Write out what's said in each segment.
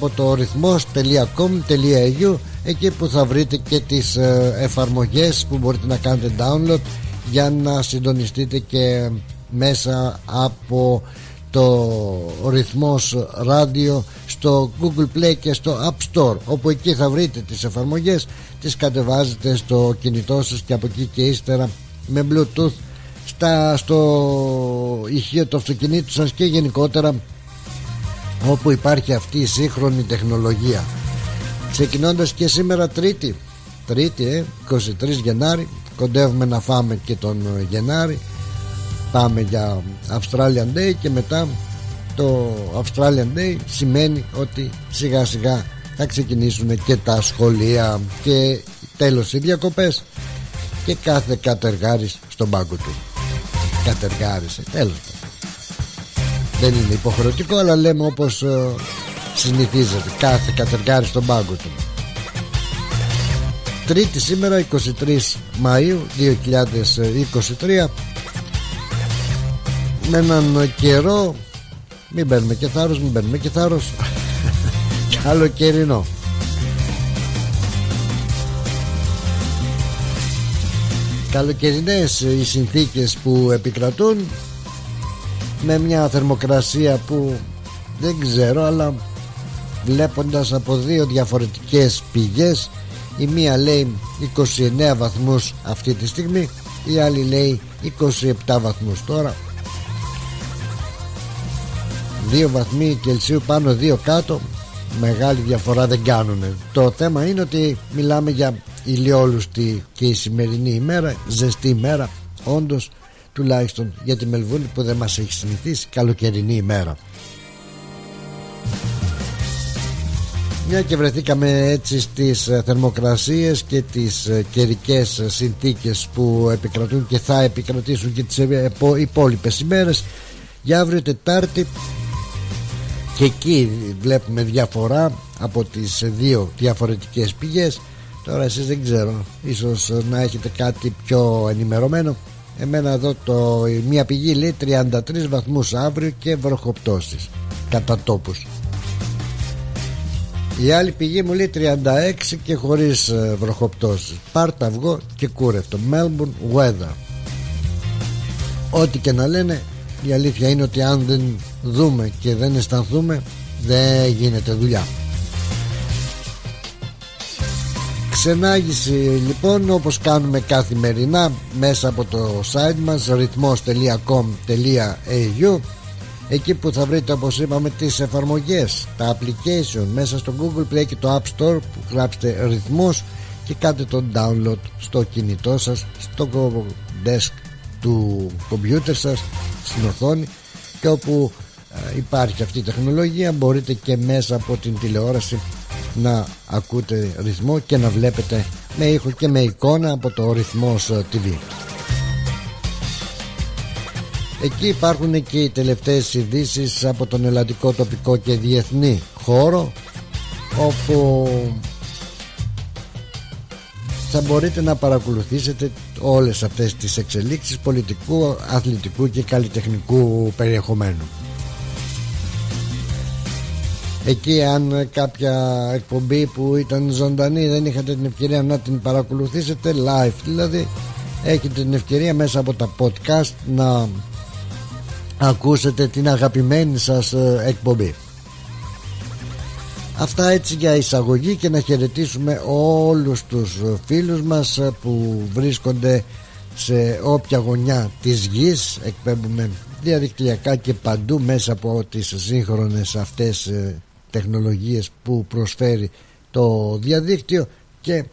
από το ρυθμός.com.au εκεί που θα βρείτε και τις ε, εφαρμογές που μπορείτε να κάνετε download για να συντονιστείτε και μέσα από το ρυθμός ράδιο στο Google Play και στο App Store όπου εκεί θα βρείτε τις εφαρμογές τις κατεβάζετε στο κινητό σας και από εκεί και ύστερα με Bluetooth στα, στο ηχείο του αυτοκινήτου σας και γενικότερα όπου υπάρχει αυτή η σύγχρονη τεχνολογία. Ξεκινώντας και σήμερα τρίτη τρίτη ε, 23 Γενάρη κοντεύουμε να φάμε και τον Γενάρη. Πάμε για Australian Day και μετά το Australian Day σημαίνει ότι σιγά σιγά θα ξεκινήσουν και τα σχολεία και τέλος οι διακοπές και κάθε κατεργάρης στον πάγκο του. Κατεργάρισε τέλος δεν είναι υποχρεωτικό αλλά λέμε όπως ε, συνηθίζεται. Κάθε κατεργάρι στον πάγκο του. Τρίτη σήμερα 23 Μαΐου 2023 με έναν καιρό μην παίρνουμε και θάρρος μην παίρνουμε και θάρρος. Καλοκαιρινό. Καλοκαιρινές οι συνθήκες που επικρατούν με μια θερμοκρασία που δεν ξέρω αλλά βλέποντας από δύο διαφορετικές πηγές η μία λέει 29 βαθμούς αυτή τη στιγμή η άλλη λέει 27 βαθμούς τώρα. 2 βαθμοί Κελσίου πάνω 2 κάτω. Μεγάλη διαφορά δεν κάνουν το θέμα είναι ότι μιλάμε για ηλιόλουστη και η σημερινή ημέρα ζεστή ημέρα. Όντως τουλάχιστον για τη Μελβούνη που δεν μας έχει συνηθίσει. Καλοκαιρινή ημέρα. Μια και βρεθήκαμε έτσι στις ε, θερμοκρασίες και τις ε, καιρικές συνθήκες που επικρατούν και θα επικρατήσουν και τις ε, υπόλοιπες ημέρες για αύριο Τετάρτη και εκεί βλέπουμε διαφορά από τις δύο διαφορετικές πηγές. Τώρα εσείς δεν ξέρω ίσως να έχετε κάτι πιο ενημερωμένο εμένα εδώ το, μία πηγή λέει 33 βαθμούς αύριο και βροχοπτώσεις κατά τόπους. Η άλλη πηγή μου λέει 36 και χωρίς ε, βροχοπτώσεις. Πάρτα αυγό και κούρευτο. Melbourne weather. Ό,τι και να λένε η αλήθεια είναι ότι αν δεν δούμε και δεν αισθανθούμε δεν γίνεται δουλειά Ξενάγηση λοιπόν όπως κάνουμε καθημερινά μέσα από το site μας ρυθμός.com.au εκεί που θα βρείτε όπως είπαμε τις εφαρμογές τα application μέσα στο Google Play και το App Store που γράψετε ρυθμός και κάντε το download στο κινητό σας στο desk του κομπιούτερ σας στην οθόνη και όπου ε, υπάρχει αυτή η τεχνολογία μπορείτε και μέσα από την τηλεόραση να ακούτε ρυθμό και να βλέπετε με ήχο και με εικόνα από το ρυθμός ε, TV Εκεί υπάρχουν και οι τελευταίες ειδήσεις από τον ελλαδικό τοπικό και διεθνή χώρο όπου θα μπορείτε να παρακολουθήσετε όλες αυτές τις εξελίξεις πολιτικού, αθλητικού και καλλιτεχνικού περιεχομένου. Εκεί αν κάποια εκπομπή που ήταν ζωντανή δεν είχατε την ευκαιρία να την παρακολουθήσετε live. Δηλαδή έχετε την ευκαιρία μέσα από τα podcast να ακούσετε την αγαπημένη σας ε, εκπομπή. Αυτά έτσι για εισαγωγή και να χαιρετήσουμε όλους τους φίλους μας ε, που βρίσκονται σε όποια γωνιά της γης. Εκπέμπουμε διαδικτυακά και παντού μέσα από τις σύγχρονες αυτές ε, τεχνολογίες που προσφέρει το διαδίκτυο και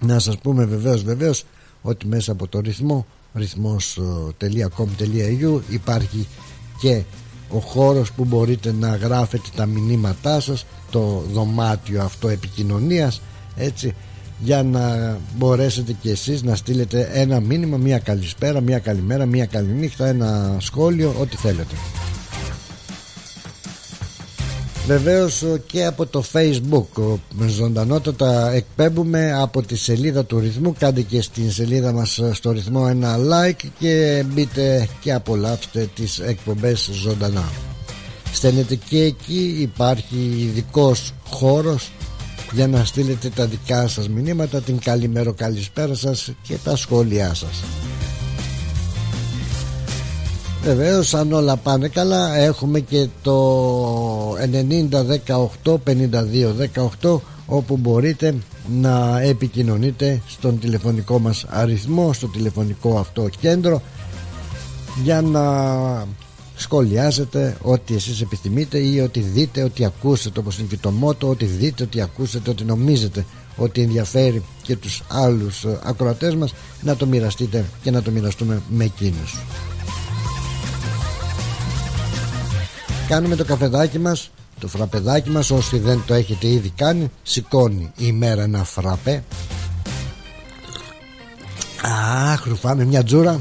να σας πούμε βεβαίως βεβαίως ότι μέσα από το ρυθμό ρυθμός.com.au υπάρχει και ο χώρος που μπορείτε να γράφετε τα μηνύματά σας το δωμάτιο αυτό επικοινωνίας έτσι για να μπορέσετε και εσείς να στείλετε ένα μήνυμα μια καλησπέρα, μια καλημέρα, μια καληνύχτα ένα σχόλιο, ό,τι θέλετε Βεβαίως και από το facebook ζωντανότατα εκπέμπουμε από τη σελίδα του ρυθμού. Κάντε και στην σελίδα μας στο ρυθμό ένα like και μπείτε και απολαύστε τις εκπομπές ζωντανά. Στέλνετε και εκεί υπάρχει ειδικός χώρος για να στείλετε τα δικά σας μηνύματα την καλημέρα καλησπέρα σας και τα σχόλιά σας Βεβαίως, αν όλα πάνε καλά έχουμε και το 90 18 52 18 όπου μπορείτε να επικοινωνείτε στον τηλεφωνικό μας αριθμό στο τηλεφωνικό αυτό κέντρο για να σχολιάζετε ό,τι εσείς επιθυμείτε ή ό,τι δείτε, ό,τι ακούσετε όπως είναι και το μότο, ό,τι δείτε, ό,τι ακούσετε, ό,τι νομίζετε ότι ενδιαφέρει και τους άλλους ε, ακροατές μας να το μοιραστείτε και να το μοιραστούμε με εκείνους. Κάνουμε το καφεδάκι μας, το φραπεδάκι μας όσοι δεν το έχετε ήδη κάνει σηκώνει η μέρα ένα φραπέ Αχ, ρουφάμε μια τζούρα.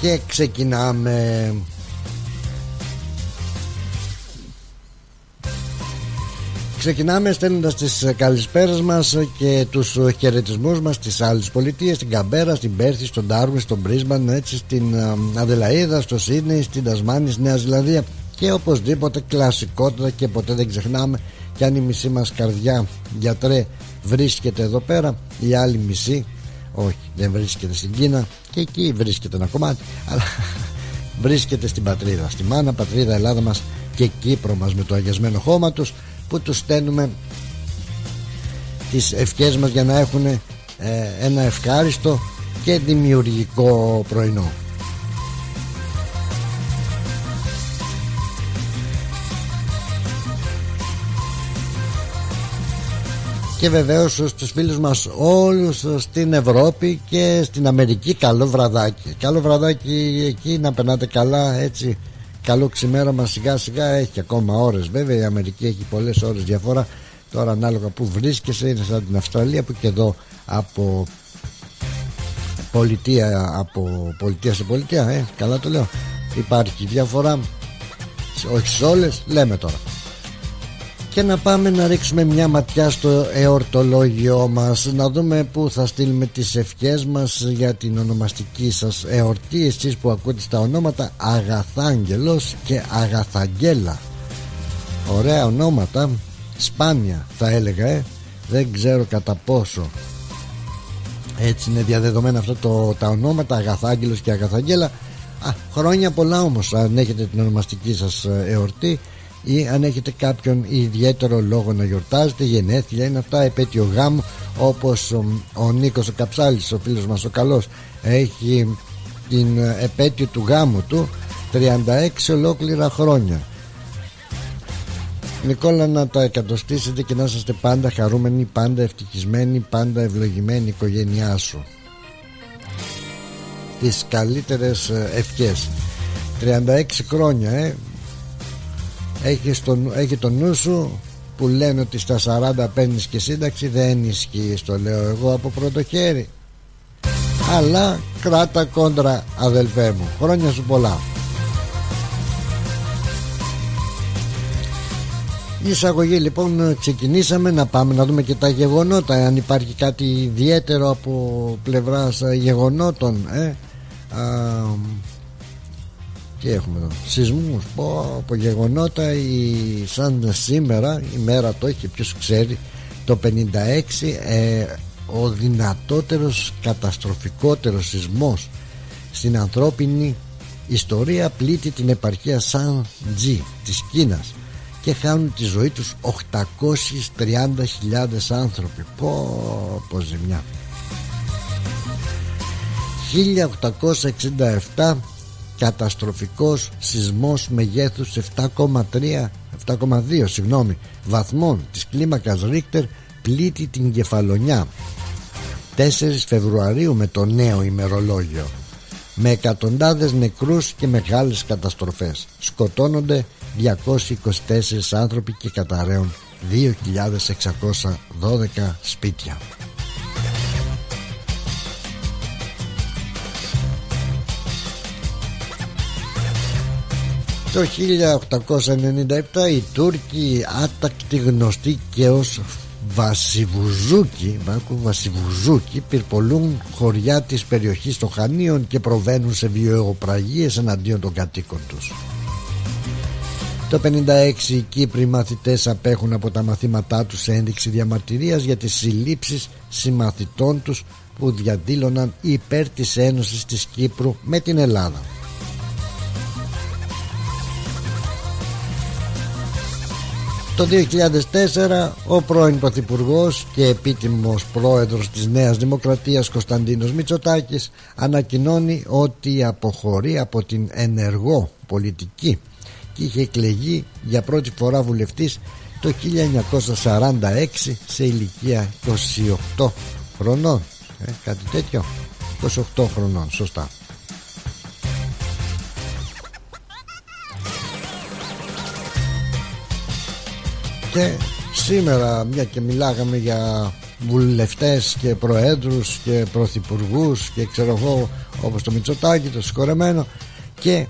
Και ξεκινάμε Ξεκινάμε στέλνοντας τις καλησπέρες μας και τους χαιρετισμούς μας στις άλλες πολιτείες, στην Καμπέρα, στην Πέρθη, στον Ντάρμι, στον Μπρίσμπαν, έτσι στην Αδελαίδα, στο Σίδνεϊ, στην Τασμάνης, στη Νέα Ζηλανδία και οπωσδήποτε κλασικότητα και ποτέ δεν ξεχνάμε και αν η μισή μας καρδιά γιατρέ βρίσκεται εδώ πέρα, η άλλη μισή όχι δεν βρίσκεται στην Κίνα και εκεί βρίσκεται ένα κομμάτι αλλά βρίσκεται στην πατρίδα στη μάνα πατρίδα Ελλάδα μας και Κύπρο μας με το αγιασμένο χώμα τους που τους στέλνουμε τις ευχές μας για να έχουν ε, ένα ευχάριστο και δημιουργικό πρωινό. Και βεβαίως στους φίλους μας όλους στην Ευρώπη και στην Αμερική καλό βραδάκι. Καλό βραδάκι εκεί να περνάτε καλά έτσι καλό ξημέρωμα σιγά σιγά έχει ακόμα ώρες βέβαια η Αμερική έχει πολλές ώρες διαφορά. Τώρα ανάλογα που βρίσκεσαι είναι σαν την Αυστραλία που και εδώ από πολιτεία από πολιτεία σε πολιτεία ε, καλά το λέω. Υπάρχει διαφορά όχι σε όλες λέμε τώρα και να πάμε να ρίξουμε μια ματιά στο εορτολόγιο μας να δούμε που θα στείλουμε τις ευχές μας για την ονομαστική σας εορτή. Εσείς που ακούτε στα ονόματα Αγαθάγγελος και Αγαθαγγέλα. Ωραία ονόματα σπάνια θα έλεγα ε. δεν ξέρω κατά πόσο έτσι είναι διαδεδομένα αυτά το, τα ονόματα Αγαθάγγελος και Αγαθαγγέλα. Α, χρόνια πολλά όμως αν έχετε την ονομαστική σας ε, εορτή ή αν έχετε κάποιον ιδιαίτερο λόγο να γιορτάζετε γενέθλια είναι αυτά επέτειο γάμου όπως ο, ο Νίκος ο Καψάλης ο φίλος μας ο καλός έχει την επέτειο του γάμου του 36 ολόκληρα χρόνια. Νικόλα να τα εκατοστήσετε και να είστε πάντα χαρούμενοι, πάντα ευτυχισμένοι, πάντα ευλογημένοι η οικογένειά σου. Τις καλύτερες ε, ευχές. 36 χρόνια ε έχεις, στον, έχει το νου σου που λένε ότι στα 40 παίρνεις και σύνταξη δεν ισχύει στο λέω εγώ από πρώτο χέρι. Αλλά κράτα κόντρα αδελφέ μου. Χρόνια σου πολλά. Η εισαγωγή λοιπόν ξεκινήσαμε. Να πάμε να δούμε και τα γεγονότα αν υπάρχει κάτι ιδιαίτερο από πλευράς γεγονότων ε; Τι έχουμε εδώ σεισμούς πω, από γεγονότα η, σαν σήμερα η μέρα το έχει ποιος ξέρει το 56 ε, ο δυνατότερος καταστροφικότερος σεισμός στην ανθρώπινη ιστορία πλήττει την επαρχία Σαν Τζι της Κίνας και χάνουν τη ζωή τους 830.000 άνθρωποι. Πω πω ζημιά. 1867 καταστροφικός σεισμός μεγέθους 7,3 7,2 συγγνώμη, βαθμών της κλίμακας Ρίχτερ πλήττει την κεφαλονιά. 4 Φεβρουαρίου με το νέο ημερολόγιο. Με εκατοντάδες νεκρούς και μεγάλες καταστροφές. Σκοτώνονται 224 άνθρωποι και καταραίουν 2.612 σπίτια Το 1897 οι Τούρκοι άτακτοι γνωστοί και ως Βασιβουζούκοι, Βασιβουζούκοι πυρπολούν χωριά της περιοχής των Χανίων και προβαίνουν σε βιοεγωπραγίες εναντίον των κατοίκων τους. Το 56 οι Κύπροι μαθητές απέχουν από τα μαθήματά τους σε ένδειξη διαμαρτυρίας για τις συλλήψεις συμμαθητών τους που διαδήλωναν υπέρ της Ένωσης της Κύπρου με την Ελλάδα. Το 2004 ο πρώην Πρωθυπουργός και επίτιμος πρόεδρος της Νέας Δημοκρατίας Κωνσταντίνος Μητσοτάκης ανακοινώνει ότι αποχωρεί από την ενεργό πολιτική και είχε εκλεγεί για πρώτη φορά βουλευτής το 1946 σε ηλικία 28 χρονών. Ε, κάτι τέτοιο. 28 χρονών σωστά και σήμερα μια και μιλάγαμε για βουλευτές και προέδρους και πρωθυπουργούς και ξέρω εγώ όπως το Μητσοτάκη το συγχωρεμένο και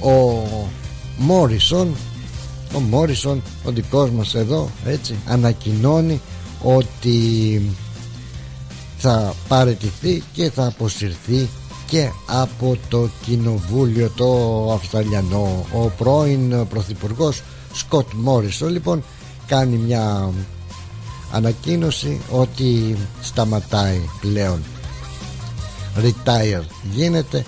ο Μόρισον ο Μόρισον ο δικός μας εδώ έτσι ανακοινώνει ότι θα παρετηθεί και θα αποσυρθεί και από το κοινοβούλιο το Αυστραλιανό. Ο πρώην πρωθυπουργός Σκοτ Μόρισον λοιπόν κάνει μια ανακοίνωση ότι σταματάει πλέον. Retire γίνεται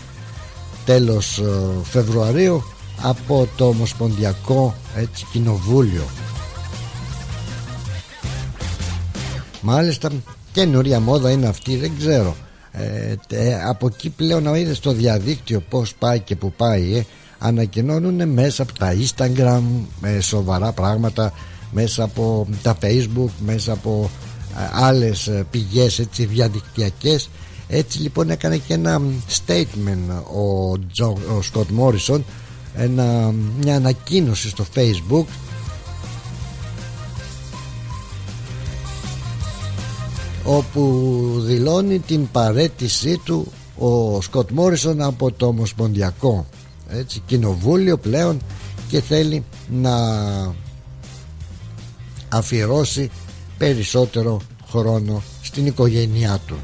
τέλος ε, Φεβρουαρίου από το Ομοσπονδιακό έτσι, Κοινοβούλιο. Μάλιστα καινούρια μόδα είναι αυτή δεν ξέρω. Ε, από εκεί πλέον να είδες στο διαδίκτυο πως πάει και που πάει ε, ανακοινώνουν μέσα από τα Instagram με σοβαρά πράγματα μέσα από τα facebook μέσα από ε, άλλες ε, πηγές έτσι διαδικτυακές. Έτσι λοιπόν έκανε και ένα statement ο, Τζο, ο Σκοτ Μόρισον ένα, μια ανακοίνωση στο facebook. όπου δηλώνει την παρέτησή του ο Σκοτ Μόρισον από το Ομοσπονδιακό έτσι, κοινοβούλιο πλέον και θέλει να αφιερώσει περισσότερο χρόνο στην οικογένειά του.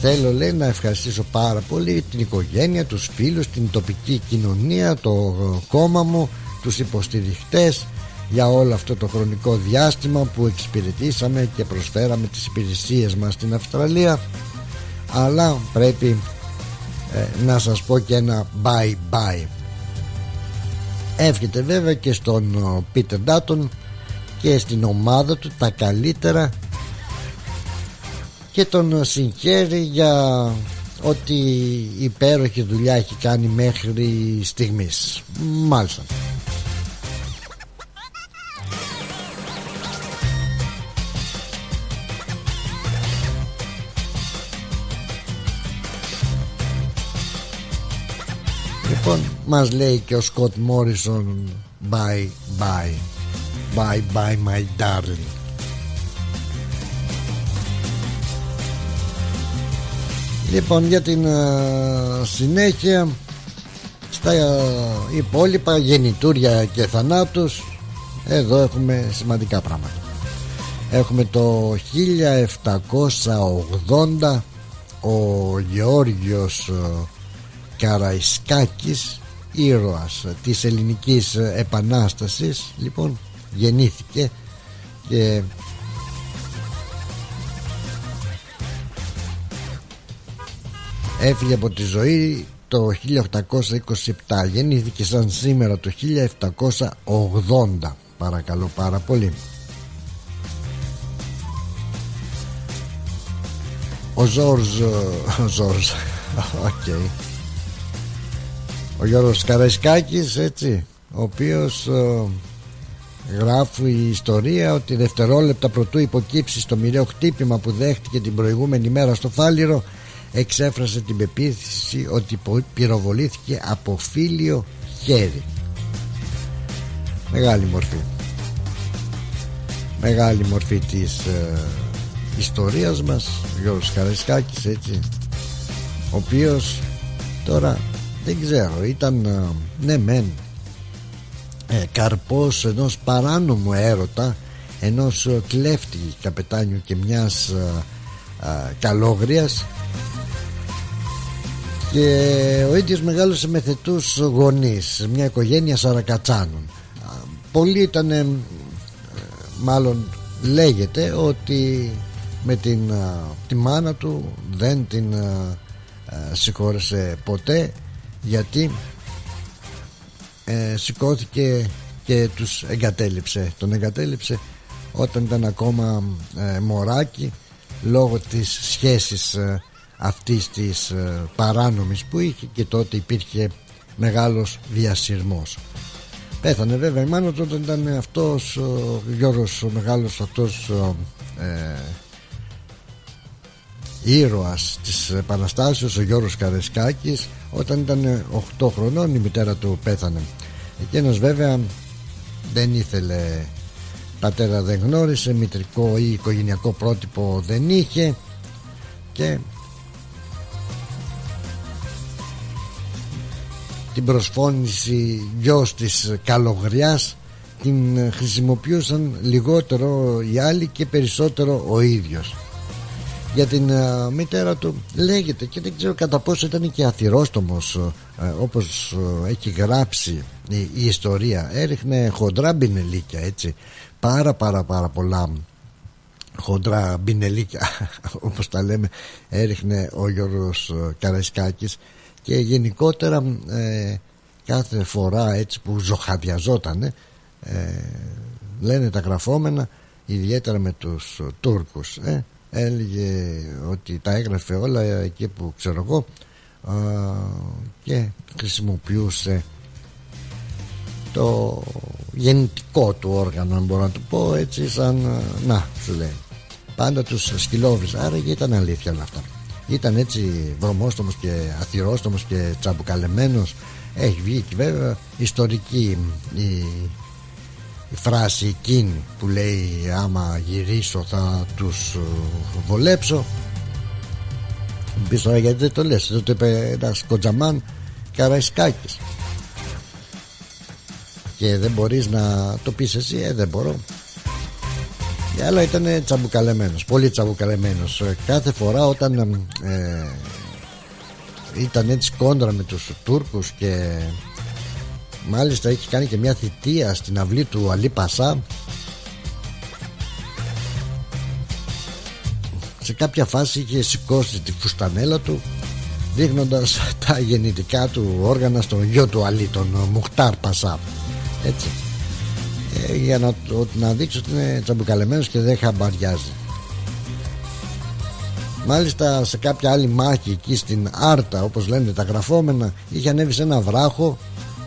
Θέλω λέει να ευχαριστήσω πάρα πολύ την οικογένεια, τους φίλους, την τοπική κοινωνία, το κόμμα μου, τους υποστηριχτές για όλο αυτό το χρονικό διάστημα που εξυπηρετήσαμε και προσφέραμε τις υπηρεσίες μας στην Αυστραλία. Αλλά πρέπει ε, να σας πω και ένα bye bye εύχεται βέβαια και στον Πίτερ Ντάτον και στην ομάδα του τα καλύτερα και τον συγχαίρει για ότι υπέροχη δουλειά έχει κάνει μέχρι στιγμής. Μάλιστα Λοιπόν μας λέει και ο Σκοτ Μόρισον Bye bye Bye bye my darling. Λοιπόν για την uh, συνέχεια Στα uh, υπόλοιπα γεννητούρια και θανάτους Εδώ έχουμε σημαντικά πράγματα. Έχουμε το 1780 Ο Γεώργιος uh, Καραϊσκάκης ήρωας της ελληνικής επανάστασης. Λοιπόν γεννήθηκε και έφυγε από τη ζωή το 1827 γεννήθηκε σαν σήμερα το 1780 παρακαλώ πάρα πολύ. Ο Ζόρζ ο Ζόρζ οκ ο Γιώργος Καραϊσκάκης έτσι ο οποίος ε, γράφει η ιστορία ότι δευτερόλεπτα προτού υποκύψει στο μοιραίο χτύπημα που δέχτηκε την προηγούμενη μέρα στο Φάληρο εξέφρασε την πεποίθηση ότι πυροβολήθηκε από φίλιο χέρι. Μεγάλη μορφή. Μεγάλη μορφή της ε, ιστορίας μας ο Γιώργος Καραϊσκάκης έτσι ο οποίος τώρα δεν ξέρω ήταν ε, ναι μεν. Ε, καρπός ενός παράνομου έρωτα ενός κλέφτη καπετάνιου και μιας ε, καλόγριας. Και ο ίδιος μεγάλωσε με θετούς γονείς μια οικογένεια σαρακατσάνων. Πολλοί ήταν μάλλον λέγεται ότι με την τη μάνα του δεν την συγχώρεσε ποτέ γιατί ε, σηκώθηκε και τους εγκατέλειψε. Τον εγκατέλειψε όταν ήταν ακόμα ε, μωράκι λόγω της σχέσης ε, αυτής της ε, παράνομης που είχε και τότε υπήρχε μεγάλος διασυρμός. Πέθανε βέβαια η μάνα του όταν ήταν αυτός ο Γιώργος ο μεγάλος αυτός ε, ήρωας της Επαναστάσεως ο Γιώργος Καρεσκάκης όταν ήταν 8 χρονών η μητέρα του πέθανε. Εκείνος βέβαια δεν ήθελε πατέρα δεν γνώρισε μητρικό ή οικογενειακό πρότυπο δεν είχε και την προσφώνηση γιος της καλογριάς την χρησιμοποιούσαν λιγότερο οι άλλοι και περισσότερο ο ίδιος για την uh, μητέρα του. Λέγεται και δεν ξέρω κατά πόσο ήταν και αθυρόστομος uh, όπως uh, έχει γράψει η, η, ιστορία. Έριχνε χοντρά μπινελίκια έτσι. Πάρα πάρα πάρα πολλά χοντρά μπινελίκια όπως τα λέμε έριχνε ο Γιώργος Καραϊσκάκης. Και γενικότερα ε, κάθε φορά έτσι που ζωχαδιαζόταν ε, λένε τα γραφόμενα ιδιαίτερα με τους Τούρκους ε, έλεγε ότι τα έγραφε όλα εκεί που ξέρω εγώ και χρησιμοποιούσε το γεννητικό του όργανο αν μπορώ να το πω έτσι σαν να σου λέει. Πάντα τους σκυλόβριζε άρα ήταν αλήθεια όλα αυτά. Ήταν έτσι βρωμόστομος και αθυρόστομος και τσαμπουκαλεμένος. Έχει βγει και βέβαια ιστορική η η φράση εκείνη που λέει άμα γυρίσω θα τους ε, βολέψω πεις τώρα γιατί δεν το λες το είπε ένας κοντζαμάν Καραϊσκάκης και δεν μπορείς να το πεις εσύ ε, δεν μπορώ. Και άλλα ήταν τσαμπουκαλεμένος πολύ τσαμπουκαλεμένος. Ε, κάθε φορά όταν ε, ήταν έτσι κόντρα με τους Τούρκους και Μάλιστα έχει κάνει και μια θητεία στην αυλή του Αλή Πασά. Σε κάποια φάση είχε σηκώσει τη φουστανέλα του Δείχνοντας τα γεννητικά του όργανα στον γιο του Αλή Τον Μουχτάρ Πασά. Έτσι. Ε, Για να, να δείξει ότι είναι τσαμπουκαλεμένος και δεν χαμπαριάζει. Μάλιστα σε κάποια άλλη μάχη εκεί στην Άρτα όπως λένε τα γραφόμενα είχε ανέβει σε ένα βράχο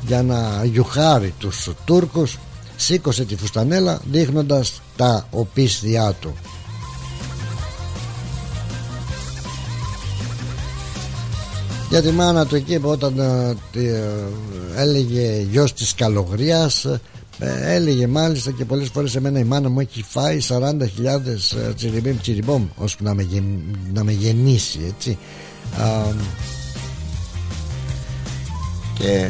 για να γιουχάρει τους Τούρκους σήκωσε τη φουστανέλα δείχνοντας τα οπίσθια του. Για τη μάνα του εκεί όταν ε, ε, έλεγε γιος της Καλογρίας ε, έλεγε μάλιστα και πολλές φορές εμένα η μάνα μου έχει φάει 40.000 τσιριμπίμ τσιριμπόμ ώσπου να με, να με γεννήσει έτσι. Και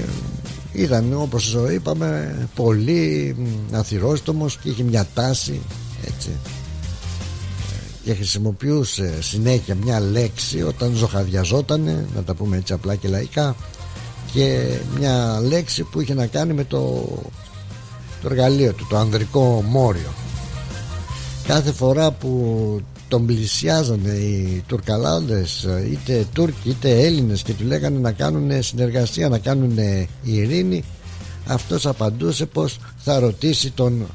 ήταν όπως είπαμε πολύ αθυρόστομος και είχε μια τάση έτσι. Και χρησιμοποιούσε συνέχεια μια λέξη όταν ζωχαδιαζόταν να τα πούμε έτσι απλά και λαϊκά και μια λέξη που είχε να κάνει με το, το εργαλείο του το ανδρικό μόριο. Κάθε φορά που τον πλησιάζανε οι Τουρκαλάδες είτε Τούρκοι είτε Έλληνες και του λέγανε να κάνουν συνεργασία να κάνουν ειρήνη. Αυτός απαντούσε πως θα ρωτήσει τον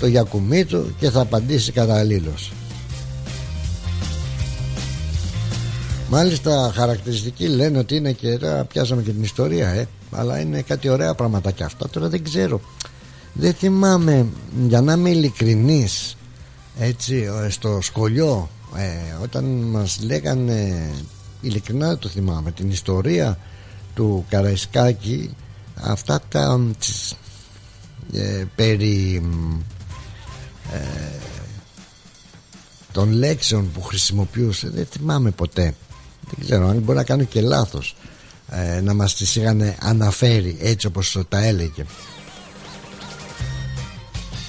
το Γιακουμί του και θα απαντήσει καταλήλως. Μάλιστα χαρακτηριστική λένε ότι είναι και τώρα πιάσαμε και την ιστορία ε, αλλά είναι κάτι ωραία πραγματάκια αυτά τώρα δεν ξέρω. Δεν θυμάμαι για να είμαι ειλικρινής έτσι στο σχολείο ε, όταν μας λέγανε ειλικρινά το θυμάμαι την ιστορία του Καραϊσκάκη αυτά τα ε, περί ε, των λέξεων που χρησιμοποιούσε δεν θυμάμαι ποτέ. Δεν ξέρω αν μπορεί να κάνω και λάθος ε, να μας τις είχαν αναφέρει έτσι όπως τα έλεγε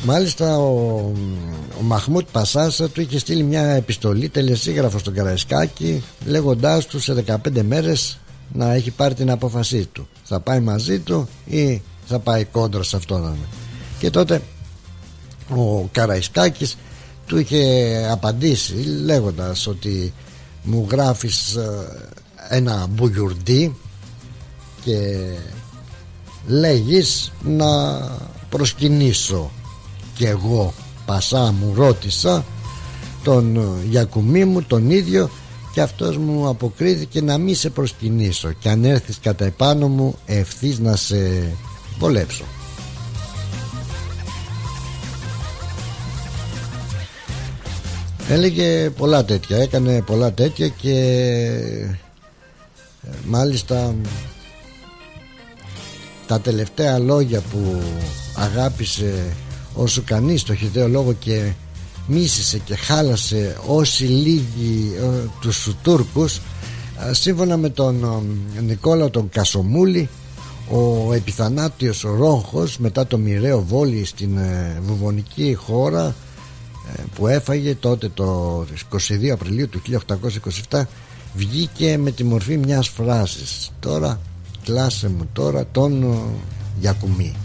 Μάλιστα ο, ο Μαχμούτ Πασάσα του είχε στείλει μια επιστολή τελεσίγραφο στον Καραϊσκάκη λέγοντάς του σε 15 μέρες να έχει πάρει την απόφασή του. Θα πάει μαζί του ή θα πάει κόντρα σε αυτόν και τότε ο Καραϊσκάκης του είχε απαντήσει λέγοντας ότι μου γράφεις ε, ένα μπουγιουρντί και λέγεις να προσκυνήσω και εγώ πασά μου ρώτησα τον Γιακουμή μου τον ίδιο και αυτός μου αποκρίθηκε να μην σε προσκυνήσω και αν έρθεις κατά επάνω μου ευθύς να σε βολέψω. Έλεγε πολλά τέτοια έκανε πολλά τέτοια και ε, μάλιστα τα τελευταία λόγια που αγάπησε όσο κανείς το χιδαίο λόγο και μίσησε και χάλασε όσοι λίγοι ε, τους Τούρκους ε, σύμφωνα με τον ε, Νικόλα τον Κασομούλη ο επιθανάτιος Ρόχος μετά το μοιραίο βόλι στην ε, βουβονική χώρα που έφαγε τότε το 22 Απριλίου του 1827 βγήκε με τη μορφή μιας φράσης. Τώρα κλάσε μου τώρα τον Γιακουμή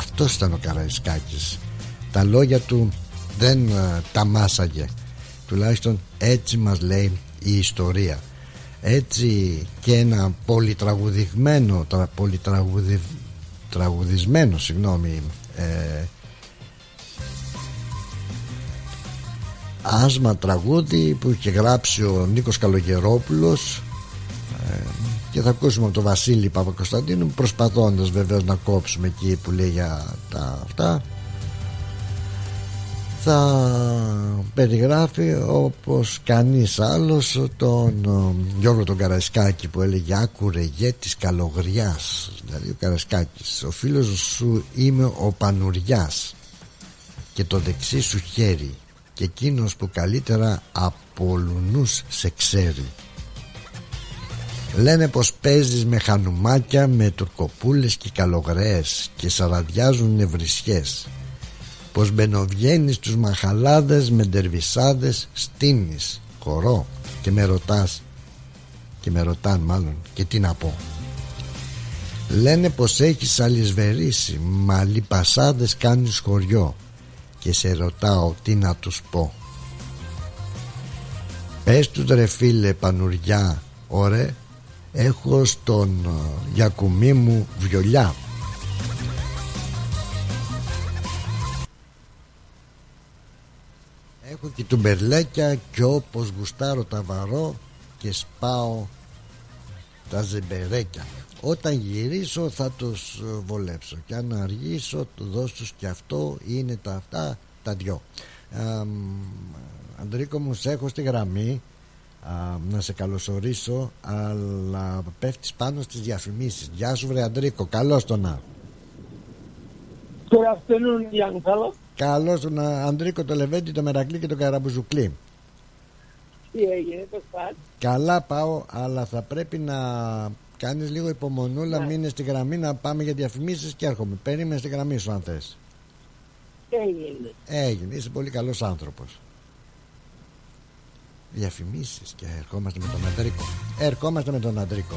αυτός ήταν ο Καραϊσκάκης. Τα λόγια του δεν τα μάσαγε. Τουλάχιστον έτσι μας λέει η ιστορία. Έτσι και ένα πολυτραγουδισμένο πολυτραγουδισμένο συγγνώμη ε, άσμα τραγούδι που είχε γράψει ο Νίκος Καλογερόπουλος ε, και θα ακούσουμε από τον Βασίλη Παπακοσταντίνου προσπαθώντας βεβαίως να κόψουμε εκεί που λέει για τα αυτά. Θα περιγράφει όπως κανείς άλλος τον Γιώργο τον Καρασκάκη που έλεγε άκουρε γε της καλογριάς δηλαδή ο Καρασκάκης ο φίλος σου είμαι ο Πανουριάς και το δεξί σου χέρι και εκείνος που καλύτερα από λουνούς σε ξέρει Λένε πως παίζεις με χανουμάκια Με τουρκοπούλες και καλογραίες Και σαραδιάζουν νευρισιές. Πως μπαινοβγαίνεις τους μαχαλάδες Με ντερβισάδες Στείνεις χορό. Και με ρωτάς Και με ρωτάν μάλλον Και τι να πω. Λένε πως έχεις αλυσβερίσει Μα λιπασάδες κάνεις χωριό. Και σε ρωτάω τι να τους πω. Πες τους ρε φίλε πανουριά Ωραία έχω στον ε, Γιακουμή μου βιολιά. Έχω και του μπερλέκια και όπως γουστάρω τα βαρώ και σπάω τα ζεμπερέκια. Όταν γυρίσω θα τους ε, βολέψω και αν αργήσω του δώσω και αυτό είναι τα αυτά τα δυο. Ε, Αντρίκο μου σε έχω στη γραμμή να σε καλωσορίσω αλλά πέφτεις πάνω στις διαφημίσεις. Γεια σου βρε Αντρίκο, καλώς το να. Good afternoon young fellow Καλώς τον Αντρίκο το Λεβέντι, το Μερακλή και το Καραμπουζουκλή. Τι έγινε, πώς πας Καλά πάω, αλλά θα πρέπει να κάνεις λίγο υπομονούλα ναι. Μείνε στη γραμμή να πάμε για διαφημίσεις και έρχομαι. Περίμενε στη γραμμή σου αν θες. Έγινε. Έγινε, είσαι πολύ καλός άνθρωπος διαφημίσεις και ερχόμαστε με τον Αντρίκο ερχόμαστε με τον Αντρίκο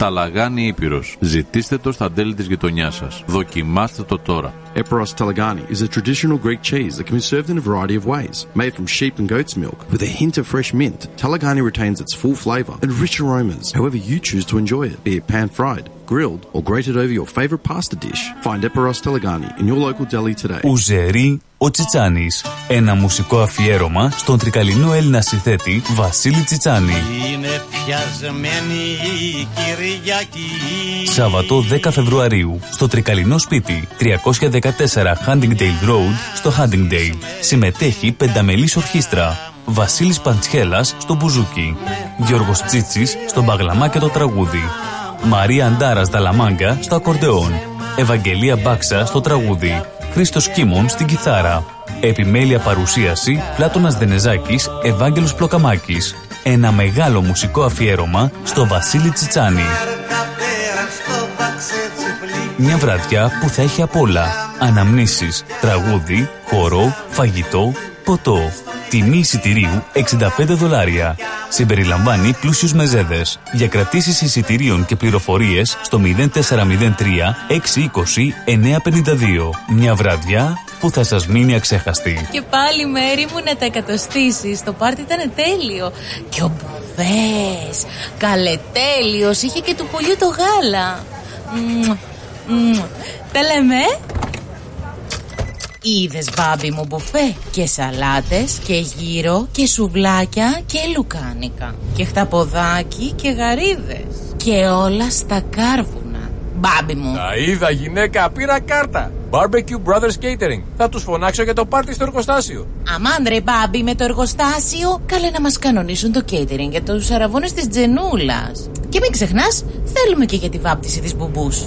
Ταλαγάνι Ήπειρος. Ζητήστε το στα τέλη της γειτονιάς σας. Δοκιμάστε το τώρα. Eperos Talagani is a traditional Greek cheese that can be served in a variety of ways. Made from sheep and goat's milk with a hint of fresh mint, Talagani retains its full flavour and rich aromas however you choose to enjoy it, be it pan fried, grilled, or grated over your favourite pasta dish. Find Eperos Talagani in your local deli today. Ουζερί ο Τσιτσάνης. Ένα μουσικό αφιέρωμα στον τρικαλινό Έλληνα συνθέτη Βασίλη Τσιτσάνη. Είναι πιασμένη η Κυριακή Σάββατο 10 Φεβρουαρίου στο τρικαλινό σπίτι 314 Huntingdale Road στο Huntingdale. Συμμετέχει πενταμελής ορχήστρα. Βασίλης Παντσχέλας στο μπουζούκι. Γιώργος Τσίτσης στο μπαγλαμά και το τραγούδι. Μαρία Αντάρας Δαλαμάγκα στο ακορντεόν. Ευαγγελία Μπάξα στο τραγούδι. Χρήστος Κίμων στην κιθάρα. Επιμέλεια παρουσίαση Πλάτωνας Δενεζάκης, Ευάγγελος Πλοκαμάκης. Ένα μεγάλο μουσικό αφιέρωμα στο Βασίλη Τσιτσάνη. Μια βραδιά που θα έχει απ' όλα. Αναμνήσεις, τραγούδι, χορό, φαγητό, ποτό. Τιμή εισιτηρίου 65 δολάρια. Συμπεριλαμβάνει πλούσιους μεζέδες. Για κρατήσεις εισιτηρίων και πληροφορίες στο 0403 620 952. Μια βραδιά που θα σας μείνει αξέχαστη. Και πάλι μέρη μου να τα εκατοστήσεις Το πάρτι ήταν τέλειο Και ο Μπουβές Καλετέλειος Είχε και του πολύ το γάλα Μμμ, μμμ. Τα λέμε. Ε; Είδες μπάμπι μου μπουφέ. Και σαλάτες και γύρο Και σουβλάκια και λουκάνικα Και χταποδάκι και γαρίδες Και όλα στα κάρβουνα. Μπάμπι μου. Τα είδα γυναίκα, πήρα κάρτα. Barbecue Brothers Catering. Θα τους φωνάξω για το πάρτι στο εργοστάσιο. Αμάν ρε μπάμπι με το εργοστάσιο. Καλέ να μας κανονίσουν το catering για τους αραβώνες της Τζενούλας. Και μην ξεχνάς θέλουμε και για τη βάπτιση της μπουμπούς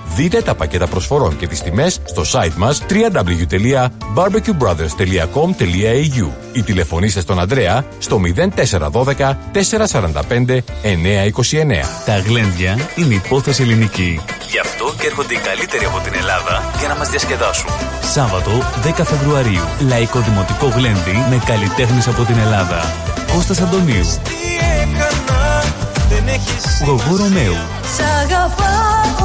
Δείτε τα πακέτα προσφορών και τις τιμές στο site μας www.barbecuebrothers.com.au ή τηλεφωνήστε στον Ανδρέα στο 0412 445 929. Τα γλέντια είναι υπόθεση ελληνική. Γι' αυτό και έρχονται οι καλύτεροι από την Ελλάδα για να μας διασκεδάσουν. Σάββατο 10 Φεβρουαρίου. Λαϊκό Δημοτικό Γλέντι με καλλιτέχνες από την Ελλάδα. Κώστας Αντωνίου. Γογό Ρωμαίου. Σ' αγαπάω σου φώναξα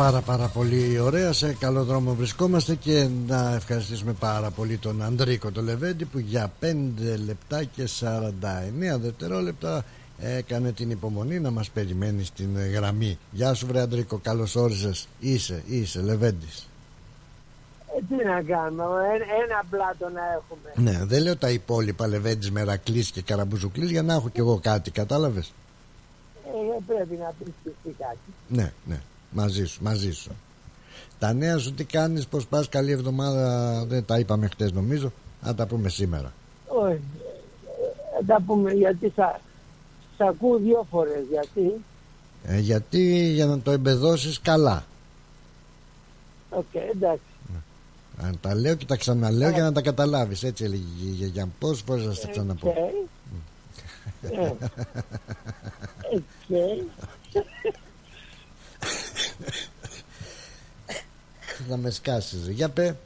Πάρα πάρα πάρα πολύ ωραία. Σε καλό δρόμο βρισκόμαστε Και να ευχαριστήσουμε πάρα πολύ τον Ανδρίκο το Λεβέντη Που για 5 λεπτά και 49 δευτερόλεπτα Έκανε την υπομονή να μας περιμένει στην γραμμή. Γεια σου βρε Ανδρίκο καλώς όρισες. Είσαι, είσαι Λεβέντης. Ε, τι να κάνουμε, ε, ένα πλάτο να έχουμε. Ναι δεν λέω τα υπόλοιπα Λεβέντης Μερακλής και Καραμπουζουκλής Για να έχω κι εγώ κάτι κατάλαβες; Ε, πρέπει να πεις και εσύ κάτι. Ναι, ναι, μαζί σου, μαζί σου. Τα νέα σου τι κάνεις, πώς πας, καλή εβδομάδα, δεν τα είπαμε χτες νομίζω, να τα πούμε σήμερα. Όχι, ε, θα τα πούμε γιατί θα, σ' ακούω δύο φορές, γιατί. Ε, γιατί για να το εμπεδώσεις καλά. Οκ, εντάξει. Αν τα λέω και τα ξαναλέω για να τα καταλάβεις, έτσι έλεγε η γιαγιά μου. Πόσες φορές θα τα ξαναπώ. Οκ. Ε, Οκ. Θα με σκάσεις, για πέ.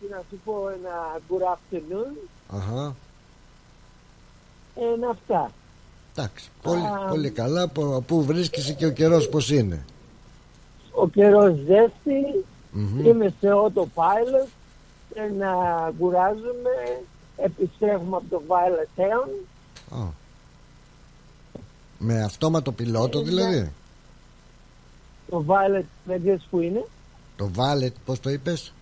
τι να σου πω ένα good afternoon. Αχα. Ένα αυτά. Εντάξει, πολύ, Α. πολύ καλά. Πού πού βρίσκεσαι και ο καιρός πώς είναι; Ο καιρός ζέστη, Μμμ. είμαι σε autopilot, να κουράζουμε, επιστρέφουμε από το Violet Town. Α. Με αυτόματο πιλότο Ε, δηλαδή. Το Violet, δεν ξέρεις που είναι. Το Violet, πώς το είπες;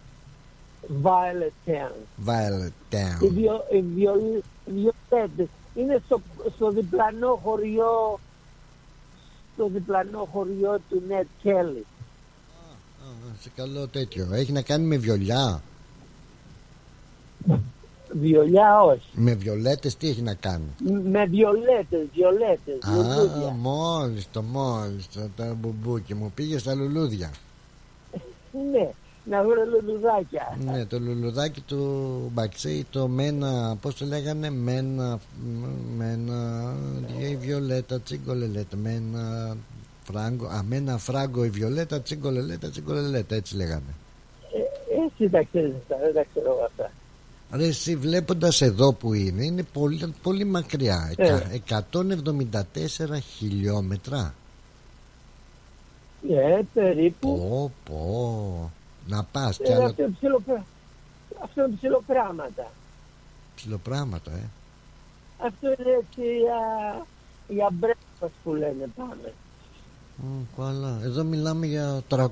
Violet Town. Violet Οι, Town. βιο, οι, βιολι- οι βιολέτες. Είναι στο, στο διπλανό χωριό στο διπλανό χωριό του Νετ Κέλλη. Α, Σε καλό τέτοιο. Έχει να κάνει με βιολιά. Βιολιά όχι. Με βιολέτες τι έχει να κάνει; Με βιολέτες, βιολέτες, Α, λουλούδια. μόλις το μόλις το, το μπουμπούκι μου πήγε στα λουλούδια. Ναι, να βρω λουλουδάκια. Ναι, το λουλουδάκι του Μπαξέη το μένα, πώς το λέγανε, μένα, μένα, η βιολέτα, τσίγκολελέτα, μένα, φράγκο, α, μένα φράγκο η βιολέτα, τσίγκολελέτα, τσίγκολελέτα, έτσι λέγανε. Ε, εσύ τα ξέρεις αυτά, δεν τα ξέρω εγώ αυτά. Ρε εσύ βλέποντας εδώ που είναι, είναι πολύ, πολύ μακριά, Ε. Εκα- 174 χιλιόμετρα. Ναι, περίπου. Πω, πω, να πας κι Ε, άλλο αυτό, είναι ψιλοπρα... αυτό είναι ψιλοπράγματα. ψηλοπράγματα, ε. Αυτό είναι έτσι για, για breakfast που λένε πάμε. Μ, Καλά. Εδώ μιλάμε για 300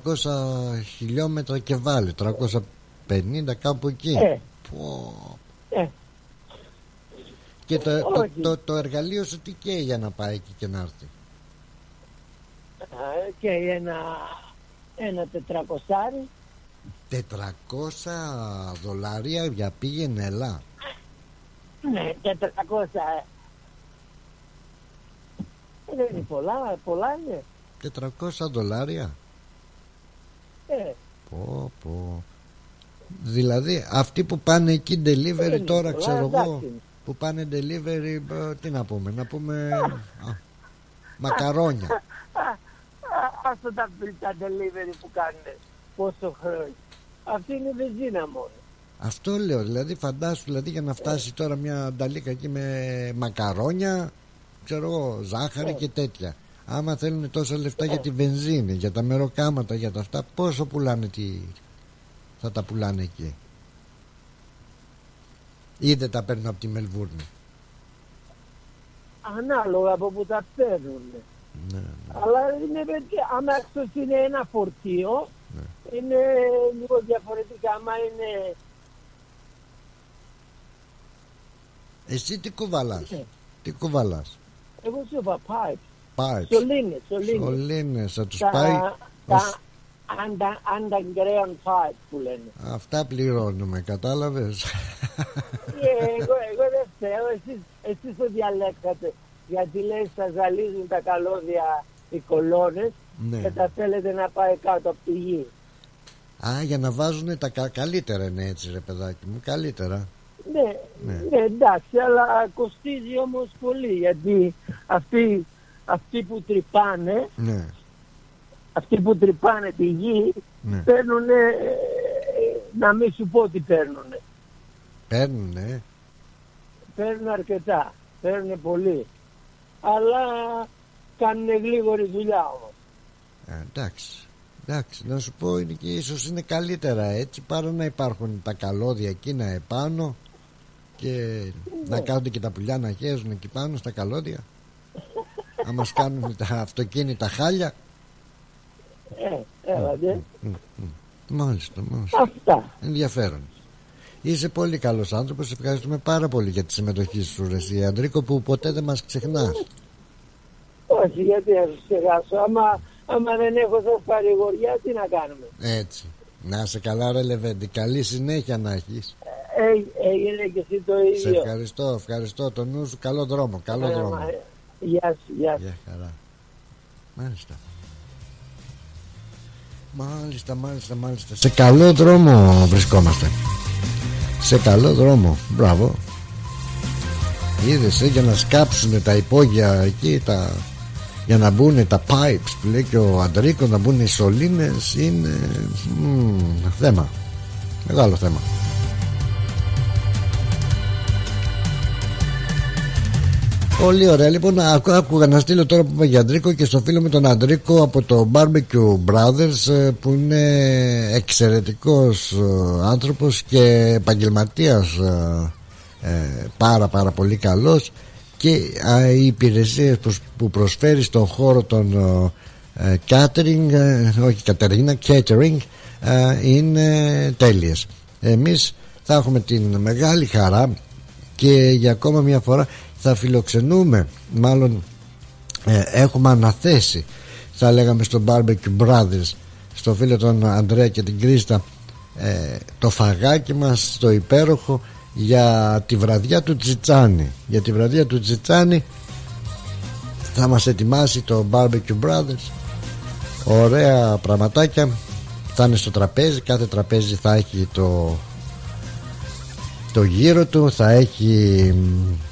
χιλιόμετρα και βάλει 350 κάπου εκεί Ε, Πω. ε, Και το, το, όχι. το, το εργαλείο σου τι καίει για να πάει εκεί και να έρθει; Α, και ένα, ένα τετρακοσάρι. 400 δολάρια για πήγαινε ελά Ναι, τετρακόσα. Ε, δεν είναι πολλά, πολλά είναι. 400 δολάρια Ε, Πω πω Δηλαδή αυτοί που πάνε εκεί delivery είναι τώρα πολλά, ξέρω εγώ εντάξει. Που πάνε delivery ε, Τι να πούμε Να πούμε α, Μακαρόνια α, αυτό τα, τα delivery που κάνουν πόσο χρόνο. Αυτή είναι η βενζίνα μόνο. Αυτό λέω, δηλαδή φαντάσου δηλαδή για να φτάσει τώρα μια νταλίκα εκεί με μακαρόνια, ξέρω εγώ, ζάχαρη Ε. και τέτοια. Άμα θέλουν τόσα λεφτά για τη βενζίνη, για τα μεροκάματα, για τα αυτά, πόσο πουλάνε τι θα τα πουλάνε εκεί. Ή δεν τα παίρνουν από τη Μελβούρνη. Ανάλογα από που τα παίρνουν. Ναι. Αλλά είναι παιδιά, άμα αυτός είναι ένα φορτίο, Ναι. είναι λίγο διαφορετικά. Άμα είναι Εσύ τι κουβαλάς, Ε. τι κουβαλάς; Εγώ σου είπα pipe. Pipes, Σωλήνες, σωλήνες. σωλήνες, θα τους Τα, πάει τα ως- αντα, underground pipe που λένε. Αυτά πληρώνουμε, κατάλαβες; Ε, εγώ, εγώ δεν ξέρω, εσείς, εσείς το διαλέξατε. Γιατί λέει θα ζαλίζουν τα καλώδια οι κολόνες Ναι. και τα θέλετε να πάει κάτω από τη γη. Α, για να βάζουν τα κα- καλύτερα είναι έτσι ρε παιδάκι μου, καλύτερα. Ναι, Ναι. ναι. εντάξει, αλλά κοστίζει όμως πολύ γιατί αυτοί, αυτοί που τρυπάνε, Ναι, αυτοί που τρυπάνε τη γη ναι. παίρνουν, να μην σου πω τι παίρνουν. Παίρνουνε. Παίρνουν αρκετά, παίρνουν πολύ. Αλλά κάνουν γλίγορη δουλειά όμως. Ε, εντάξει. Εντάξει, να σου πω είναι και ίσως είναι καλύτερα έτσι παρά να υπάρχουν τα καλώδια εκείνα επάνω και να κάνουν και τα πουλιά να χέζουν εκεί πάνω στα καλώδια. να μας κάνουν τα αυτοκίνητα χάλια. Ε, έλατε. Μάλιστα, μάλιστα. Αυτά. Ενδιαφέρον. Είσαι πολύ καλός άνθρωπος, ευχαριστούμε πάρα πολύ για τη συμμετοχή σου ρε εσύ Αντρίκο που ποτέ δεν μας ξεχνάς. Όχι, γιατί να σου ξεχάσω. Άμα, άμα δεν έχω σας παρηγοριά, τι να κάνουμε; Έτσι. Να είσαι καλά ρε Λεβέντη, καλή συνέχεια να έχεις. Ε, έγινε και εσύ το Σε ίδιο. ευχαριστώ, ευχαριστώ το νου σου, καλό δρόμο, καλό Ε, δρόμο. μα, ε, Γεια σου, γεια σου. Γεια χαρά. Μάλιστα. Μάλιστα, μάλιστα, μάλιστα. Σε καλό δρόμο βρισκόμαστε. Σε καλό δρόμο. Μπράβο. Είδες ε, για να σκάψουν τα υπόγεια εκεί τα... Για να μπουν τα pipes που λέει και ο Αντρίκο Να μπουν οι σωλήνες Είναι μ, θέμα Μεγάλο θέμα Πολύ ωραία. Λοιπόν, άκου, άκουγα να στείλω τώρα που είπα για Αντρίκο και στο φίλο με τον Αντρίκο από το Barbecue Brothers ε, που είναι εξαιρετικός ε, άνθρωπος και επαγγελματίας ε, ε, πάρα πάρα πολύ καλός και α, οι υπηρεσίες που, που προσφέρει στον χώρο των ε, catering, ε, όχι κατερίνα, catering ε, είναι τέλειες. Εμείς θα έχουμε την μεγάλη χαρά και για ακόμα μια φορά θα φιλοξενούμε μάλλον ε, έχουμε αναθέσει θα λέγαμε στο Barbecue Brothers στο φίλο τον Ανδρέα και την Κρίστα ε, το φαγάκι μας το υπέροχο για τη βραδιά του Τζιτσάνι. Για τη βραδιά του Τζιτσάνι θα μας ετοιμάσει το Barbecue Brothers. Ωραία πραγματάκια. Θα είναι στο τραπέζι κάθε τραπέζι θα έχει το το γύρο του θα έχει το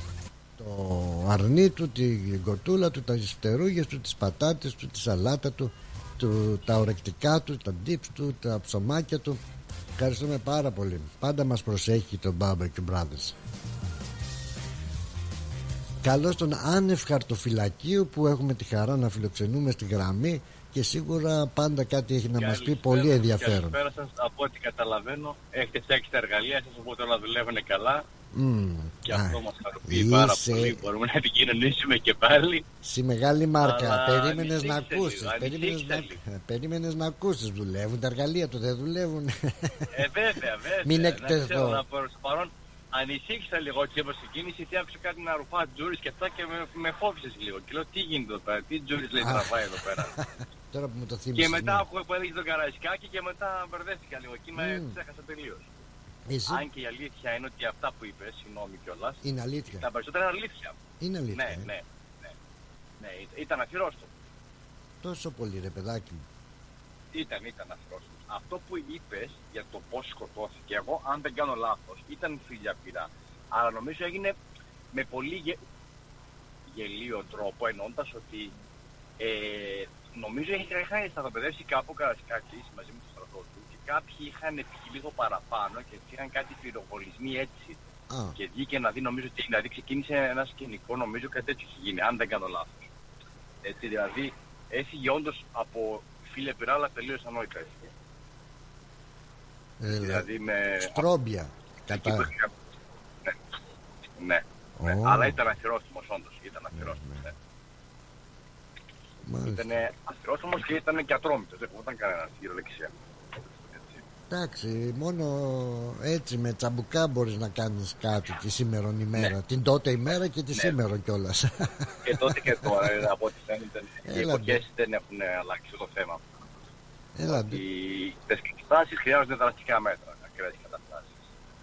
αρνί του, την κοτούλα του, τα φτερούγες του, τις πατάτες του, τη σαλάτα του, του τα ορεκτικά του, τα dips του, τα ψωμάκια του. Ευχαριστούμε πάρα πολύ. Πάντα μας προσέχει το Barbecue Brothers Καλώς τον άνευ χαρτοφυλακίου που έχουμε τη χαρά να φιλοξενούμε στη γραμμή και σίγουρα πάντα κάτι έχει να μας πει πολύ ενδιαφέρον. Καλησπέρα σας, από ό,τι καταλαβαίνω έχετε φτιάξει τα εργαλεία σας οπότε όλα δουλεύουν καλά Mm. και αυτό μας χαροποιεί πάρα Είσαι- πολύ, μπορούμε να επικοινωνήσουμε και πάλι. Στη μεγάλη μάρκα. Αλλά Περίμενες να ανησύχησε ακούσεις. λίγο, Περίμενες ανησύχησε να... λίγο. ε, Περίμενες να ακούσεις. Δουλεύουν τα εργαλεία του, δεν δουλεύουν. Ε, βέβαια, βέβαια. Μην Να εκτεθώ. ξέρω, να προς το παρόν ανησύχησα λίγο και όπως ξεκίνησε γιατί άκουσα κάτι να ρουφά τζούρις και αυτά και με, με φόβησες λίγο. Και λέω τι γίνεται εδώ πέρα, τι τζούρις λέει τραβάει εδώ πέρα. Τώρα που μου το θύμισες. και μετά ναι. άκουγα που έλεγε τον καραϊσκάκι και μετά μπερδεύτηκα λίγο και με Μμμ. ξέχασα τελείως. Εσύ Αν και η αλήθεια είναι ότι αυτά που είπες, συγγνώμη κιόλας, είναι αλήθεια. τα περισσότερα είναι αλήθεια. Είναι αλήθεια. Ναι, ε. ναι, ναι. Ναι, ήταν- ήταν αφιερόστο. Τόσο πολύ ρε παιδάκι μου. Ήταν, ήταν αφιερόστο. Αυτό που είπες για το πώς σκοτώθηκε, εγώ αν δεν κάνω λάθος, ήταν φίλια πειρά. Αλλά νομίζω έγινε με πολύ γε... γελίο τρόπο, εννοώντας ότι ε, νομίζω είχαν σταθοπεδεύσει κάπου ο Καρασκάκης μαζί με το στρατό τους και κάποιοι είχαν πιει λίγο παραπάνω και είχαν κάτι πυροβολισμοί έτσι. Α, Και βγήκε να δει, νομίζω ότι δηλαδή ξεκίνησε ένα σκηνικό, νομίζω κάτι τέτοιο έχει γίνει, αν δεν κάνω λάθος. Έτσι, δηλαδή έφυγε όντως από φίλε πειρά, αλλά τελείως ανόητα. έφυγε. ε, Δηλαδή με. Στρόμπια. εκεί που Κατά. είχα- Ναι. Ναι. ναι. Ω. Αλλά ήταν αφιερώσιμο, όντως. Ήταν αφιερώσιμο. Ναι. Μάλιστα. Ήταν αφιερώσιμο και ήταν και ατρόμητος. Δεν φοβόταν κανένας χειρολεξία. Έτσι. Εντάξει, μόνο έτσι με τσαμπουκά μπορείς να κάνεις κάτι τη σήμερον ημέρα. Ναι. Την τότε ημέρα και τη σήμερον κιόλας. και τότε και τώρα, ε, από ό,τι φαίνεται, οι Έλα, εποχές δεν έχουν αλλάξει το θέμα. Έλατε. Οι καταστάσει χρειάζονται δραστικά μέτρα. Ακραίε καταστάσεις.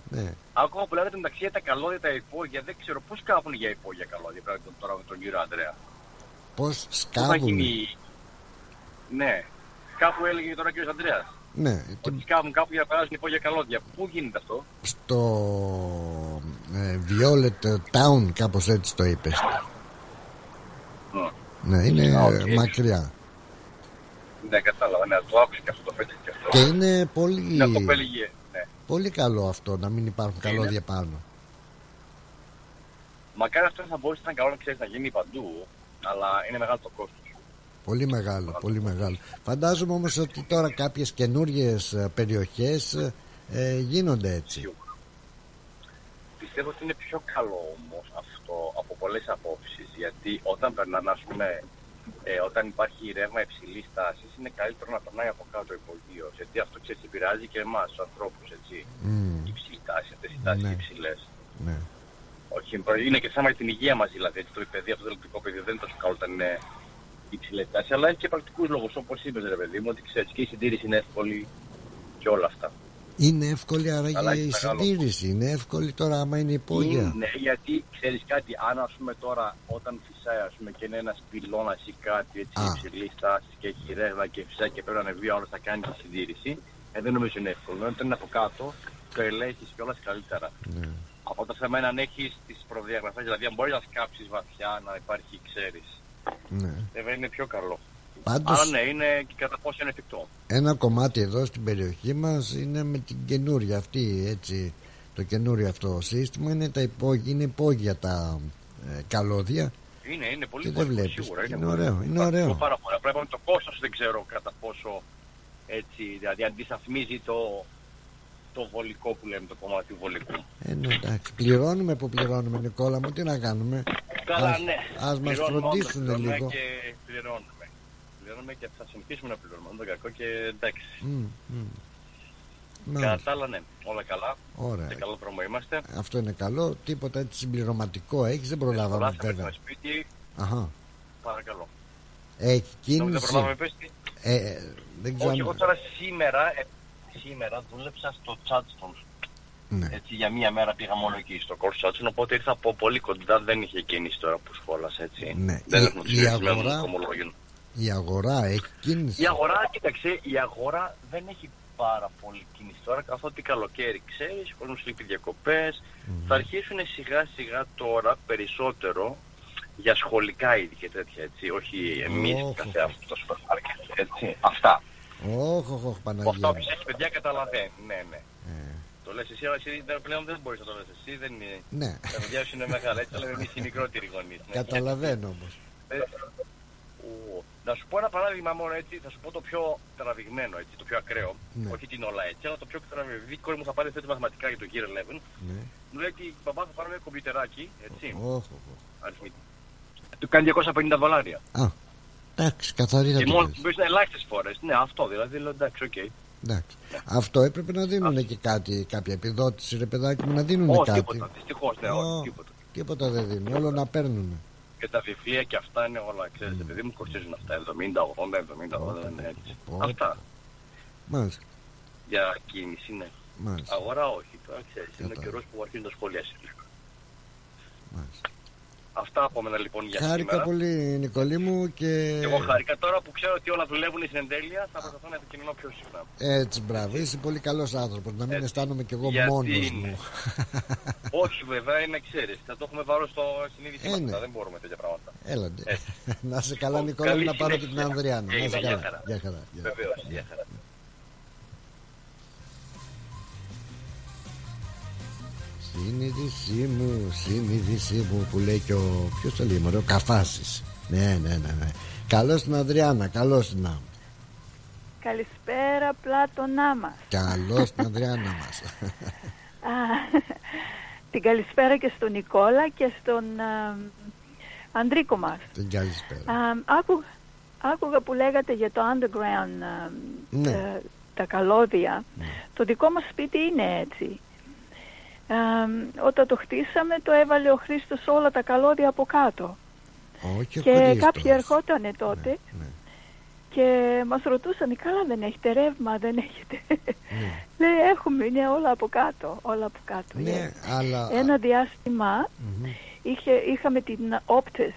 Ναι. Ακόμα που λέγατε μεταξύ για τα καλώδια, τα υπόγεια, δεν ξέρω πώς κάπουν για υπόγεια καλώδια πέρα τον- τώρα με τον κύριο Αντρέα. Πώς Πού θα σκάβουν. γίνει. Ναι, κάπου έλεγε τώρα ο κύριος Αντρέα. Ναι, Ότι σκάβουν κάπου για να περάσουν υπόγεια καλώδια. Πού γίνεται αυτό; στο ε, Violet Town κάπως έτσι το είπες Μμ. ναι είναι Α, οκ. ε, μακριά Ναι, κατάλαβα. Ναι, το άκουσα και αυτό το πέτυχε και αυτό. και είναι πολύ, Είναι αυτό που έλεγε. Ναι. πολύ καλό αυτό να μην υπάρχουν Είναι; καλώδια πάνω Μακάρι αυτό θα μπορούσε να είναι καλό να ξέρεις να γίνει παντού, αλλά είναι μεγάλο το κόστος. Πολύ μεγάλο, πολύ μεγάλο φαντάζομαι όμως ότι τώρα κάποιες καινούριες ε, περιοχές ε, ε, γίνονται έτσι Σίγουρα. Πιστεύω ότι είναι πιο καλό όμως αυτό από πολλές απόψεις. Γιατί όταν περνάνε, ας πούμε, ε, όταν υπάρχει ρεύμα υψηλής τάσης, είναι καλύτερο να περνάει από κάτω υπογείο. Γιατί αυτό ξέρεις, επηρεάζει και εμάς τους ανθρώπους, έτσι. Μμ, Η υψηλή τάση, αυτές οι τάσεις Ναι. υψηλές. ναι. Όχι, είναι και θέμα για την υγεία μας δηλαδή. Έτσι, το παιδί, αυτό το ηλεκτρικό παιδί δεν είναι τόσο καλό όταν είναι υψηλή τάση. Αλλά έχει και πρακτικούς λόγους, όπως είπες, ρε παιδί μου, ότι ξέρεις και η συντήρηση είναι εύκολη και όλα αυτά. είναι εύκολη Αλλά άραγε έχει η μεγάλο συντήρηση είναι εύκολη τώρα άμα είναι υπόγεια Ναι, γιατί ξέρεις κάτι, αν ας πούμε τώρα όταν φυσάει ας πούμε, και είναι ένας πυλώνας ή κάτι έτσι Α. υψηλή τάση και έχει ρεύμα και φυσάει και πρέπει να ανεβεί ο άλλος να κάνει τη συντήρηση, ε, δεν νομίζω είναι εύκολο. Όταν είναι από κάτω, το ελέγχεις κιόλας καλύτερα. Ναι. Από το θέμα είναι αν έχεις τις προδιαγραφές, δηλαδή αν μπορείς να σκάψεις βαθιά, να υπάρχει, ξέρεις. Ναι. Βέβαια είναι πιο καλό. Πάντως Αλλά ναι, είναι και κατά πόσο είναι εφικτό. ένα κομμάτι εδώ στην περιοχή μας είναι με την καινούρια αυτή έτσι το καινούριο αυτό σύστημα είναι τα υπόγεια, είναι υπόγεια τα ε, καλώδια Είναι, είναι πολύ Και δεν κόσμο, βλέπεις. σίγουρα. Είναι πολύ- ωραίο, είναι πρακτικό ωραίο. Πάρα πολύ. Πρέπει να το κόστος δεν ξέρω κατά πόσο έτσι, δηλαδή αντισταθμίζει το, το βολικό που λέμε, το κομμάτι του βολικού. ε, ναι, εντάξει. πληρώνουμε που πληρώνουμε Νικόλα μου τι να κάνουμε; Καλά, ας, ναι. ας μας Πληρώνουμε, όντως, φροντίσουν πληρώνουμε λίγο Και πληρώνουμε. Πληρώνουμε και θα συνεχίσουμε να πληρώνουμε. Δεν το κακό και εντάξει. Μμ, μμ. Μάλιστα. Κατά τα άλλα, ναι. Όλα καλά. Ωραία. Σε καλό δρόμο είμαστε. Αυτό είναι καλό. Τίποτα έτσι συμπληρωματικό έχει, δεν προλάβαμε Προλάβαμε βέβαια. το σπίτι, Αχα. παρακαλώ. Έχει Νομίζω κίνηση. προλάβαμε πες τι. Ε, ε, δεν ξέρω. Όχι, αν- εγώ τώρα σήμερα, ε, σήμερα δούλεψα στο Τσάτστον. Ναι. Έτσι, για μία μέρα πήγα μόνο εκεί στο Call Τσάτστον, οπότε ήρθα από πολύ κοντά, δεν είχε κίνηση τώρα που σχόλασε έτσι. Ναι. Δεν Η- έχουμε η τους συνηθισμένους αγορά- δρομολόγιους. Η αγορά έχει κίνηση. Η αγορά, κοίταξε, η αγορά δεν έχει πάρα πολύ κίνηση τώρα, καθότι καλοκαίρι ξέρεις, ο κόσμος λείπει διακοπές. Θα αρχίσουν σιγά σιγά τώρα περισσότερο για σχολικά είδη και τέτοια έτσι, όχι εμείς Όχ, κάθε αυτό το σούπερ μάρκετ, έτσι. Αυτά. Όχι, όχι, όχι, Από Παναγία. αυτά όποιος έχει παιδιά καταλαβαίνεις, ναι, ναι. Ε, Το λες εσύ, αλλά εσύ δεν- πλέον δεν μπορείς να το λες εσύ, δεν είναι... ναι, Τα παιδιά σου είναι μεγάλα, έτσι, αλλά εμείς οι μικρότεροι γονείς. ναι. καταλαβαίνω όμως. Ε, ου, Να σου πω ένα παράδειγμα μόνο έτσι, θα σου πω το πιο τραβηγμένο έτσι, το πιο ακραίο. Ναι. Όχι την όλα έτσι, αλλά το πιο τραβηγμένο. Επειδή η κόρη μου θα πάρει θέση μαθηματικά για το Gear 11, Ναι. μου λέει ότι παπά θα πάρουμε ένα κομπιουτεράκι, έτσι, Όχι, όχι. αριθμητικό. Του κάνει 250 δολάρια. Α, εντάξει, καθαρή θα Και το μόνο πεις. που είναι ελάχιστες φορές. Ναι, αυτό δηλαδή, λέω εντάξει, οκ. Εντάξει. Αυτό έπρεπε να δίνουν και κάτι, κάποια επιδότηση, ρε παιδάκι μου, να δίνουν Όχι, κάτι. τίποτα. Δυστυχώς, ναι, όχι, Ω, τίποτα. Τίποτα δεν δίνουν, όλο να παίρνουν. Και τα βιβλία και αυτά είναι όλα, ξέρετε, παιδί μου κοστίζουν αυτά. 70, 80, 70, 80, δεν είναι έτσι. Πω, Αυτά. Μάλιστα, Για κίνηση, ναι. μάλιστα, Αγορά όχι, τώρα ξέρεις, είναι ο Κατάλαβα. καιρός που αρχίζουν τα σχολεία σήμερα. μάλιστα. Αυτά από μένα λοιπόν για Χάρηκα σήμερα. πολύ, Νικολή μου, και Εγώ χάρηκα τώρα που ξέρω ότι όλα δουλεύουν στην εντέλεια, θα προσπαθώ να επικοινωνώ πιο συχνά. έτσι, μπράβο, είσαι πολύ καλός άνθρωπος, να μην Έτσι. αισθάνομαι κι εγώ Γιατί μόνος είναι. μου. Όχι βέβαια, είναι ξέρεις, θα το έχουμε βάρο στο συνείδησή Ε, μας, ναι. μετά, δεν μπορούμε τέτοια πράγματα. Έλαντε. Έτσι. να είσαι καλά, Λοιπόν, Νικόλα, μου, καλή να πάρω και την συνέχεια. Ανδριάνα. Να είσαι Έγινε, γεια καλά. χαρά. Γεια χαρά. γεια. Βεβαίως, γεια χαρά. Συνείδησή μου, συνείδησή μου που λέει και ο. Ποιος το λέει, μωρέ, ο Καφάσης. Ναι, ναι, ναι. ναι. Καλώς την Ανδριάνα, καλώς την Άμ. Καλησπέρα πλάτωνά μας. Καλώς την Ανδριάνα μας. Α, Την καλησπέρα και στον Νικόλα και στον α, Ανδρίκο μας. την καλησπέρα. Α, άκου- άκουγα που λέγατε για το underground, α, Ναι. τα, τα καλώδια. Το δικό μας σπίτι είναι έτσι. Α, όταν το χτίσαμε το έβαλε ο Χρήστος όλα τα καλώδια από κάτω. Όχι ο και Χρήστος. κάποιοι ερχότανε τότε ναι. και μας ρωτούσαν καλά δεν έχετε ρεύμα, δεν έχετε; Λέει έχουμε, είναι όλα από κάτω, όλα από κάτω. Ναι, yes. αλλά. Ένα διάστημα Μμμ. είχε, είχαμε την Optus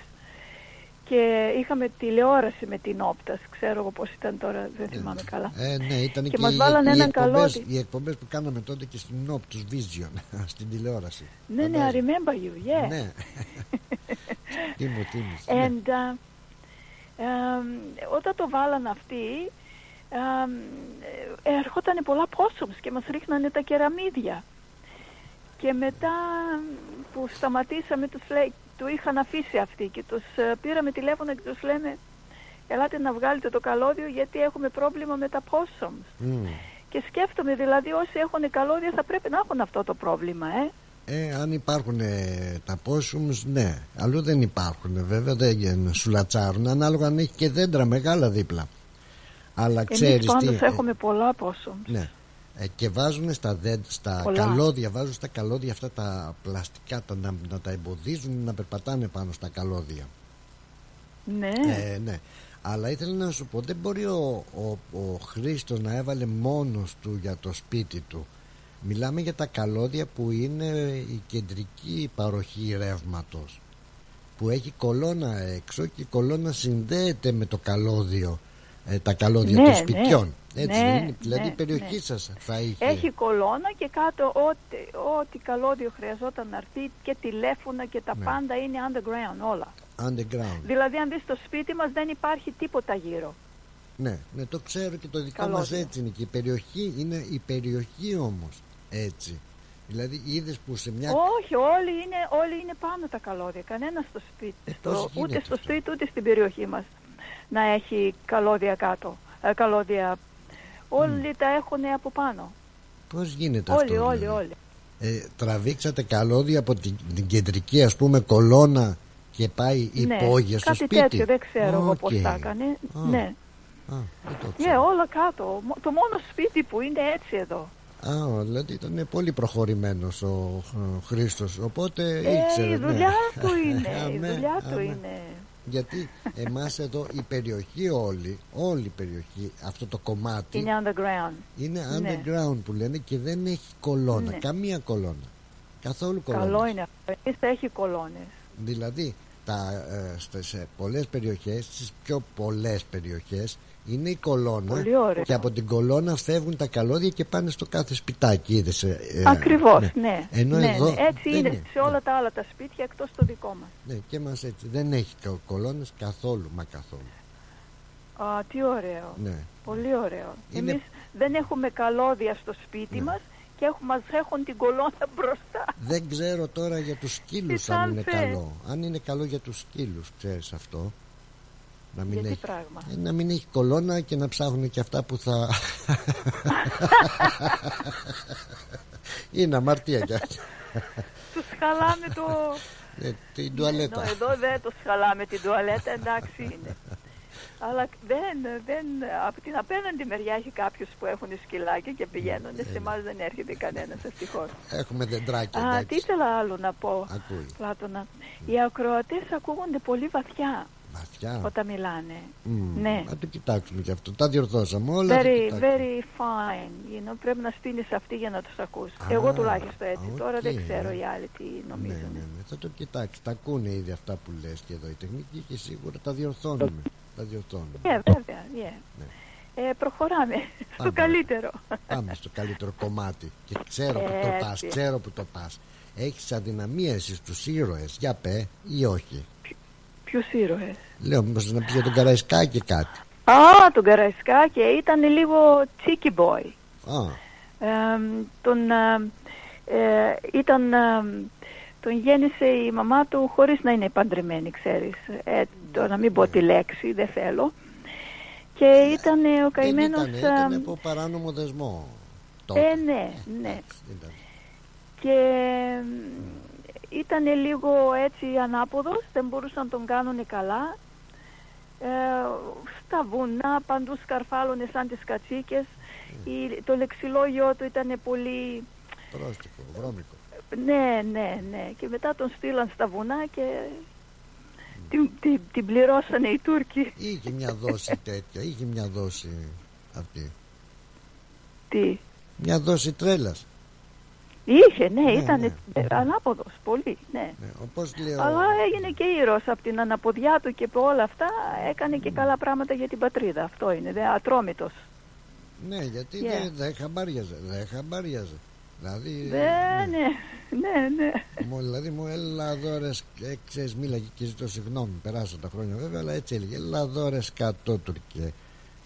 και είχαμε τηλεόραση με την Optus. Ξέρω εγώ πώς ήταν τώρα, δεν θυμάμαι καλά. Ε, ναι, ήταν Και και, μας οι, βάλανε οι έναν εκπομπές, καλώδι. οι εκπομπές που κάναμε τότε και στην Optus Vision, στην τηλεόραση. Ναι, ναι, I Φαντάζεσαι. remember you, yeah. Ναι. Τι μου θύμισε. And, uh, um, όταν το βάλαν αυτοί, um, ε, ερχόταν πολλά πόσομς και μας ρίχνανε τα κεραμίδια. Και μετά που σταματήσαμε, τους λέει, του είχαν αφήσει αυτοί και τους ε, πήραμε τηλέφωνο και τους λέμε ελάτε να βγάλετε το καλώδιο γιατί έχουμε πρόβλημα με τα πόσομς. Μμ. Και σκέφτομαι δηλαδή όσοι έχουν καλώδια θα πρέπει να έχουν αυτό το πρόβλημα, ε. Ε, αν υπάρχουν ε, τα πόσουμς, ναι. Αλλού δεν υπάρχουν, βέβαια, δεν γίνουν, σου λατσάρουν. Ανάλογα αν έχει και δέντρα μεγάλα δίπλα. Αλλά Εμείς ξέρεις τι. πάντως ε, έχουμε πολλά πόσομς. ναι. Ε, και βάζουν στα, δέντ, στα Πολλά. καλώδια, βάζουν στα καλώδια αυτά τα πλαστικά τα, να, να τα εμποδίζουν να περπατάνε πάνω στα καλώδια. Ναι. Ε, ναι. Αλλά ήθελα να σου πω, δεν μπορεί ο, ο, ο Χρήστος να έβαλε μόνος του για το σπίτι του. Μιλάμε για τα καλώδια που είναι η κεντρική παροχή ρεύματος που έχει κολόνα έξω και η κολόνα συνδέεται με το καλώδιο ε, τα καλώδια Ναι, των ναι. Σπιτιών έτσι Ναι, δεν είναι δηλαδή ναι, η περιοχή ναι. σας θα είχε Έχει κολόνα και κάτω ό,τι, ό,τι καλώδιο χρειαζόταν να έρθει και τηλέφωνα και τα Ναι. πάντα είναι underground όλα. underground Δηλαδή αν δεις το σπίτι μας δεν υπάρχει τίποτα γύρω. ναι, ναι το ξέρω και το δικό Καλώδια. μας έτσι είναι και η περιοχή είναι η περιοχή όμως έτσι Δηλαδή είδες που σε μια. Όχι, όλοι είναι, όλοι είναι πάνω τα καλώδια. Κανένας στο σπίτι, Ε, στο- πώς ούτε γίνεται στο αυτό; σπίτι ούτε στην περιοχή μας να έχει καλώδια κάτω. ε, καλώδια. Όλοι τα έχουν από πάνω. Πώς γίνεται όλοι, αυτό. όλοι, δηλαδή; όλοι. Ε, τραβήξατε καλώδια από την, την κεντρική ας πούμε κολόνα και πάει υπόγεια στο Ναι, κάτι σπίτι; τέτοιο, δεν ξέρω εγώ πώς Οκ. τα έκανε. Α, Ναι, Α, δεν το ναι, ξέρω. όλα κάτω. Μο- Το μόνο σπίτι που είναι έτσι εδώ. Α, δηλαδή ήταν πολύ προχωρημένος ο Χ- Χρήστος οπότε Ε, ήξερε η ναι. δουλειά του είναι. η Αμέ, δουλειά του αμέ. είναι. Γιατί εμάς εδώ η περιοχή όλη όλη η περιοχή αυτό το κομμάτι Είναι underground. είναι Ναι. underground που λένε και δεν έχει κολόνα Ναι. καμία κολόνα καθόλου κολόνα Καλό είναι αυτό. Εμείς θα έχει κολόνες. Δηλαδή, τα, ε, στα- σε πολλές περιοχές, στις πιο πολλές περιοχές, είναι η κολόνα Πολύ ωραίο. και από την κολόνα φεύγουν τα καλώδια και πάνε στο κάθε σπιτάκι. Είδες, ε, ε, Ακριβώς, ναι. Ενώ ναι, εδώ ναι. Έτσι δεν είναι σε όλα τα άλλα τα σπίτια εκτός το δικό μας. Ναι, και μας έτσι. Δεν έχει ко- κολόνες καθόλου, μα καθόλου. Α, τι ωραίο. Ναι. Πολύ ωραίο. Είναι- Εμείς δεν έχουμε καλώδια στο σπίτι Ναι. μας και έχουμε, μας έχουν την κολόνα μπροστά. Δεν ξέρω τώρα για τους σκύλους Τις αν σαν είναι θε. καλό. Αν είναι καλό για τους σκύλους, ξέρεις αυτό. Να μην, Για τι έχει, πράγμα; Ε, να μην έχει κολόνα και να ψάχνουν και αυτά που θα... είναι αμαρτία κι αυτά. Τους χαλάμε το... Ε, την τουαλέτα. Ενώ εδώ δεν τους χαλάμε την τουαλέτα, εντάξει είναι. Αλλά δεν, δεν, από την απέναντι μεριά έχει κάποιους που έχουν σκυλάκια και πηγαίνουν. Σε εμάς δεν έρχεται κανένας ευτυχώς. Έχουμε δεντράκια. Α, εντάξει. τι ήθελα άλλο να πω, Ακούει. Πλάτωνα. Οι ακροατές ακούγονται πολύ βαθιά Βαθιά. όταν μιλάνε. Μμ, Ναι. Να το κοιτάξουμε κι αυτό. Τα διορθώσαμε όλα. τα Very, κοιτάξουμε. very fine. You know, πρέπει να στείνεις αυτή για να τους ακούς. Εγώ τουλάχιστον έτσι. Τώρα δεν οκ. ξέρω οι άλλοι τι Ναι, νομίζουν. ναι, ναι. Θα το κοιτάξεις. Τα ακούνε ήδη αυτά που λες και εδώ οι τεχνικοί και σίγουρα τα διορθώνουμε. τα διορθώνουμε. Yeah, βέβαια, yeah. Ε, προχωράμε στο Πάμε. καλύτερο. Πάμε στο καλύτερο κομμάτι. Και ξέρω που το πας, Έτσι. ξέρω που το πας. Έχεις αδυναμία εσύ στους ήρωες. Για πέ ή όχι. Ποιους ήρωες; Λέω μήπως να πεις για τον Καραϊσκάκη κάτι. Α, τον Καραϊσκά και ήταν λίγο cheeky boy. Α, Ε, τον, ε, ε, ήταν, ε, τον γέννησε η μαμά του χωρίς να είναι παντρεμένη, ξέρεις. Ε, το, να μην πω τη λέξη, δεν θέλω. Και ήταν ε, ο δεν καημένος... ήταν, ήταν ε, από παράνομο δεσμό. ε, ναι, ναι. Ήταν. Και ήταν λίγο έτσι ανάποδος, δεν μπορούσαν να τον κάνουν καλά. Ε, στα βουνά παντού σκαρφάλωνε σαν τις κατσίκες. Η- το λεξιλόγιο του ήταν πολύ... Πρόστιχο, βρώμικο. Ναι, ναι, ναι. Και μετά τον στείλαν στα βουνά και την, την, την πληρώσανε οι Τούρκοι. Είχε μια δόση τέτοια, είχε μια δόση αυτή. Τι; Μια δόση τρέλας. Είχε, ναι, Ναι, ήταν ναι. ανάποδος, πολύ, ναι. Ναι, όπως λέω, Αλλά έγινε και ήρωας από την αναποδιά του και από όλα αυτά έκανε και καλά πράγματα για την πατρίδα. Αυτό είναι, δε, ατρόμητος. ναι, γιατί Yeah. δεν δεν χαμπάριαζε, δεν χαμπάριαζε. Δηλαδή, Δε, ναι, ναι, ναι. μου, δηλαδή μου έλα εδώ ρε, σκ- ε, ξέρεις μίλαγε και ζητώ συγγνώμη, περάσαν τα χρόνια βέβαια, αλλά έτσι έλεγε, έλα εδώ ρε σκατό Τουρκέ.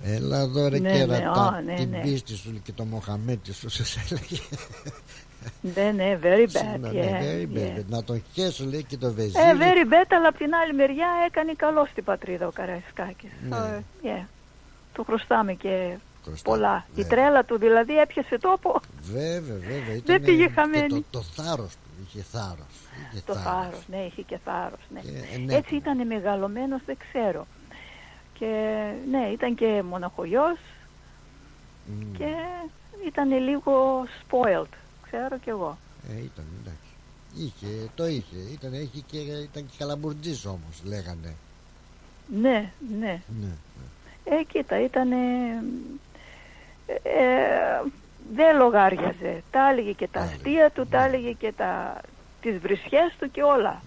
Έλα εδώ ρε Ναι, ναι, κερατά, α, ναι, την ναι. πίστη σου και το Μοχαμέτη σου, σας έλεγε. Ναι, ναι, very bad. Σύνορα, yeah, ναι, very bad. yeah. Να τον χέσω λέει και το βεζίλι. Ε, very bad, αλλά από την άλλη μεριά έκανε καλό στην πατρίδα ο Καραϊσκάκης. Ναι. So, yeah. Του χρωστάμε και Χρωστάμε, πολλά. Η ναι. τρέλα του δηλαδή έπιασε τόπο. Βέβαια, βέβαια. Ήταν Δεν πήγε και χαμένη. Το, το θάρρος του, είχε θάρρος. Είχε Το θάρρος, ναι, είχε και θάρρος. Ναι. Και ενέπνευε. Έτσι ήταν μεγαλωμένος, δεν ξέρω. Και ναι, ήταν και μοναχογιός Μμ. και ήταν λίγο spoiled, ξέρω κι εγώ. Ε, ήταν, εντάξει. Είχε, το είχε. Ήταν, είχε και, ήταν και καλαμπουρτζής όμως, λέγανε. Ναι, ναι. Ναι. Ε, κοίτα, ήταν. δεν λογάριαζε. Τα έλεγε και τα αστεία του, τα έλεγε και τα, τις βρισιές του και όλα.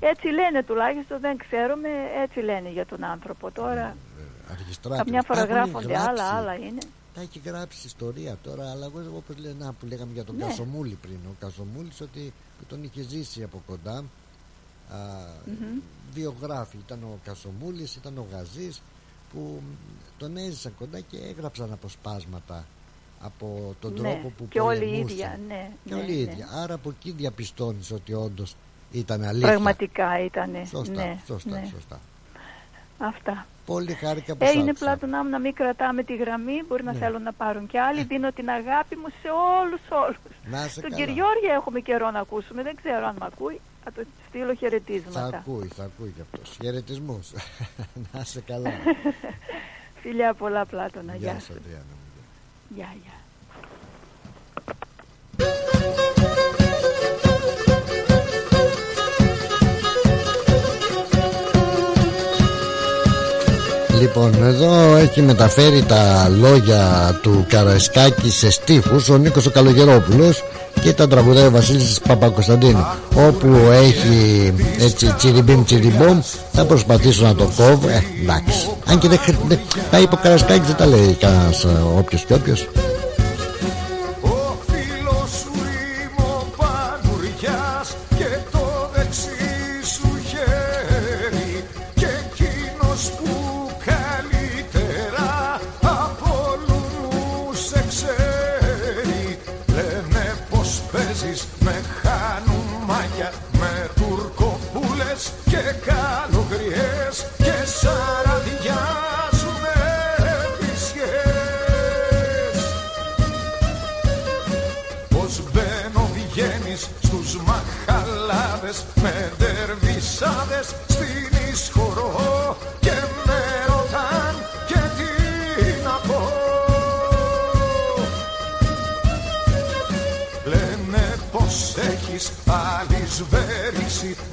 Έτσι λένε τουλάχιστον, δεν ξέρουμε, έτσι λένε για τον άνθρωπο τώρα. Αργιστράτης. Καμιά φορά Τα έχουν γράφονται γράψει. άλλα, άλλα είναι. Τα έχει γράψει ιστορία τώρα, αλλά εγώ όπως λένε, να, που λέγαμε για τον Ναι. Κασομούλη πριν. Ο Κασομούλης ότι που τον είχε ζήσει από κοντά. Α, Μμμ. Δύο γράφοι ήταν ο Κασομούλης, ήταν ο Γαζής που τον έζησαν κοντά και έγραψαν αποσπάσματα από τον Ναι, τρόπο που και όλοι οι πολεμούσε. ίδια, ναι, Και ναι, όλοι οι ναι. ίδια. Άρα από εκεί διαπιστώνεις ότι όντως ήταν αλήθεια. Πραγματικά ήταν. Σωστά, ναι, σωστά, ναι. σωστά. Αυτά. Πολύ χάρηκα που Ε, σ' είναι άκουσα. πλάτο να μην κρατάμε τη γραμμή, μπορεί να Ναι. θέλουν να πάρουν κι άλλοι. Δίνω την αγάπη μου σε όλους όλους. Να είσαι Τον καλά. Κυριώργη έχουμε καιρό να ακούσουμε, δεν ξέρω αν με ακούει. Θα το στείλω Θα χαιρετίσματα. ακούει, θα ακούει κι αυτός. Χαιρετισμούς. να είσαι καλά. Φιλιά πολλά πλάτωνα. Γεια Γεια σου, σου. Αντριάννα μου. Γεια, γεια. Λοιπόν, εδώ έχει μεταφέρει τα λόγια του Καραϊσκάκη σε στίχους ο Νίκος ο Καλογερόπουλος και τα τραγουδάει ο Βασίλης Παπακοσταντίνου όπου έχει έτσι τσιριμπίμ τσιριμπόμ θα προσπαθήσω να το κόβω. Ε, εντάξει. Αν και δεν, χρ- δεν, τα είπε ο Καραϊσκάκης δεν τα λέει κανένας ε, όποιος και όποιος see.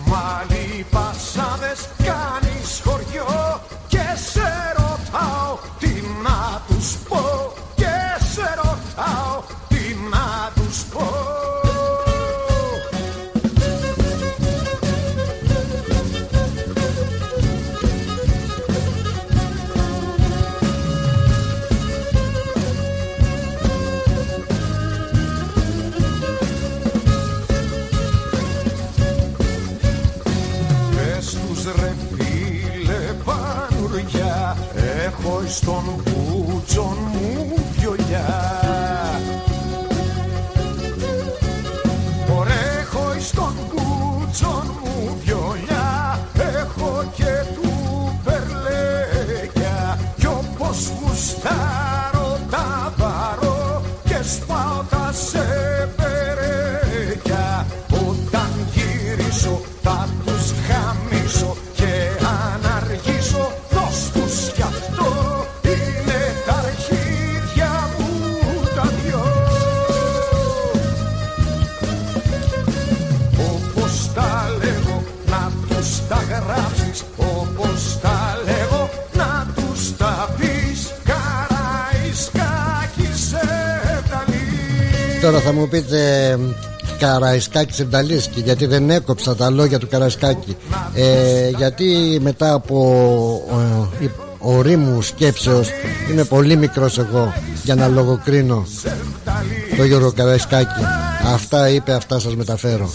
Θα μου πείτε Καραϊσκάκη Σεβδαλίσκη γιατί δεν έκοψα τα λόγια του Καραϊσκάκη. Ε, γιατί μετά από ε, η- ορίμου σκέψεως είμαι πολύ μικρός εγώ για να λογοκρίνω το Γιώργο Καραϊσκάκη. Αυτά είπε αυτά σας μεταφέρω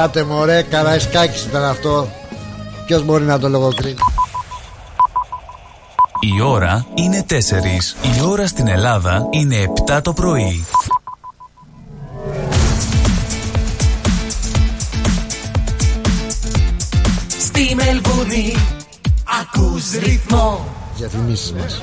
το Μιλάτε μωρέ Καραϊσκάκης ήταν αυτό Ποιος μπορεί να το λογοκρίνει; Η ώρα είναι 4. Η ώρα στην Ελλάδα είναι 7 το πρωί. Στη Μελβούνι ακούς ρυθμό Διαφημίσεις μας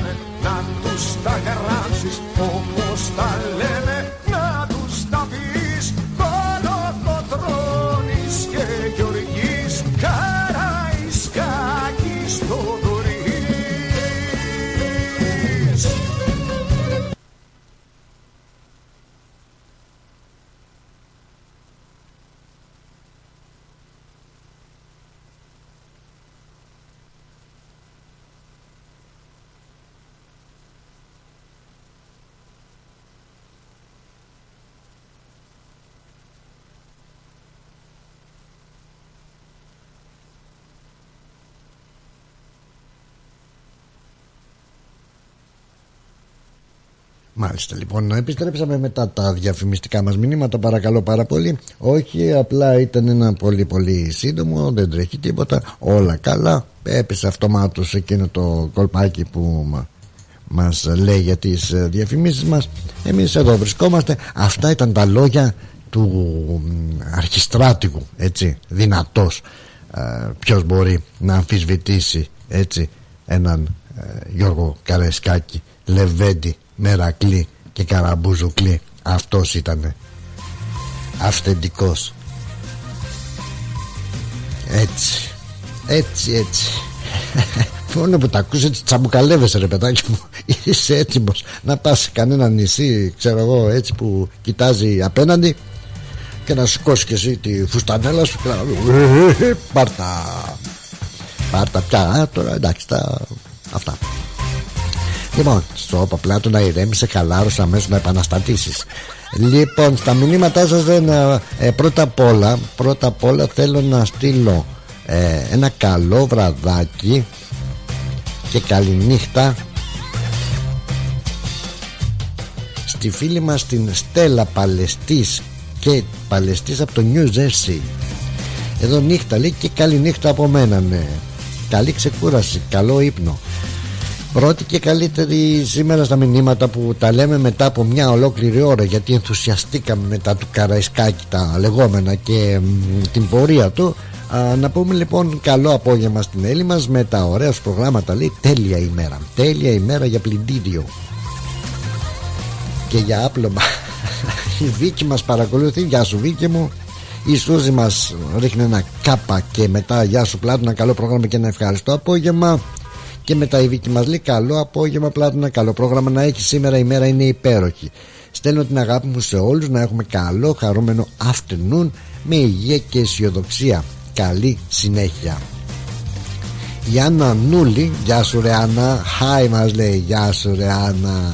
Μάλιστα λοιπόν, επιστρέψαμε μετά τα διαφημιστικά μας μηνύματα. Παρακαλώ πάρα πολύ. Όχι, απλά ήταν ένα πολύ πολύ σύντομο, δεν τρέχει τίποτα. Όλα καλά, έπεσε αυτομάτως εκείνο το κολπάκι που μα- μας λέει για τις ε, διαφημίσεις μας. Εμείς εδώ βρισκόμαστε. Αυτά ήταν τα λόγια του μ, αρχιστράτηγου έτσι, δυνατός. Ε, Ποιος μπορεί να αμφισβητήσει έτσι έναν ε, Γιώργο Καραϊσκάκη Λεβέντη, Μερακλή και Καραμπουζουκλή. Αυτός ήταν. Αυθεντικός. Έτσι. Έτσι έτσι. Μόνο που τα ακούς έτσι τσαμπουκαλεύεσαι ρε παιδάκι μου. Είσαι έτοιμος να πας σε κανένα νησί Ξέρω εγώ έτσι που κοιτάζει απέναντι Και να σηκώσει και εσύ τη φουστανέλα σου Και να «Ε, Πάρτα Πάρτα πια α, τώρα εντάξει τα... Αυτά Λοιπόν, στο παπλάτο να ηρέμησε, χαλάρωσε αμέσως να επαναστατήσεις. Λοιπόν, στα μηνύματά σας δεν. ε, ε, πρώτα απ' όλα, πρώτα απ' όλα θέλω να στείλω ε, ένα καλό βραδάκι και καληνύχτα στη φίλη μας την Στέλλα Παλαιστής και Παλαιστής από το New Jersey εδώ νύχτα λέει και καλή νύχτα από μένα ναι καλή ξεκούραση, καλό ύπνο Πρώτη και καλύτερη σήμερα στα μηνύματα που τα λέμε μετά από μια ολόκληρη ώρα γιατί ενθουσιαστήκαμε μετά του Καραϊσκάκη τα λεγόμενα και μ, την πορεία του. Α, να πούμε λοιπόν καλό απόγευμα στην Έλλη μας με τα ωραία σου προγράμματα λέει τέλεια ημέρα. Τέλεια ημέρα για πλυντήριο. Και για άπλωμα. Η Βίκη μας παρακολουθεί. Γεια σου Βίκη μου. Η Σούζη μας ρίχνει ένα κάπα και μετά. Γεια σου Πλάτωνα. Καλό πρόγραμμα και ένα ευχαριστώ απόγευμα και μετά η Βίκη μας λέει καλό απόγευμα Πλάτωνα καλό πρόγραμμα να έχεις. Σήμερα η μέρα είναι υπέροχη στέλνω την αγάπη μου σε όλους να έχουμε καλό χαρούμενο afternoon με υγεία και αισιοδοξία. Καλή συνέχεια. Η Άννα Νούλη Γεια σου ρε Άννα Hi μας λέει Γεια σου ρε Άννα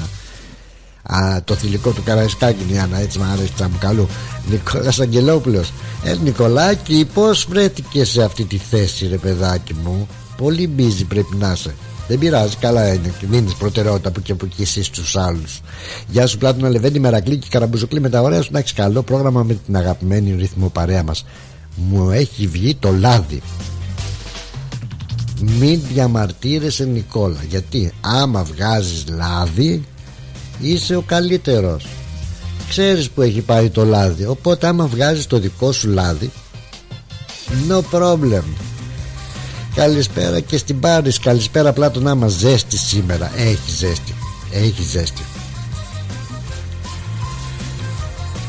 Α, το θηλυκό του Καραϊσκάκη είναι η Άννα έτσι μου αρέσει τσαμπουκαλού Νικόλας Αγγελόπουλος. Ε Νικολάκη πως βρέθηκες σε αυτή τη θέση ρε παιδάκι μου; Πολύ busy πρέπει να είσαι δεν πειράζει, καλά είναι. Δίνεις προτεραιότητα που και από εκεί εσύ στους άλλους. Γεια σου, Πλάτωνα Λεβέντη, Μερακλή και Καραμπουζοκλή με τα ωραία σου. Να έχεις καλό πρόγραμμα με την αγαπημένη ρυθμό παρέα μας. Μου έχει βγει το λάδι. Μην διαμαρτύρεσαι Νικόλα Γιατί άμα βγάζεις λάδι Είσαι ο καλύτερος Ξέρεις που έχει πάει το λάδι Οπότε άμα βγάζεις το δικό σου λάδι No problem Καλησπέρα και στην Πάρης. Καλησπέρα απλά τον άμα ζέστη σήμερα. Έχει ζέστη. Έχει ζέστη.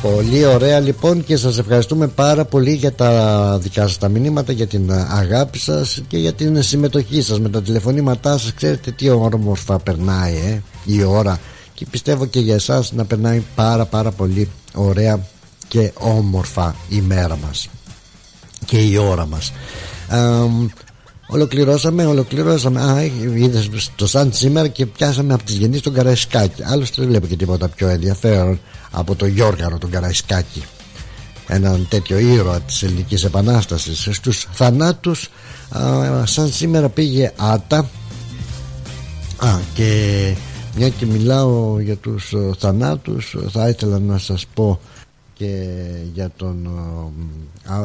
Πολύ ωραία λοιπόν και σας ευχαριστούμε πάρα πολύ για τα δικά σας τα μηνύματα για την αγάπη σας και για την συμμετοχή σας με τα τηλεφωνήματά σας. Ξέρετε τι όμορφα περνάει ε, η ώρα. Και πιστεύω και για εσάς να περνάει πάρα πάρα πολύ ωραία και όμορφα η μέρα μας και η ώρα μας. Αμ, Ολοκληρώσαμε, ολοκληρώσαμε. Α, είδες το σαν σήμερα και πιάσαμε από τις γεννήσεις τον Καραϊσκάκη. Άλλωστε δεν βλέπω και τίποτα πιο ενδιαφέρον από τον Γιώργαρο τον Καραϊσκάκη. Έναν τέτοιο ήρωα της Ελληνικής Επανάστασης. Στους θανάτους, σαν σήμερα πήγε άτα. Α, και μια και μιλάω για τους θανάτους θα ήθελα να σας πω και για τον α,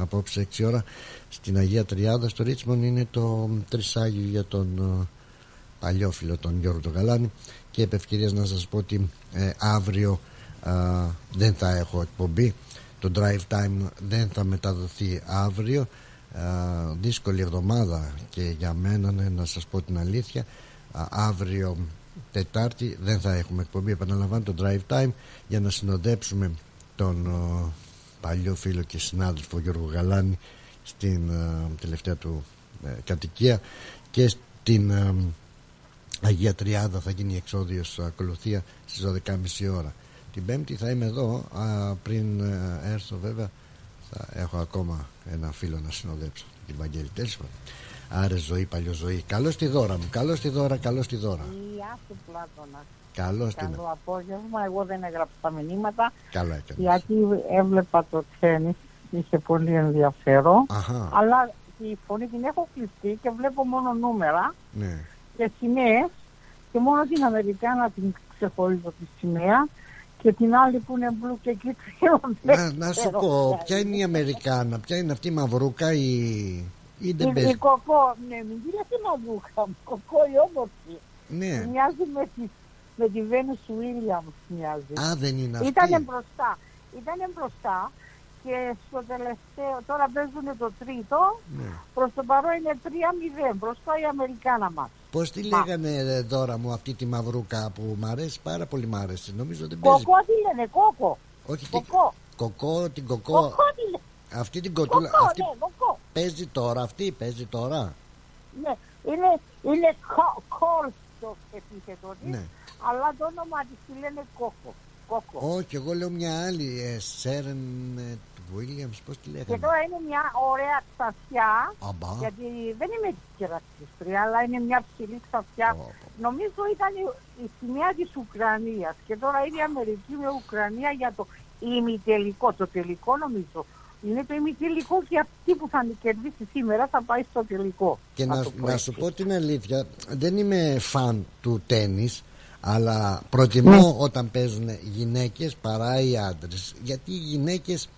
απόψε 6 ώρα στην Αγία Τριάδα στο Ρίτσμον είναι το τρισάγιο για τον ε, παλιόφιλο τον Γιώργο τον Γαλάνη. Και επ' ευκαιρίας να σας πω ότι ε, αύριο ε, δεν θα έχω εκπομπή. Το drive time δεν θα μεταδοθεί αύριο. Ε, δύσκολη εβδομάδα και για μένα ναι, να σας πω την αλήθεια. Αύριο Τετάρτη δεν θα έχουμε εκπομπή. Επαναλαμβάνω το drive time για να συνοδέψουμε τον παλιό φίλο και συνάδελφο Γιώργο Γαλάνη στην uh, τελευταία του uh, κατοικία και στην uh, Αγία Τριάδα θα γίνει η εξόδιος ακολουθία στις 12.30 ώρα την Πέμπτη θα είμαι εδώ πριν έρθω βέβαια θα έχω ακόμα ένα φίλο να συνοδέψω την Βαγγέλη τέλος Άρε ζωή, παλιό ζωή. Καλώς τη δώρα μου, καλώς τη δώρα, καλώς τη δώρα. Γεια σου, Πλάτωνα. Καλώς την Καλό απόγευμα. Εγώ δεν έγραψα τα μηνύματα. Καλά έκανες. Γιατί έβλεπα το τέννη είχε πολύ ενδιαφέρον. Αχα. Αλλά τη φωνή την έχω κλειστεί και βλέπω μόνο νούμερα Ναι. και σημαίες Και μόνο την Αμερικάνα την ξεχωρίζω τη σημαία και την άλλη που είναι μπλου και κίτρινο. Να, να σου πω, ποια είναι η Αμερικάνα, ποια είναι αυτή η μαυρούκα ή, ή δεν Η, η παίζει. κοκό, ναι, μην τη λέτε μαυρούκα, κοκό η όμορφη. Ναι. Μοιάζει με τη, με τη Βένους Williams μοιάζει. Α, δεν είναι αυτή. Ήτανε μπροστά. Ήτανε μπροστά και στο τελευταίο, τώρα παίζουν το τρίτο, Ναι. προς το παρόν είναι 3-0, μπροστά η Αμερικάνα μας. Πώς τη λέγανε ε, δώρα μου αυτή τη μαυρούκα που μ' αρέσει πάρα πολύ μ' αρέσει. Νομίζω δεν παίζει. Κοκό τι λένε, κόκο. Όχι την Κοκό. κοκό, την κοκό. Κοκό τι λένε. Αυτή την Κοκό, κοτούλα. Αυτή ναι, κοκό. παίζει τώρα, αυτή παίζει τώρα. Ναι, είναι, είναι κόλ το επίθετο της, Ναι. αλλά το όνομα της τη λένε κόκο. Κόκο. Όχι, εγώ λέω μια άλλη. Ε, Σέρεν Williams, πώς τη Και λέγανε; τώρα είναι μια ωραία ξαφιά, Αμπά. γιατί δεν είμαι και ρατσιστρία, αλλά είναι μια ψηλή ξαφιά. Νομίζω ήταν η, η σημαία της Ουκρανίας και τώρα είναι η Αμερική με Ουκρανία για το ημιτελικό, το τελικό νομίζω. Είναι το ημιτελικό και αυτή που θα κερδίσει σήμερα θα πάει στο τελικό. Και Θα να, το πω να έτσι. σου πω την αλήθεια, δεν είμαι φαν του τένις, αλλά προτιμώ όταν παίζουν γυναίκες παρά οι άντρες. Γιατί οι γυναίκες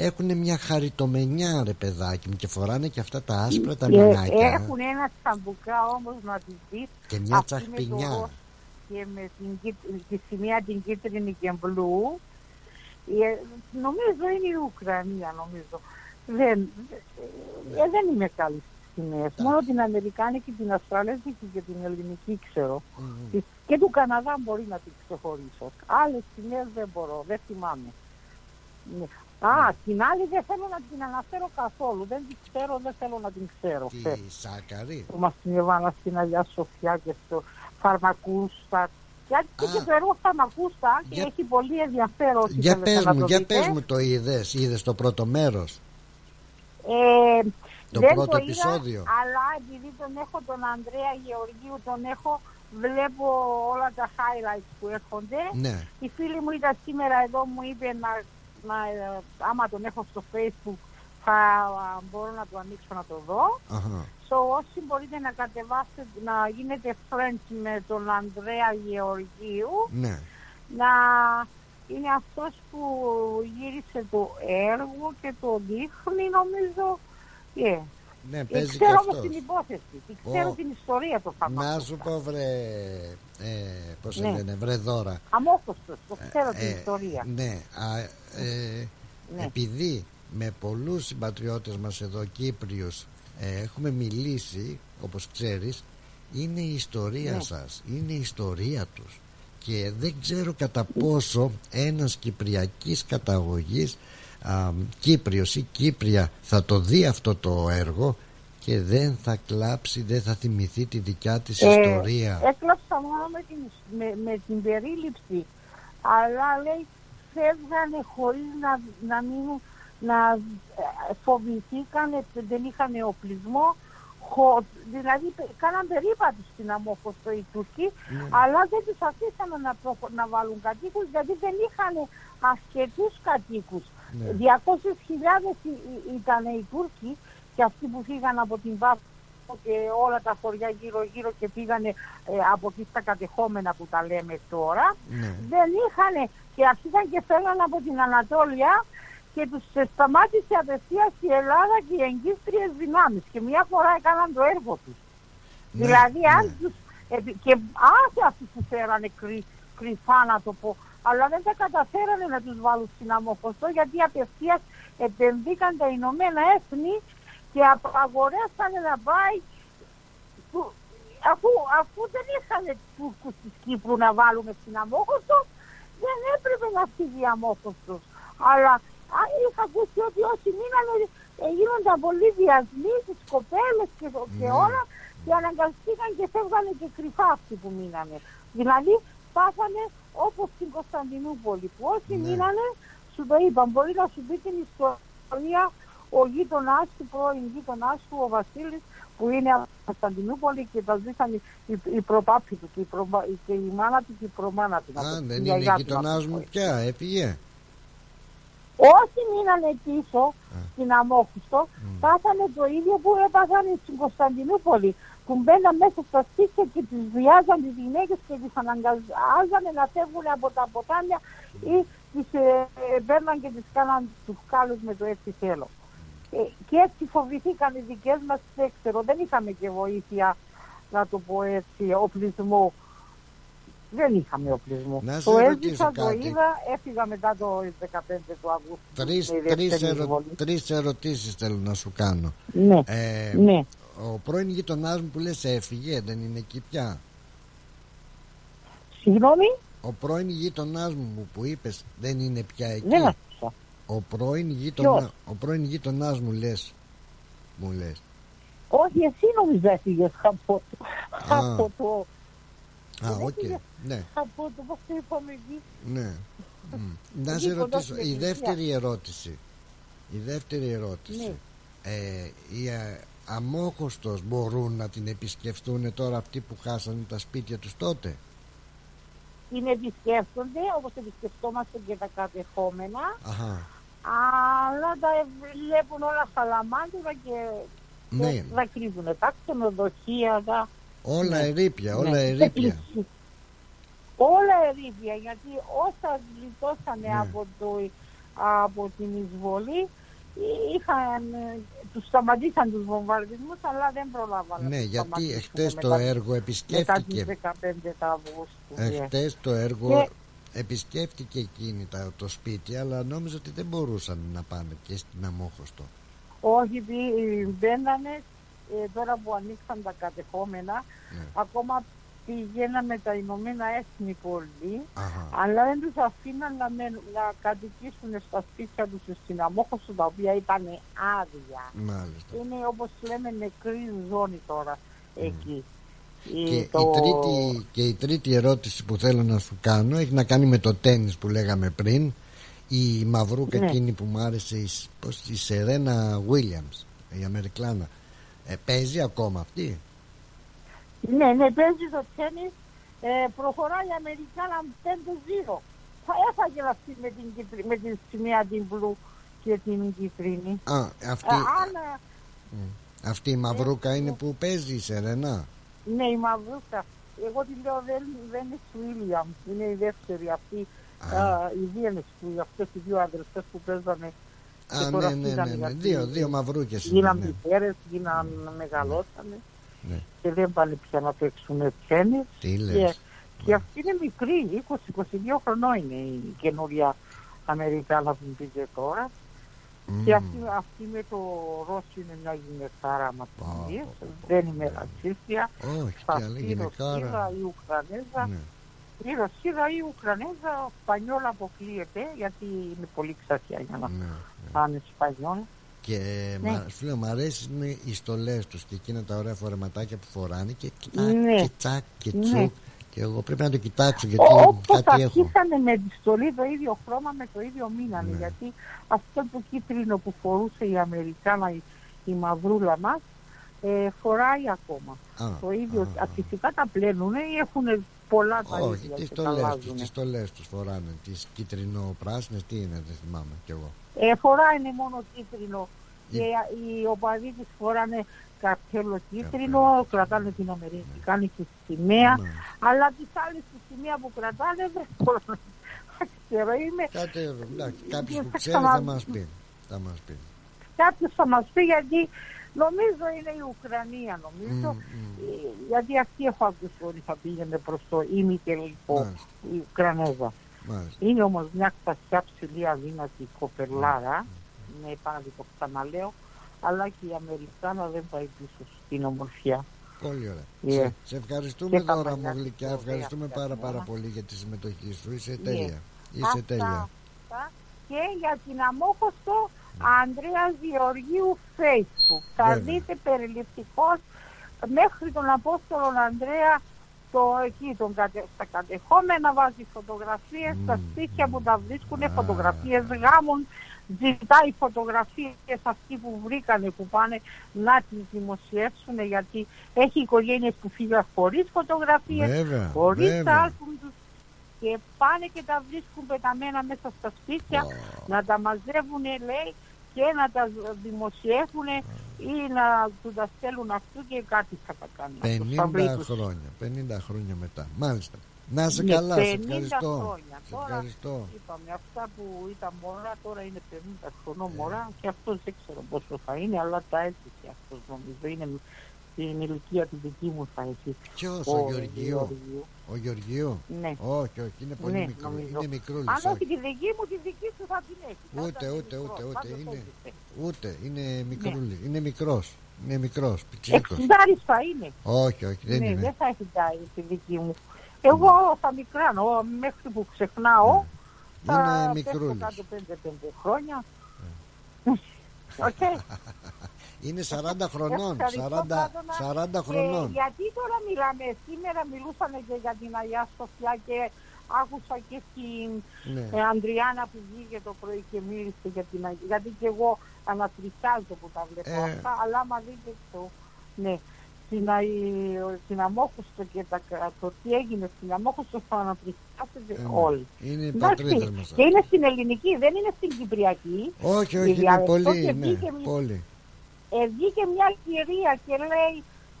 έχουν μια χαριτομενιά ρε παιδάκι μου και φοράνε και αυτά τα άσπρα τα Και μηνάκια. έχουν ένα τσαμπουκά όμως να τη δεις Και μια αυτή με το τσαχπινιά. ροζ και με την, κίτρι- τη σημαία την κίτρινη και μπλου. Ε, νομίζω είναι η Ουκρανία νομίζω. Δεν, ε, δεν είμαι καλή στις σημαίες. Μόνο την Αμερικάνικη, την Αυστραλέζικη και την Ελληνική ξέρω. Της- και του Καναδά μπορεί να την ξεχωρίσω. Άλλες σημαίες δεν μπορώ, δεν θυμάμαι ναι. Α, την άλλη δεν θέλω να την αναφέρω καθόλου. Δεν την ξέρω, δεν θέλω να την ξέρω. Τη Σάκαρη. Που μας την έβαλα στην Αγιά Σοφιά και στο Φαρμακούστα. Γιατί και το έργο Φαρμακούστα και Για- έχει πολύ ενδιαφέρον. όσοι Για θέλετε πες να μου, το για δείτε. πες μου το είδες, είδες το πρώτο μέρος. Ε, Το δεν πρώτο το επεισόδιο. Είδα, αλλά επειδή τον έχω τον Ανδρέα Γεωργίου, τον έχω, βλέπω όλα τα highlights που έρχονται. Ναι. Η φίλη μου ήταν σήμερα εδώ, μου είπε να, να, ε, άμα τον έχω στο facebook θα α, μπορώ να το ανοίξω να το δω. Αχα. So, όσοι μπορείτε να κατεβάσετε, να γίνετε friends με τον Ανδρέα Γεωργίου, Ναι. να είναι αυτός που γύρισε το έργο και το δείχνει νομίζω. Yeah. Ναι, Ε, παίζει και ξέρω όμως αυτός. την υπόθεση, και ξέρω Ω. την ιστορία του φαρμάκου. Να σου πω βρε, ε, πώς σε Ναι. λένε, βρε δώρα. Αμόχωστος, το ξέρω την Ε, ιστορία. Ναι, α, ε, Ναι. επειδή με πολλούς συμπατριώτες μας εδώ Κύπριους ε, έχουμε μιλήσει, όπως ξέρεις, είναι η ιστορία Ναι. σας, είναι η ιστορία τους και δεν ξέρω κατά πόσο ένας κυπριακής καταγωγής α, Κύπριος ή Κύπρια θα το δει αυτό το έργο και δεν θα κλάψει, δεν θα θυμηθεί τη δικιά της Ε, ιστορία. Έκλαψα μόνο με την, με, με την περίληψη. Αλλά λέει φεύγανε χωρίς να, να μείνουν, να ε, φοβηθήκανε, δεν είχαν οπλισμό. Χω, δηλαδή πε- κάναν περίπατο στην Αμόχωστο οι Τούρκοι, αλλά δεν τους αφήσανε να, προχω- να βάλουν κατοίκους γιατί δεν είχαν ασχετούς κατοίκους. Ναι. 200.000 ή- ή- ήταν οι Τούρκοι και αυτοί που φύγαν από την Βάφο και όλα τα χωριά γύρω γύρω και πήγανε ε, από εκεί στα κατεχόμενα που τα λέμε τώρα Ναι. δεν είχαν και αρχίσαν και φέραν από την Ανατόλια και τους ε, σταμάτησε απευθείας η Ελλάδα και οι εγκύστριες δυνάμεις και μια φορά έκαναν το έργο τους. Ναι, δηλαδή αν τους, επί- και άσε αυτούς που φέρανε κρυ, κρυφά να το πω, αλλά δεν τα καταφέρανε να τους βάλουν στην αμόχωστο γιατί απευθείας επενδύκαν τα Ηνωμένα Έθνη και απαγορέσανε να πάει που- αφού, αφού δεν είχαν Τούρκους της Κύπρου να βάλουμε στην Αμόχωστο, δεν έπρεπε να φύγει η Αμόχωστος. Αλλά α, είχα ακούσει ότι όσοι μείνανε ε, γίνονταν πολλοί διασμοί στις κοπέλες και, το- και Ναι. όλα και αναγκαστήκαν και φεύγανε και κρυφά αυτοί που μείνανε. Δηλαδή πάθανε όπως στην Κωνσταντινούπολη που όσοι μείνανε σου το είπαν, μπορεί να σου πει την ιστορία ο γείτονάς του, πρώην γείτονάς του, ο Βασίλης, που είναι από την Κωνσταντινούπολη και τα ζήσαν οι, οι, οι προπάποι του και η, προπα- και η μάνα του και η προμάνα του. να το- Α, η δεν είναι γιαγιά του, να γειτονάς το πω μου έτσι. πια, έφυγε. Όσοι μείνανε πίσω στην Αμόχωστο, πάθανε το ίδιο που έπαθαν στην Κωνσταντινούπολη. Κουμπέναν μέσα στα σπίτια και τις βιάζαν τις γυναίκες και τις αναγκάζανε να φεύγουν από τα ποτάμια ή τις ε, ε, παίρναν και τις κάναν τους κάλους με το έτσι θέλω. Ε, και έτσι φοβηθήκαν οι δικές μας, δεν ξέρω, δεν είχαμε και βοήθεια, να το πω έτσι, οπλισμό. Δεν είχαμε οπλισμό. Να σε το ρωτήσω έζησα, το κάτι. είδα, έφυγα μετά το 15 του Αυγούστου. Τρεις, με η τρεις, δεύτερη ερω... εισβολή. τρεις ερωτήσεις θέλω να σου κάνω. Ναι, Ε, ναι. Ο πρώην γειτονάς μου που λες έφυγε, δεν είναι εκεί πια; Συγγνώμη, Ο πρώην γείτονάς μου που είπες δεν είναι πια εκεί; δεν άκουσα. Ο πρώην, γείτονα... Ποιος; ο πρώην γείτονάς μου λες. Μου λες. Όχι, εσύ νομίζω έφυγες από το... Α. από το... Α, Δεν οκ. έφυγες Ναι, Από το, πώς το είπαμε εκεί; ναι. Μμ. Να σε Εκεί κοντά ρωτήσω, στην η εκκλησία. δεύτερη ερώτηση. Η δεύτερη ερώτηση. Ναι. Ε, οι ε, αμόχωστος μπορούν να την επισκεφτούν τώρα αυτοί που χάσανε τα σπίτια τους τότε; Την επισκέφτονται όπως επισκεφτόμαστε και τα κατεχόμενα, Αχα. αλλά τα βλέπουν όλα σαλαμάντια και Ναι. και τα κρύβουν. Τα ξενοδοχεία, τα... Όλα Ναι. ερήπια, όλα Ναι. ερήπια. Όλα ερήπια, γιατί όσα γλιτώσανε Ναι. από, το, από την εισβολή είχαν, ε, τους σταματήσαν τους βομβαρδισμούς αλλά δεν προλάβανε. Ναι, να τους γιατί σταματήσουν εχθές το μετά- έργο Μετά επισκέφτηκε. τις 15 του Αυγούστου. ναι. Εχθές το έργο Και- επισκέφτηκε εκείνη τα- το σπίτι, αλλά νόμιζα ότι δεν μπορούσαν να πάνε και στην Αμόχωστο. Όχι, πη- μπαίνανε ε, τώρα που ανοίξαν τα κατεχόμενα, Ναι. ακόμα πηγαίναμε τα Ηνωμένα Έθνη πολύ, Αχα. αλλά δεν τους αφήναν να, μένουν- να κατοικήσουν στα σπίτια τους στην Αμόχωστο, τα οποία ήταν άδεια. Μάλιστα. Είναι όπως λέμε νεκρή ζώνη τώρα εκεί. Και, Ε, το- η τρίτη, και η τρίτη ερώτηση που θέλω να σου κάνω έχει να κάνει με το τέννις που λέγαμε πριν. Η μαυρούκα Ναι. εκείνη που μου άρεσε, η, Σ- πώς, η Σερένα Williams, η Αμερικλάνα. Ε, παίζει ακόμα αυτή; Ναι, ναι, παίζει το τέννις, ε, προχωράει η Αμερικάνα 5-0. Θα έφαγε αυτή με την, κίτρι- με τη σημαία την μπλου και την κίτρινη. Α, αυτή, Ε, αν, ε, Μ. αυτή η μαυρούκα είναι που παίζει η Σερένα; ναι, η μαυρούκα. Εγώ τη λέω δεν, δεν είναι Βίλιαμ, είναι η δεύτερη αυτή. Α, οι δύο είναι που αυτές οι δύο αδερφές που παίζανε Α, και τώρα ναι, ναι, φύγανε ναι, ναι. γιατί Δύο, δύο μαυρούκες είναι. Γίναν Ναι. μητέρες, γίναν μεγαλώσανε Ναι. και δεν πάνε πια να παίξουν τέννις. Τι Και, λες. και αυτή είναι μικρή, 20-22 χρονών είναι η καινούρια Αμερικάνα που πήγε τώρα. Μμ. Και αυτή, αυτή με το Ρώσο είναι μια γυναικάρα μας πει. Δεν είμαι ρατσίστια. Όχι, τι Θα άλλη πει γυναικάρα. Ρωσίδα ή Ουκρανέζα. Ναι. Η Ρωσίδα ή η Ουκρανέζα, Σπανιόλα αποκλείεται, γιατί είναι πολύ ξαφιά για να Ναι. πάνε Σπανιόλ. Και Ναι. μα, σου λέω, μου αρέσουν οι στολές τους και εκείνα τα ωραία φορεματάκια που φοράνε και, κοιτά, Ναι. και τσακ και Ναι. τσουκ. Και εγώ πρέπει να το κοιτάξω γιατί Όπως κάτι έχω. αρχίσανε με τη στολή το ίδιο χρώμα με το ίδιο μήνανε. Ναι. Γιατί αυτό το κίτρινο που φορούσε η Αμερικάνα, η, η μαυρούλα μας, ε, φοράει ακόμα. Α, το ίδιο, α, α, φυσικά τα πλένουν ή έχουν πολλά τα Όχι, ίδια τις και τα στολές τους, αλλάζουνε. τις στολές τους φοράνε. Τις κίτρινο-πράσινες, τι είναι, δεν θυμάμαι κι εγώ. Ε, φοράνε μόνο κίτρινο Η- και οι οπαδοί της φοράνε καρτέλο κίτρινο, κρατάνε την Αμερικάνικη σημαία, Ναι. αλλά τις άλλες τη σημαία που κρατάνε δεν φοράνε. Δεν ξέρω, είμαι... Κάτι, εντάξει, κάποιος που θα ξέρει θα μας- μας πει. Θα μας πει. Κάποιος θα μας πει γιατί νομίζω είναι η Ουκρανία νομίζω, Ε, γιατί αυτή έχω ακούσει ότι θα πήγαινε προς το ημιτελικό Μάλιστα. η Ουκρανέζα. Μάλιστα. Είναι όμως μια ξαφιά ψηλή αδύνατη κοπελάρα, με πάλι το ξαναλέω, αλλά και η Αμερικάνα δεν πάει πίσω στην ομορφιά. Πολύ ωραία. Yeah. Σε, σε ευχαριστούμε Και τα τώρα μαλλιά μου γλυκιά. της Ευχαριστούμε ωραία πάρα φτιαγμένα. πάρα πολύ για τη συμμετοχή σου. Είσαι Yeah. τέλεια. Είσαι Αυτά, τέλεια. αυτά. Και για την αμόχωστο Ανδρέας Γεωργίου Facebook. Θα Βέβαια. δείτε περιληπτικώς μέχρι τον Απόστολο Ανδρέα το εκεί τον κατε, στα κατεχόμενα βάζει φωτογραφίες στα σπίτια που τα βρίσκουν φωτογραφίες γάμων ζητάει φωτογραφίες αυτοί που βρήκανε που πάνε να τις δημοσιεύσουν γιατί έχει οικογένειες που φύγαν χωρίς φωτογραφίες Βέβαια, χωρίς βέβαια. τα άλμπουμ τους και πάνε και τα βρίσκουν πεταμένα μέσα στα σπίτια να τα μαζεύουν λέει και να τα δημοσιεύουν ή να τους τα στέλνουν αυτού και κάτι θα τα κάνουν. Θα βρει 50 τους. χρόνια 50 χρόνια μετά μάλιστα να είσαι Ναι, καλά, σε 50 ευχαριστώ. χρόνια. Σε Τώρα, ευχαριστώ. Είπαμε, αυτά που ήταν μωρά τώρα είναι 50 χρονών μωρά και αυτός δεν ξέρω πόσο θα είναι, αλλά τα έτυχε αυτός νομίζω. Είναι στην ηλικία τη δική μου θα έχει. Ποιος, ο Γεωργίου. Ο Γεωργίου; Ναι. Όχι, όχι, είναι πολύ Ναι, μικρό. νομίζω. Είναι μικρούλης. Αν όχι. όχι τη δική μου, τη δική σου θα την έχεις. Θα Ούτε, ήταν ούτε, μικρός, ούτε, ούτε. πάντως Είναι, έζησε. ούτε, είναι Ναι. μικρούλη. Είναι μικρός. Είναι μικρός, πιτσίκος. Εξιντάρις θα είναι. Όχι, όχι, δεν ναι, είναι. δεν θα έχει τάρει τη δική μου. Εγώ θα μικράνω, μέχρι που ξεχνάω, θα Είναι πέφτω μικρούλης. κάτω 5-5 χρόνια. Οκ. Είναι 40 χρονών. Ευχαριστώ, 40, Πλάτωνα. 40 Και χρονών. γιατί τώρα μιλάμε, σήμερα μιλούσαν και για την Αγία Σοφιά και άκουσα και την Ναι. ε, Ανδριάνα που βγήκε το πρωί και μίλησε για την Αγία. Γιατί και εγώ ανατριχιάζω που τα βλέπω Ε. αυτά, αλλά άμα δείτε το, ναι, στην, Αϊ- στην Αμόχωστο και τα, το τι έγινε στην Αμόχωστο θα ανατριχιάσετε Ε, ναι. όλοι. Είναι οι Εντάξει, πατρίδες μας. Και είναι στην ελληνική, δεν είναι στην κυπριακή. Όχι, Η όχι, είναι διαλεκτό πολύ, και ναι, βγήκε μια- πολύ. Ε, βγήκε μια κυρία και λέει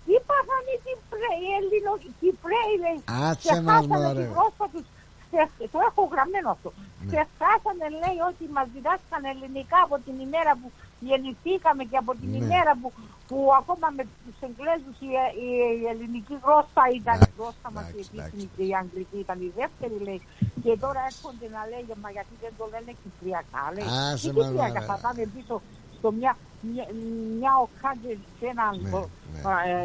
τι πάθανε οι Κυπρέοι, οι Έλληνο, οι Κυπρέοι λέει Άτσε μας, ξεχάσανε μωρέ. τη γλώσσα τους Ξε- το έχω γραμμένο αυτό Ναι. ξεχάσανε λέει ότι μας διδάσκαν ελληνικά από την ημέρα που γεννηθήκαμε και από την Ναι. ημέρα που, που ακόμα με τους Εγγλέζους η, η, η ελληνική γλώσσα ήταν η γλώσσα μας η επίσημη και η αγγλική ήταν η δεύτερη λέει και τώρα έρχονται να λέγε μα γιατί δεν το λένε κυπριακά λέει Άσε τι μας, κυπριακά μωρέ. θα πάνε πίσω στο μια, μια, μια οκάντε σε έναν Ναι,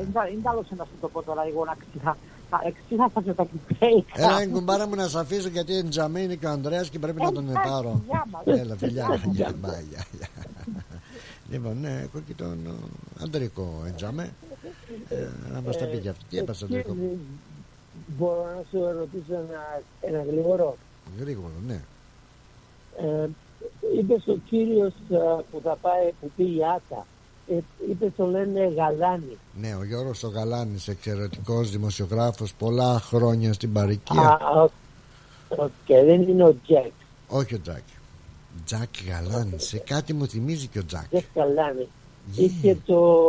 δεν θα να σου το πω τώρα εγώ να ξεχά εξήγασα και τα κυπρέικα Έλα, η κουμπάρα μου να σε αφήσω γιατί είναι τζαμί είναι και ο Ανδρέας και πρέπει να τον Εντάξει, πάρω. γεια μας. Έλα, φιλιά. γεια, bye, γεια, γεια. Λοιπόν, ναι, έχω και τον ε, Αντρικό εντζάμε. Ε, Να μας τα πει και αυτό. Τι έπασε, Αντρικό; μου; Μπορώ να σου ρωτήσω ένα, ένα γρήγορο. Γρήγορο, ναι. Ε, είπε ο κύριος που θα πάει, που πήγε άτα, ε, είπε το λένε Γαλάνη. Ναι, ο Γιώργος ο Γαλάνης, εξαιρετικός δημοσιογράφος, πολλά χρόνια στην Α, παροικία. OK, OK, δεν είναι ο Τζεκ. Όχι ο Τζακ. Τζακ Γαλάνης, σε κάτι μου θυμίζει και ο Τζακ. Τζεκ Γαλάνη. Είχε το,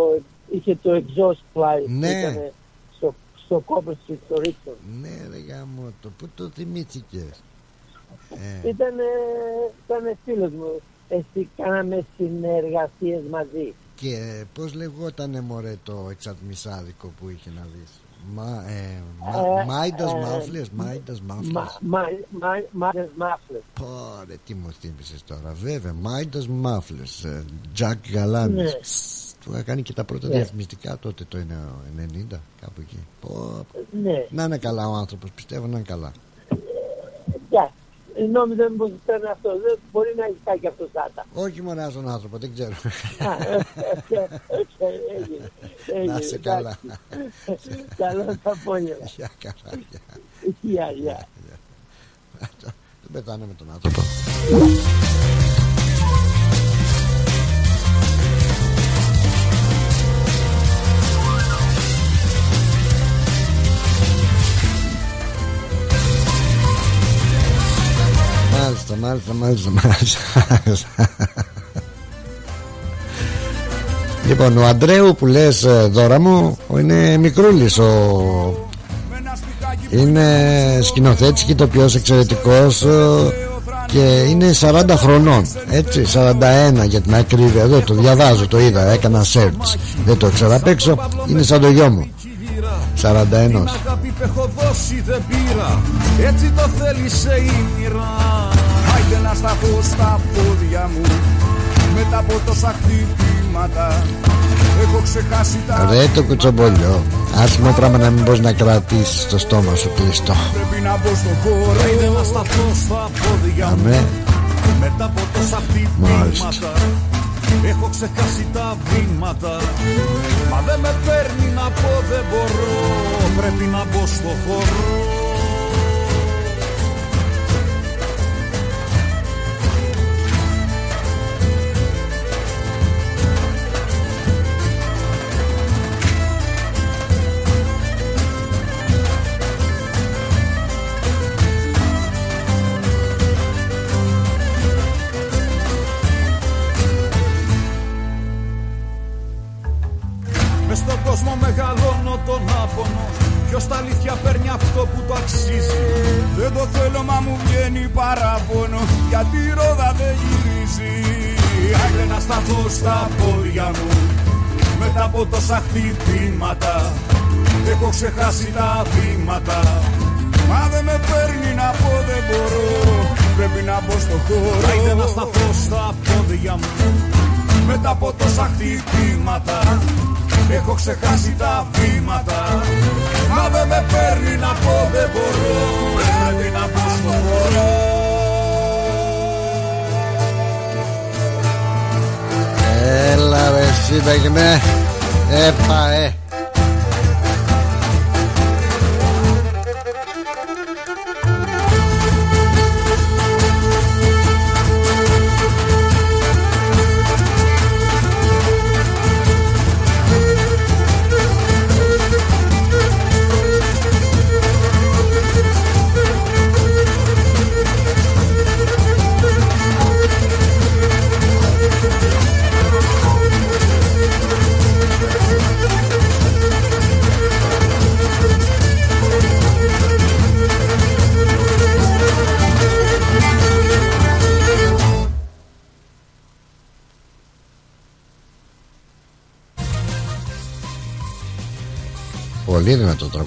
είχε το exhaust pipe Ναι. που ήταν στο, στο κόμπο στο Ρίτσον. Ναι, ρε γαμώτο, πού το θυμήθηκες; Ε, Ήταν, ήταν φίλος μου. Εσύ κάναμε συνεργασίες μαζί. και πώς λεγότανε μωρέ το εξατμισάδικο που είχε να δεις; Μα, ε, μα, Ε, Μάιντας ε, Μάφλες, Μάιντας Μα, Μάφλες. μα, μα, Μάρες Μάφλες. Πόρε, τι μου θύμισες τώρα. Βέβαια, Μάιντας Μάφλες, ε, Τζακ Γαλάνης. Ναι. Ξσ, Του έκανε και τα πρώτα Ναι. διαφημιστικά τότε το 90, κάπου εκεί. Πω, πω. Ναι. Να είναι καλά ο άνθρωπος, πιστεύω να είναι καλά. Γεια. Νόμιζα πως ήταν αυτό. Δεν μπορεί να έχει πάει και αυτός άτα. Όχι μόνο στον άνθρωπο, δεν ξέρω. Α, ε, ε, ε, ε, έγινε. Να Έγινε, είσαι καλά. εντάξει. Καλό το απόγευμα. Γεια καλά, γεια. Γεια, γεια. Δεν πεθάνε με τον άνθρωπο. Μάλιστα, μάλιστα, μάλιστα, μάλιστα. Λοιπόν, ο Αντρέου που λες ε, δώρα μου είναι μικρούλης ο... Είναι σκηνοθέτης και ηθοποιός εξαιρετικός ε, και είναι 40 χρονών έτσι 41 για την ακρίβεια. Εδώ το διαβάζω το είδα έκανα search. Δεν το ξέρω απ' έξω. Είναι σαν το γιο μου 41 Την αγάπη που έχω δώσει δεν πήρα. Έτσι το θέλησε η μοίρα Άιντε να σταθώ στα πόδια μου. Μετά από τόσα χτυπήματα Έχω ξεχάσει τα Ρε το κουτσομπολιό. Άσχημο πράγμα να μην μπορείς να κρατήσεις το στόμα σου κλειστό. Πρέπει να μπω στο χώρο. Άιντε να σταθώ στα πόδια μου. Αμέ. Μετά από τόσα χτυπήματα Έχω ξεχάσει τα βήματα. Μα δεν με παίρνει να πω δεν μπορώ. Πρέπει να μπω στο χώρο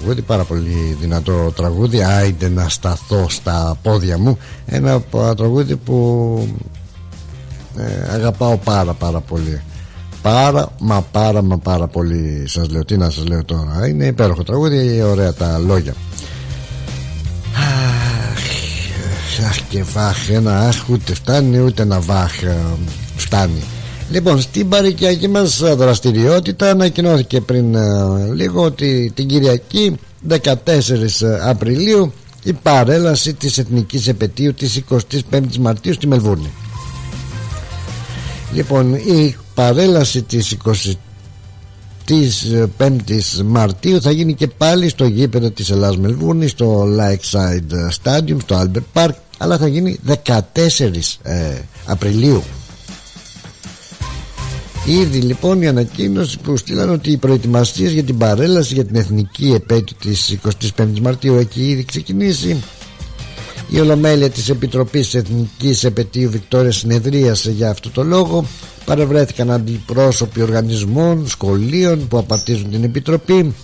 τραγούδι πάρα πολύ δυνατό τραγούδι. Άιντε να σταθώ στα πόδια μου. Ένα τραγούδι που ε, αγαπάω πάρα πάρα πολύ. Πάρα μα πάρα μα πάρα πολύ. Σας λέω τι να σας λέω τώρα. Είναι υπέροχο τραγούδι ωραία τα λόγια. Αχ και βάχ ένα αχ ούτε φτάνει ούτε ένα βάχ ε, φτάνει Λοιπόν, στην παρικιακή μας δραστηριότητα ανακοινώθηκε πριν ε, λίγο ότι την Κυριακή 14 Απριλίου η παρέλαση της Εθνικής Επαιτίου της 25ης Μαρτίου στη Μελβούρνη. Λοιπόν, η παρέλαση της 25ης Μαρτίου θα γίνει και πάλι στο γήπεδο της Ελλάς Μελβούρνη στο Lakeside Stadium, στο Albert Park αλλά θα γίνει 14 ε, Απριλίου Ήδη λοιπόν η ανακοίνωση που στείλαν ότι οι προετοιμασίες για την παρέλαση για την εθνική επέτειο της 25ης Μαρτίου έχει ήδη ξεκινήσει η Ολομέλεια της Επιτροπής Εθνικής Επαιτίου Βικτόρια συνεδρίασε για αυτό το λόγο παρευρέθηκαν αντιπρόσωποι οργανισμών, σχολείων που απαρτίζουν την Επιτροπή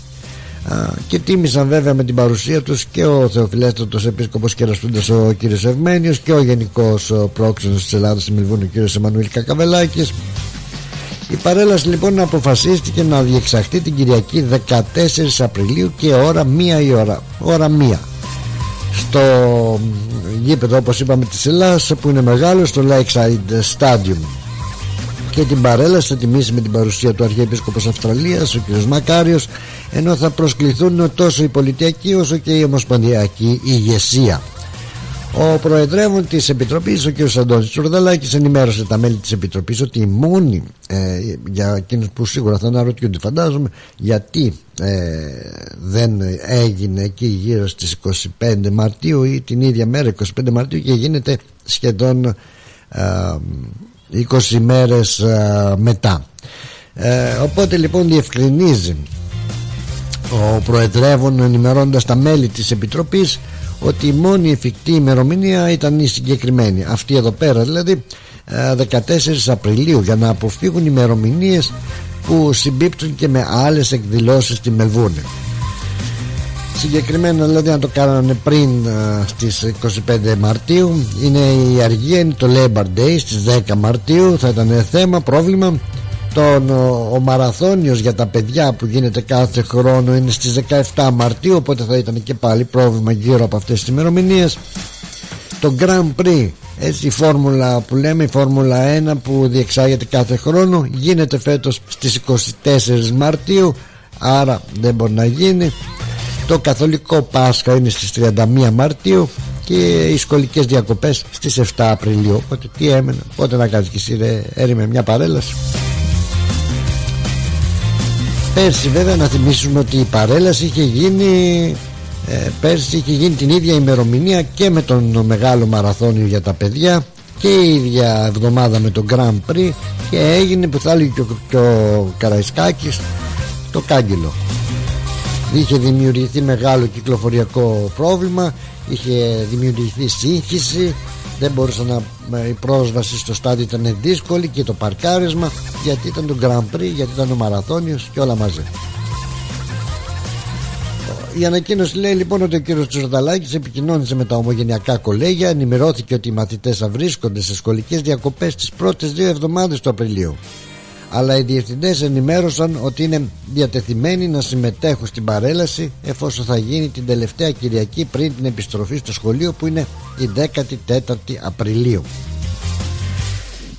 και τίμησαν βέβαια με την παρουσία τους και ο Θεοφιλέστατος Επίσκοπος Κεραστούντας ο κ. Ευμένιος και ο Γενικός Πρόξενος της Ελλάδας Μιλβούν ο κ. Εμμανουήλ Κακαβελάκης η παρέλαση λοιπόν αποφασίστηκε να διεξαχθεί την Κυριακή 14 Απριλίου και ώρα μία η ώρα. Ώρα μία. Στο γήπεδο όπως είπαμε της Ελλάδας που είναι μεγάλο στο Lakeside Stadium. Και την παρέλαση θα τιμήσει με την παρουσία του Αρχιεπίσκοπος Αυστραλίας, ο κ. Μακάριος, ενώ θα προσκληθούν τόσο η πολιτιακή όσο και η ομοσπονδιακή ηγεσία. Ο Προεδρεύων της Επιτροπής, ο κ. Αντώνης Τσουρδαλάκης, ενημέρωσε τα μέλη της Επιτροπής ότι η μόνη ε, για εκείνους που σίγουρα θα αναρωτιούνται, φαντάζομαι, γιατί ε, δεν έγινε εκεί γύρω στις 25 Μαρτίου ή την ίδια μέρα 25 Μαρτίου και γίνεται σχεδόν ε, 20 μέρες ε, μετά. Ε, οπότε λοιπόν διευκρινίζει ο Προεδρεύων ενημερώνοντας τα μέλη της Επιτροπής ότι η μόνη εφικτή ημερομηνία ήταν η συγκεκριμένη. Αυτή εδώ πέρα δηλαδή 14 ε, Απριλίου για να αποφύγουν ημερομηνίες που συμπίπτουν και με άλλες εκδηλώσεις στη Μελβούρνη συγκεκριμένα δηλαδή να το κάνανε πριν ε, στις 25 Μαρτίου είναι η αργία είναι το Labor Day στις 10 Μαρτίου θα ήταν θέμα πρόβλημα τον, ο, ο μαραθώνιος για τα παιδιά που γίνεται κάθε χρόνο είναι στις 17 Μαρτίου οπότε θα ήταν και πάλι πρόβλημα γύρω από αυτές τις ημερομηνίες. το Grand Prix έτσι η φόρμουλα που λέμε η φόρμουλα 1 που διεξάγεται κάθε χρόνο γίνεται φέτος στις 24 Μαρτίου άρα δεν μπορεί να γίνει. Το καθολικό Πάσχα είναι στις 31 Μαρτίου και οι σχολικές διακοπές στις 7 Απριλίου. Οπότε τι έμενε πότε να κάνεις και εσύ ρε, έρημε μια παρέλαση Πέρσι βέβαια να θυμίσουμε ότι η παρέλαση είχε γίνει ε, Πέρσι είχε γίνει την ίδια ημερομηνία και με τον μεγάλο μαραθώνιο για τα παιδιά και η ίδια εβδομάδα με τον Grand Prix και έγινε που θα έλεγε και ο, και ο Καραϊσκάκης το κάγκελο. Είχε δημιουργηθεί μεγάλο κυκλοφοριακό πρόβλημα είχε δημιουργηθεί σύγχυση δεν μπορούσε να η πρόσβαση στο στάδιο ήταν δύσκολη και το παρκάρισμα γιατί ήταν το Grand Prix γιατί ήταν ο Μαραθώνιος και όλα μαζί η ανακοίνωση λέει λοιπόν ότι ο κύριος Τζορδαλάκη επικοινώνησε με τα ομογενειακά κολέγια, ενημερώθηκε ότι οι μαθητές θα βρίσκονται σε σχολικές διακοπές τις πρώτες δύο εβδομάδες του Απριλίου. Αλλά οι διευθυντές ενημέρωσαν ότι είναι διατεθειμένοι να συμμετέχουν στην παρέλαση εφόσον θα γίνει την τελευταία Κυριακή πριν την επιστροφή στο σχολείο που είναι η 14η Απριλίου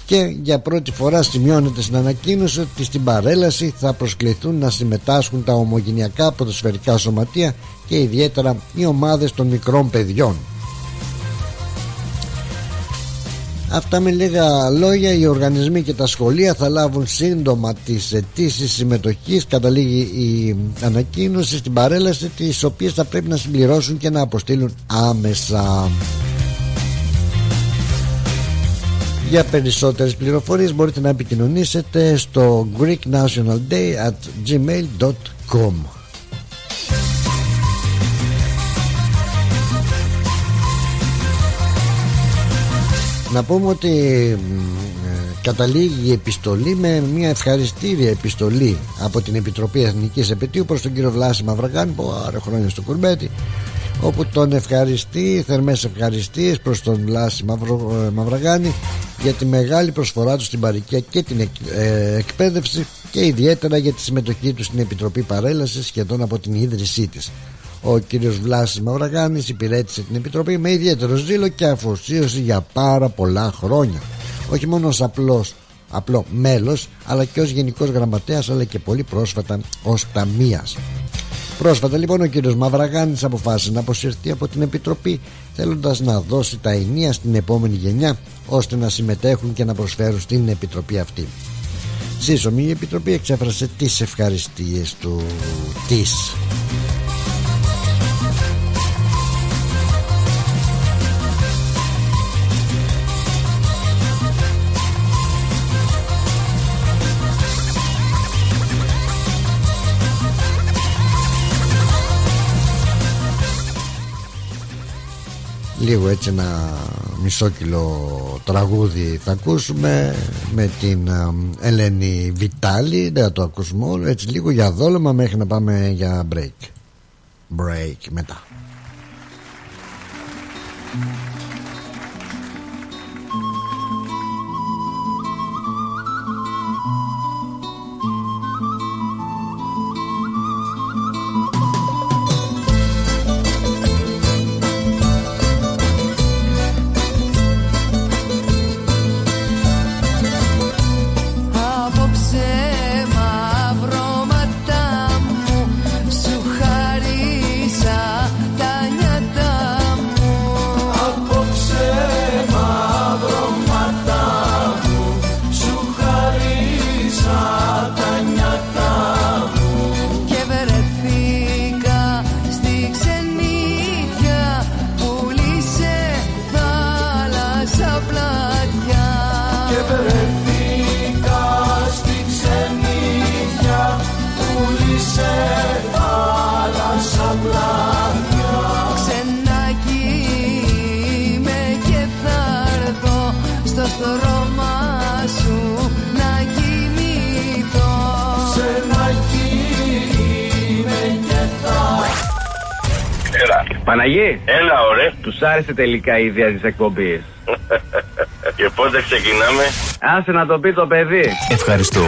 και για πρώτη φορά σημειώνεται στην ανακοίνωση ότι στην παρέλαση θα προσκληθούν να συμμετάσχουν τα ομογενειακά ποδοσφαιρικά σωματεία και ιδιαίτερα οι ομάδες των μικρών παιδιών. Αυτά με λίγα λόγια οι οργανισμοί και τα σχολεία θα λάβουν σύντομα τις αιτήσεις συμμετοχής καταλήγει η ανακοίνωση στην παρέλαση τις οποίες θα πρέπει να συμπληρώσουν και να αποστείλουν άμεσα. Για περισσότερες πληροφορίες μπορείτε να επικοινωνήσετε στο greeknationalday at gmail.com Να πούμε ότι καταλήγει η επιστολή με μια ευχαριστήρια επιστολή από την Επιτροπή Εθνικής Επαιτίου προς τον κύριο Βλάση Μαυραγάνη που άρε χρόνια στο κουρμπέτι όπου τον ευχαριστεί θερμές ευχαριστίες προς τον Βλάση Μαυρο, ε, Μαυραγάνη για τη μεγάλη προσφορά του στην παροικία και την ε, εκπαίδευση και ιδιαίτερα για τη συμμετοχή του στην Επιτροπή Παρέλασης σχεδόν από την ίδρυσή της. Ο κύριος Βλάσης Μαυραγάνης υπηρέτησε την Επιτροπή με ιδιαίτερο ζήλο και αφοσίωση για πάρα πολλά χρόνια. Όχι μόνος ως απλός, απλό μέλος αλλά και ως γενικός γραμματέας αλλά και πολύ πρόσφατα ως ταμείας. Πρόσφατα λοιπόν ο κύριος Μαυραγάνης αποφάσισε να αποσυρθεί από την Επιτροπή θέλοντας να δώσει τα ενία στην επόμενη γενιά ώστε να συμμετέχουν και να προσφέρουν στην Επιτροπή αυτή. Σύσσωμη η Επιτροπή εξέφρασε τις ευχαριστίες του της. Λίγο έτσι ένα μισό κιλό τραγούδι θα ακούσουμε με την Ελένη Βιτάλη. Δεν θα το ακούσουμε όλο έτσι λίγο για δόλωμα μέχρι να πάμε για break. Break μετά Του άρεσε τελικά η ιδέα της εκπομπής. Και πότε ξεκινάμε; Άσε να το πει το παιδί. Ευχαριστώ.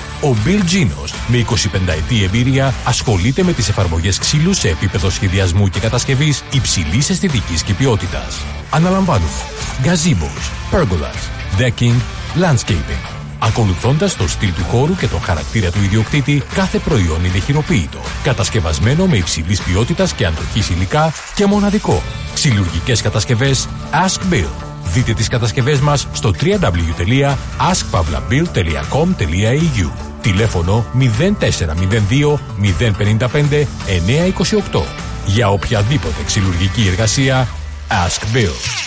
Ο Bill Genos, με 25 ετή εμπειρία, ασχολείται με τις εφαρμογές ξύλου σε επίπεδο σχεδιασμού και κατασκευής υψηλής αισθητικής και ποιότητας. Αναλαμβάνουμε gazebos, pergolas, decking, landscaping. Ακολουθώντας το στυλ του χώρου και τον χαρακτήρα του ιδιοκτήτη, κάθε προϊόν είναι χειροποίητο. Κατασκευασμένο με υψηλής ποιότητας και αντοχής υλικά και μοναδικό. Ξυλουργικές κατασκευές Ask Bill. Δείτε τις κατασκευές μας στο www.askpavlabill.com.au Τηλέφωνο 0402 055 928 Για οποιαδήποτε ξυλουργική εργασία Ask Bill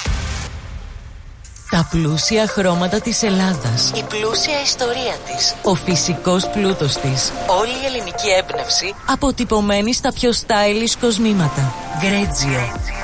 τα πλούσια χρώματα της Ελλάδας. Η πλούσια ιστορία της. Ο φυσικός πλούτος της. Όλη η ελληνική έμπνευση αποτυπωμένη στα πιο stylish κοσμήματα. Γκρέτζιο.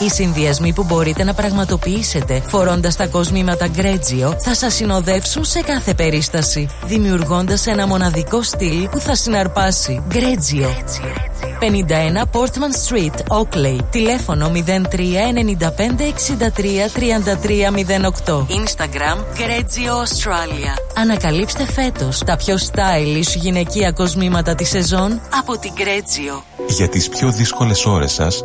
Οι συνδυασμοί που μπορείτε να πραγματοποιήσετε φορώντας τα κοσμήματα Γκρέτζιο θα σας συνοδεύσουν σε κάθε περίσταση, δημιουργώντας ένα μοναδικό στυλ που θα συναρπάσει. Γκρέτζιο. 51 Portman Street, Oakley. Τηλέφωνο 03 95 63 33 08. Instagram Γκρέτζιο Australia. Ανακαλύψτε φέτος τα πιο stylish γυναικεία κοσμήματα της σεζόν από την Γκρέτζιο. Για τις πιο δύσκολες ώρες σας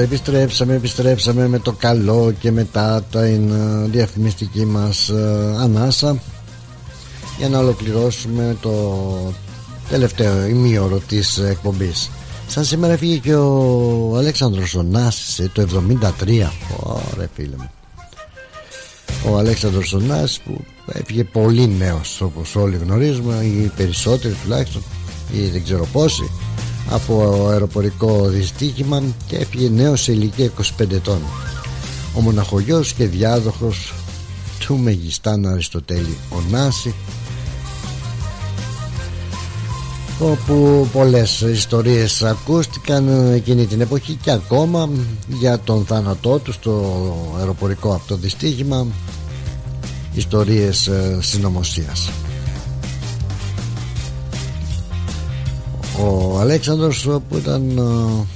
Μάλιστα. Επιστρέψαμε, επιστρέψαμε με το καλό και μετά την ε, διαφημιστική μας ε, ανάσα για να ολοκληρώσουμε το τελευταίο ημίωρο της εκπομπής. Σαν σήμερα φύγει και ο Αλέξανδρος Ωνάσης ε, το 73. Ωραία φίλε μου. Ο Αλέξανδρος Ωνάσης που έφυγε πολύ νέος όπως όλοι γνωρίζουμε οι περισσότεροι τουλάχιστον ή δεν ξέρω πόσοι από αεροπορικό δυστύχημα και έφυγε νέος σε ηλικία 25 ετών. Ο μοναχογιός και διάδοχος του Μεγιστάν Αριστοτέλη Ωνάση όπου πολλές ιστορίες ακούστηκαν εκείνη την εποχή και ακόμα για τον θάνατό του στο αεροπορικό αυτό δυστύχημα ιστορίες ε, συνωμοσίας ο Αλέξανδρος που ήταν ε,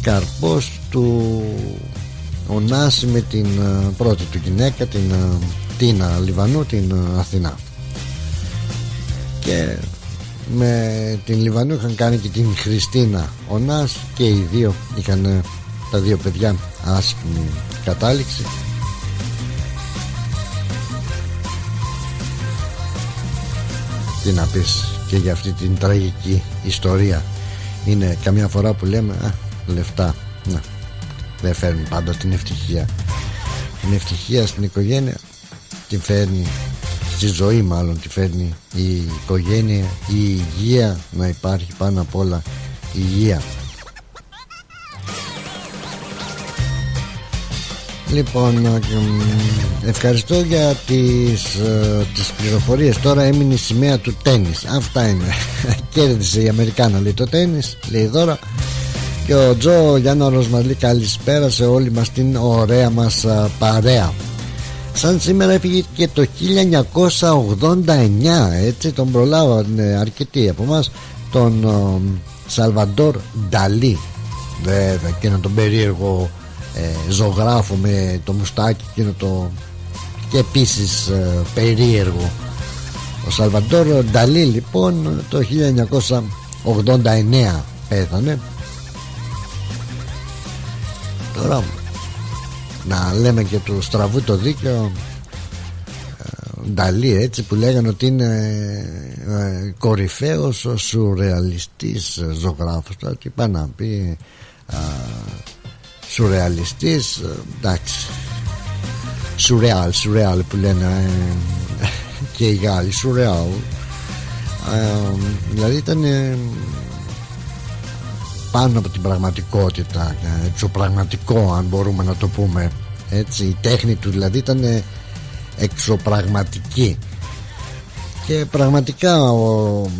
καρπός του Ωνάση με την ε, πρώτη του γυναίκα την ε, Τίνα Λιβανού την ε, Αθηνά. Και με την Λιβανού είχαν κάνει και την Χριστίνα ο Νας και οι δύο είχαν ε, τα δύο παιδιά άσχημη κατάληξη. Τι να πεις και για αυτή την τραγική ιστορία. Είναι καμιά φορά που λέμε α, λεφτά. Να, δεν φέρνει πάντα την ευτυχία. Την ευτυχία στην οικογένεια την φέρνει στη ζωή μάλλον τη φέρνει η οικογένεια. Η υγεία να υπάρχει πάνω απ' όλα υγεία Λοιπόν, ε, ευχαριστώ για τις, ε, τις πληροφορίες. Τώρα έμεινε η σημαία του τέννις Αυτά είναι. Κέρδισε η Αμερικάνα λέει το τέννις Λέει δώρα. Και ο Τζο Γιάνναρος μας λέει καλησπέρα σε όλη μας την ωραία μας ε, παρέα Σαν σήμερα έφυγε και το 1989 Έτσι τον προλάβανε αρκετοί από μας Τον Σαλβαντόρ Νταλή Βέβαια και να τον περίεργο ε, ζωγράφο με το μουστάκι εκείνο το και επίσης ε, περίεργο. Ο Σαλβαντόρ Νταλή λοιπόν το 1989 πέθανε. Τώρα να λέμε και του στραβού το δίκαιο ε, Νταλή έτσι που λέγανε ότι είναι ε, κορυφαίος ο σουρεαλιστής ζωγράφος τώρα τι πάει να πει σουρεαλιστής ε, εντάξει. Σουρεάλ σουρεάλ που λένε ε, και οι Γάλλοι σουρεάλ. Ε, δηλαδή ήταν πάνω από την πραγματικότητα εξωπραγματικό αν μπορούμε να το πούμε έτσι η τέχνη του δηλαδή ήταν εξωπραγματική και πραγματικά ο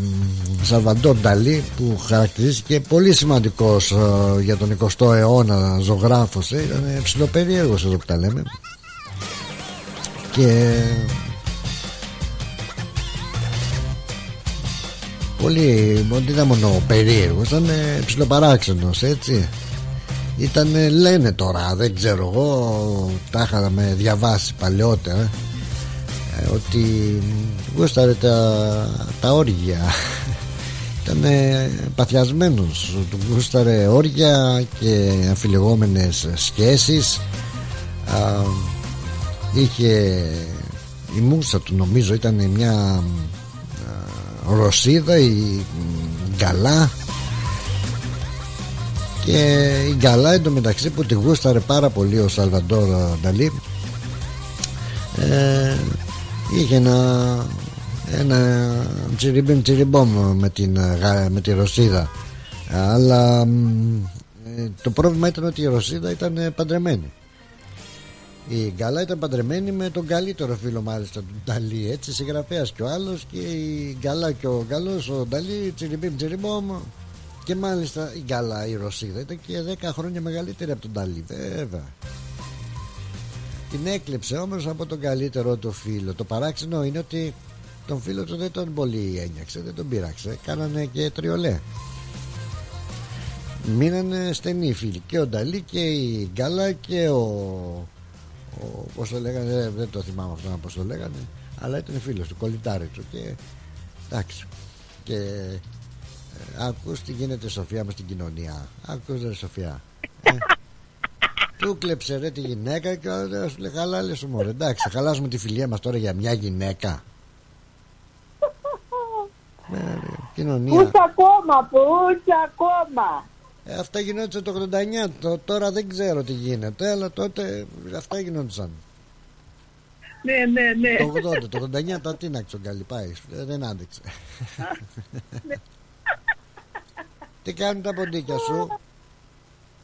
Σαλβαντόρ Νταλή που χαρακτηρίστηκε πολύ σημαντικός ε, για τον 20ο αιώνα ζωγράφος ε, ήταν ψηλοπερίεργος εδώ που τα λέμε. Και πολύ, δεν ήταν μόνο περίεργος ήταν ψηλοπαράξενος έτσι. Ήταν λένε τώρα δεν ξέρω εγώ τα είχαμε διαβάσει παλιότερα ε, ότι γούσταρε τα, τα όργια. Ήταν παθιασμένος του γούσταρε όργια και αφιλεγόμενες σχέσεις. Α, είχε η μουσα του νομίζω ήταν μια α, Ρωσίδα η Γκαλά. Και η Γκαλά εντωμεταξύ που τη γούσταρε πάρα πολύ ο Σαλβαντόρ Νταλή ε, είχε ένα ένα τσιριμπιμ τσιριμπόμ με, την, με τη Ρωσίδα. Αλλά ε, το πρόβλημα ήταν ότι η Ρωσίδα ήταν παντρεμένη. Η Γκάλα ήταν παντρεμένη με τον καλύτερο φίλο μάλιστα του Νταλή. Έτσι συγγραφέας και ο άλλος και η Γκάλα και ο Γαλλός ο Νταλή τσιριμπιμ τσιριμπόμ και μάλιστα η Γκάλα η Ρωσίδα ήταν και 10 χρόνια μεγαλύτερη από τον Νταλή βέβαια την έκλεψε όμως από τον καλύτερο του φίλο. Το παράξενο είναι ότι τον φίλο του δεν τον πολύ ένιωξε δεν τον πείραξε κάνανε και τριολέ. Μείνανε στενοί φίλοι. Και ο Νταλή και η Γκάλα και ο, ο πως το λέγανε δεν το θυμάμαι αυτό πως το λέγανε αλλά ήταν φίλος του κολλητάρι του. Και εντάξει. Και ε, ακούς τι γίνεται Σοφία με στην κοινωνία. Ακούς ρε Σοφία. Ε, του κλέψε ρε τη γυναίκα και ο σου λέει χαλάλε σου μωρέ εντάξει θα χαλάσουμε τη φιλία μας τώρα για μια γυναίκα ναι, κοινωνία. Πού ακόμα, πού ακόμα; Ε, αυτά γινόντουσαν το 89. Το, τώρα δεν ξέρω τι γίνεται, αλλά τότε αυτά γινόντουσαν. Ναι, ναι, ναι. Το 80, το 89 τα τι να ξογκαλεί πάει. Ε, δεν άντεξε. Ναι. τι κάνουν τα ποντίκια σου;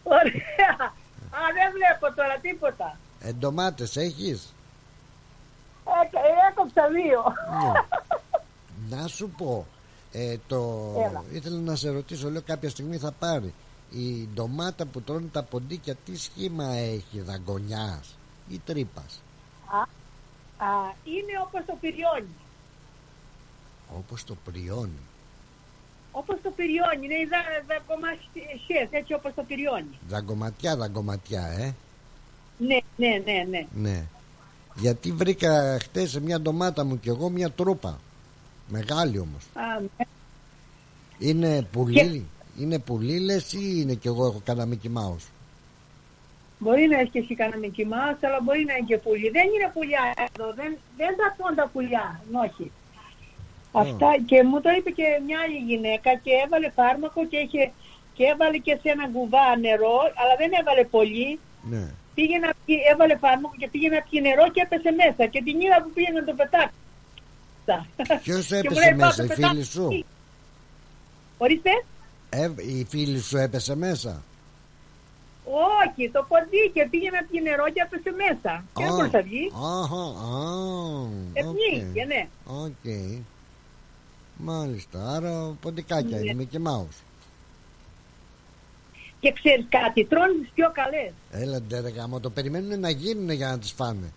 Ωραία. Α, δεν βλέπω τώρα τίποτα. Ε, ντομάτες έχεις; Ε, έκοψα δύο. Ναι. Να σου πω ε, το... Ήθελα να σε ρωτήσω, λέω κάποια στιγμή θα πάρει. Η ντομάτα που τρώνε τα ποντίκια τι σχήμα έχει, δαγκονιάς ή τρύπας; Α, α, είναι όπως το πυριόνι. Όπως το πυριόνι. Όπως το πυριόνι, είναι οι δαγκωματιές, έτσι όπως το πυριόνι. Δαγκωματιά, δαγκωματιά, ε. Ναι, ναι, ναι, ναι. ναι. Γιατί βρήκα χτες μια ντομάτα μου και εγώ μια τρούπα. Μεγάλη όμως. Α, ναι. Είναι πουλί, είναι πουλί λες ή είναι κι εγώ έχω κανένα Mickey Mouse; Μπορεί να έχεις και εσύ κανένα Mickey Mouse, αλλά μπορεί να είναι και πουλί. Δεν είναι πουλιά εδώ, δεν, δεν τα πούν τα πουλιά, όχι. Αυτά και μου το είπε και μια άλλη γυναίκα και έβαλε φάρμακο και, είχε, και έβαλε και σε ένα κουβά νερό, αλλά δεν έβαλε πολύ. Ναι. Πήγε να πιει, έβαλε φάρμακο και πήγε να πιει νερό και έπεσε μέσα. Και την είδα που πήγε να το πετάξει. Ποιος Και μου έπεσε λέει, «Πάω μέσα, το η πετάξω φίλη σου; εκεί». Ορίστε. Ε, η φίλη σου έπεσε μέσα; Όχι, το ποντίκι και πήγε να πιει νερό και έπεσε μέσα. Και δεν Α, μπορούσε να βγει. Αχα, α, Ε, οκ. πνίγηκε, ναι. Οκ. Μάλιστα, άρα ποντικάκια Ναι. είναι και Mouse. Και ξέρεις κάτι, τρώνε τις πιο καλές. Έλα ντε ρε γάμο, το περιμένουν να γίνουν για να τις φάνε.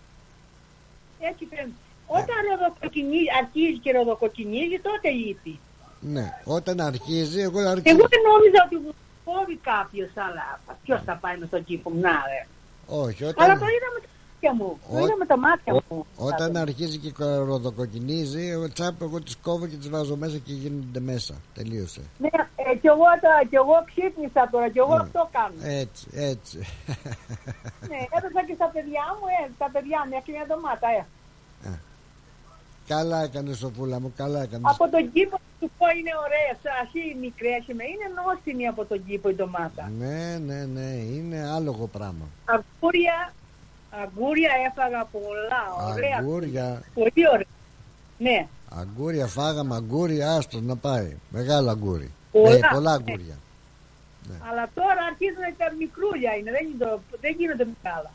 Έτσι φαίνεται. Όταν ροδοκοκκινίζει, αρχίζει και ροδοκοκκινίζει, τότε λείπει. Ναι, όταν αρχίζει, εγώ Εγώ αρχίζω. δεν νόμιζα ότι μου κόβει κάποιος, αλλά ποιος θα πάει με τον κήπο μου, να ρε. Όχι, Αλλά όταν, το είδα με τα μάτια μου. Το Ο- είδα με τα μάτια μου. όταν αρχίζει και ροδοκοκκινίζει, εγώ τσάπ, εγώ τις κόβω και τις βάζω μέσα και γίνονται μέσα. Τελείωσε. Ναι, ε, κι εγώ, τα, κι εγώ ξύπνησα τώρα, κι εγώ Ναι. αυτό κάνω. Έτσι, έτσι. Ναι, έδωσα και στα παιδιά μου, ε, τα παιδιά μου, μια και μια ντομάτα, ε. καλά έκανες σοφούλα μου, καλά έκανες. Από τον κήπο του πω είναι ωραία, ας είναι μικρές, είμαι, είναι νόστιμη από τον κήπο η ντομάτα. Ναι, ναι, ναι, είναι άλογο πράγμα. Αγκούρια, αγκούρια έφαγα πολλά, ωραία. Αγκούρια, Πολύ ωραία. Ναι, αγκούρια φάγαμε, αγκούρια, άστο να πάει. Μεγάλο αγκούρι. Πολλά, Ε, πολλά ναι. αγκούρια. αλλά τώρα αρχίζουν τα μικρούλια είναι, δεν, είναι το, δεν γίνονται μεγάλα.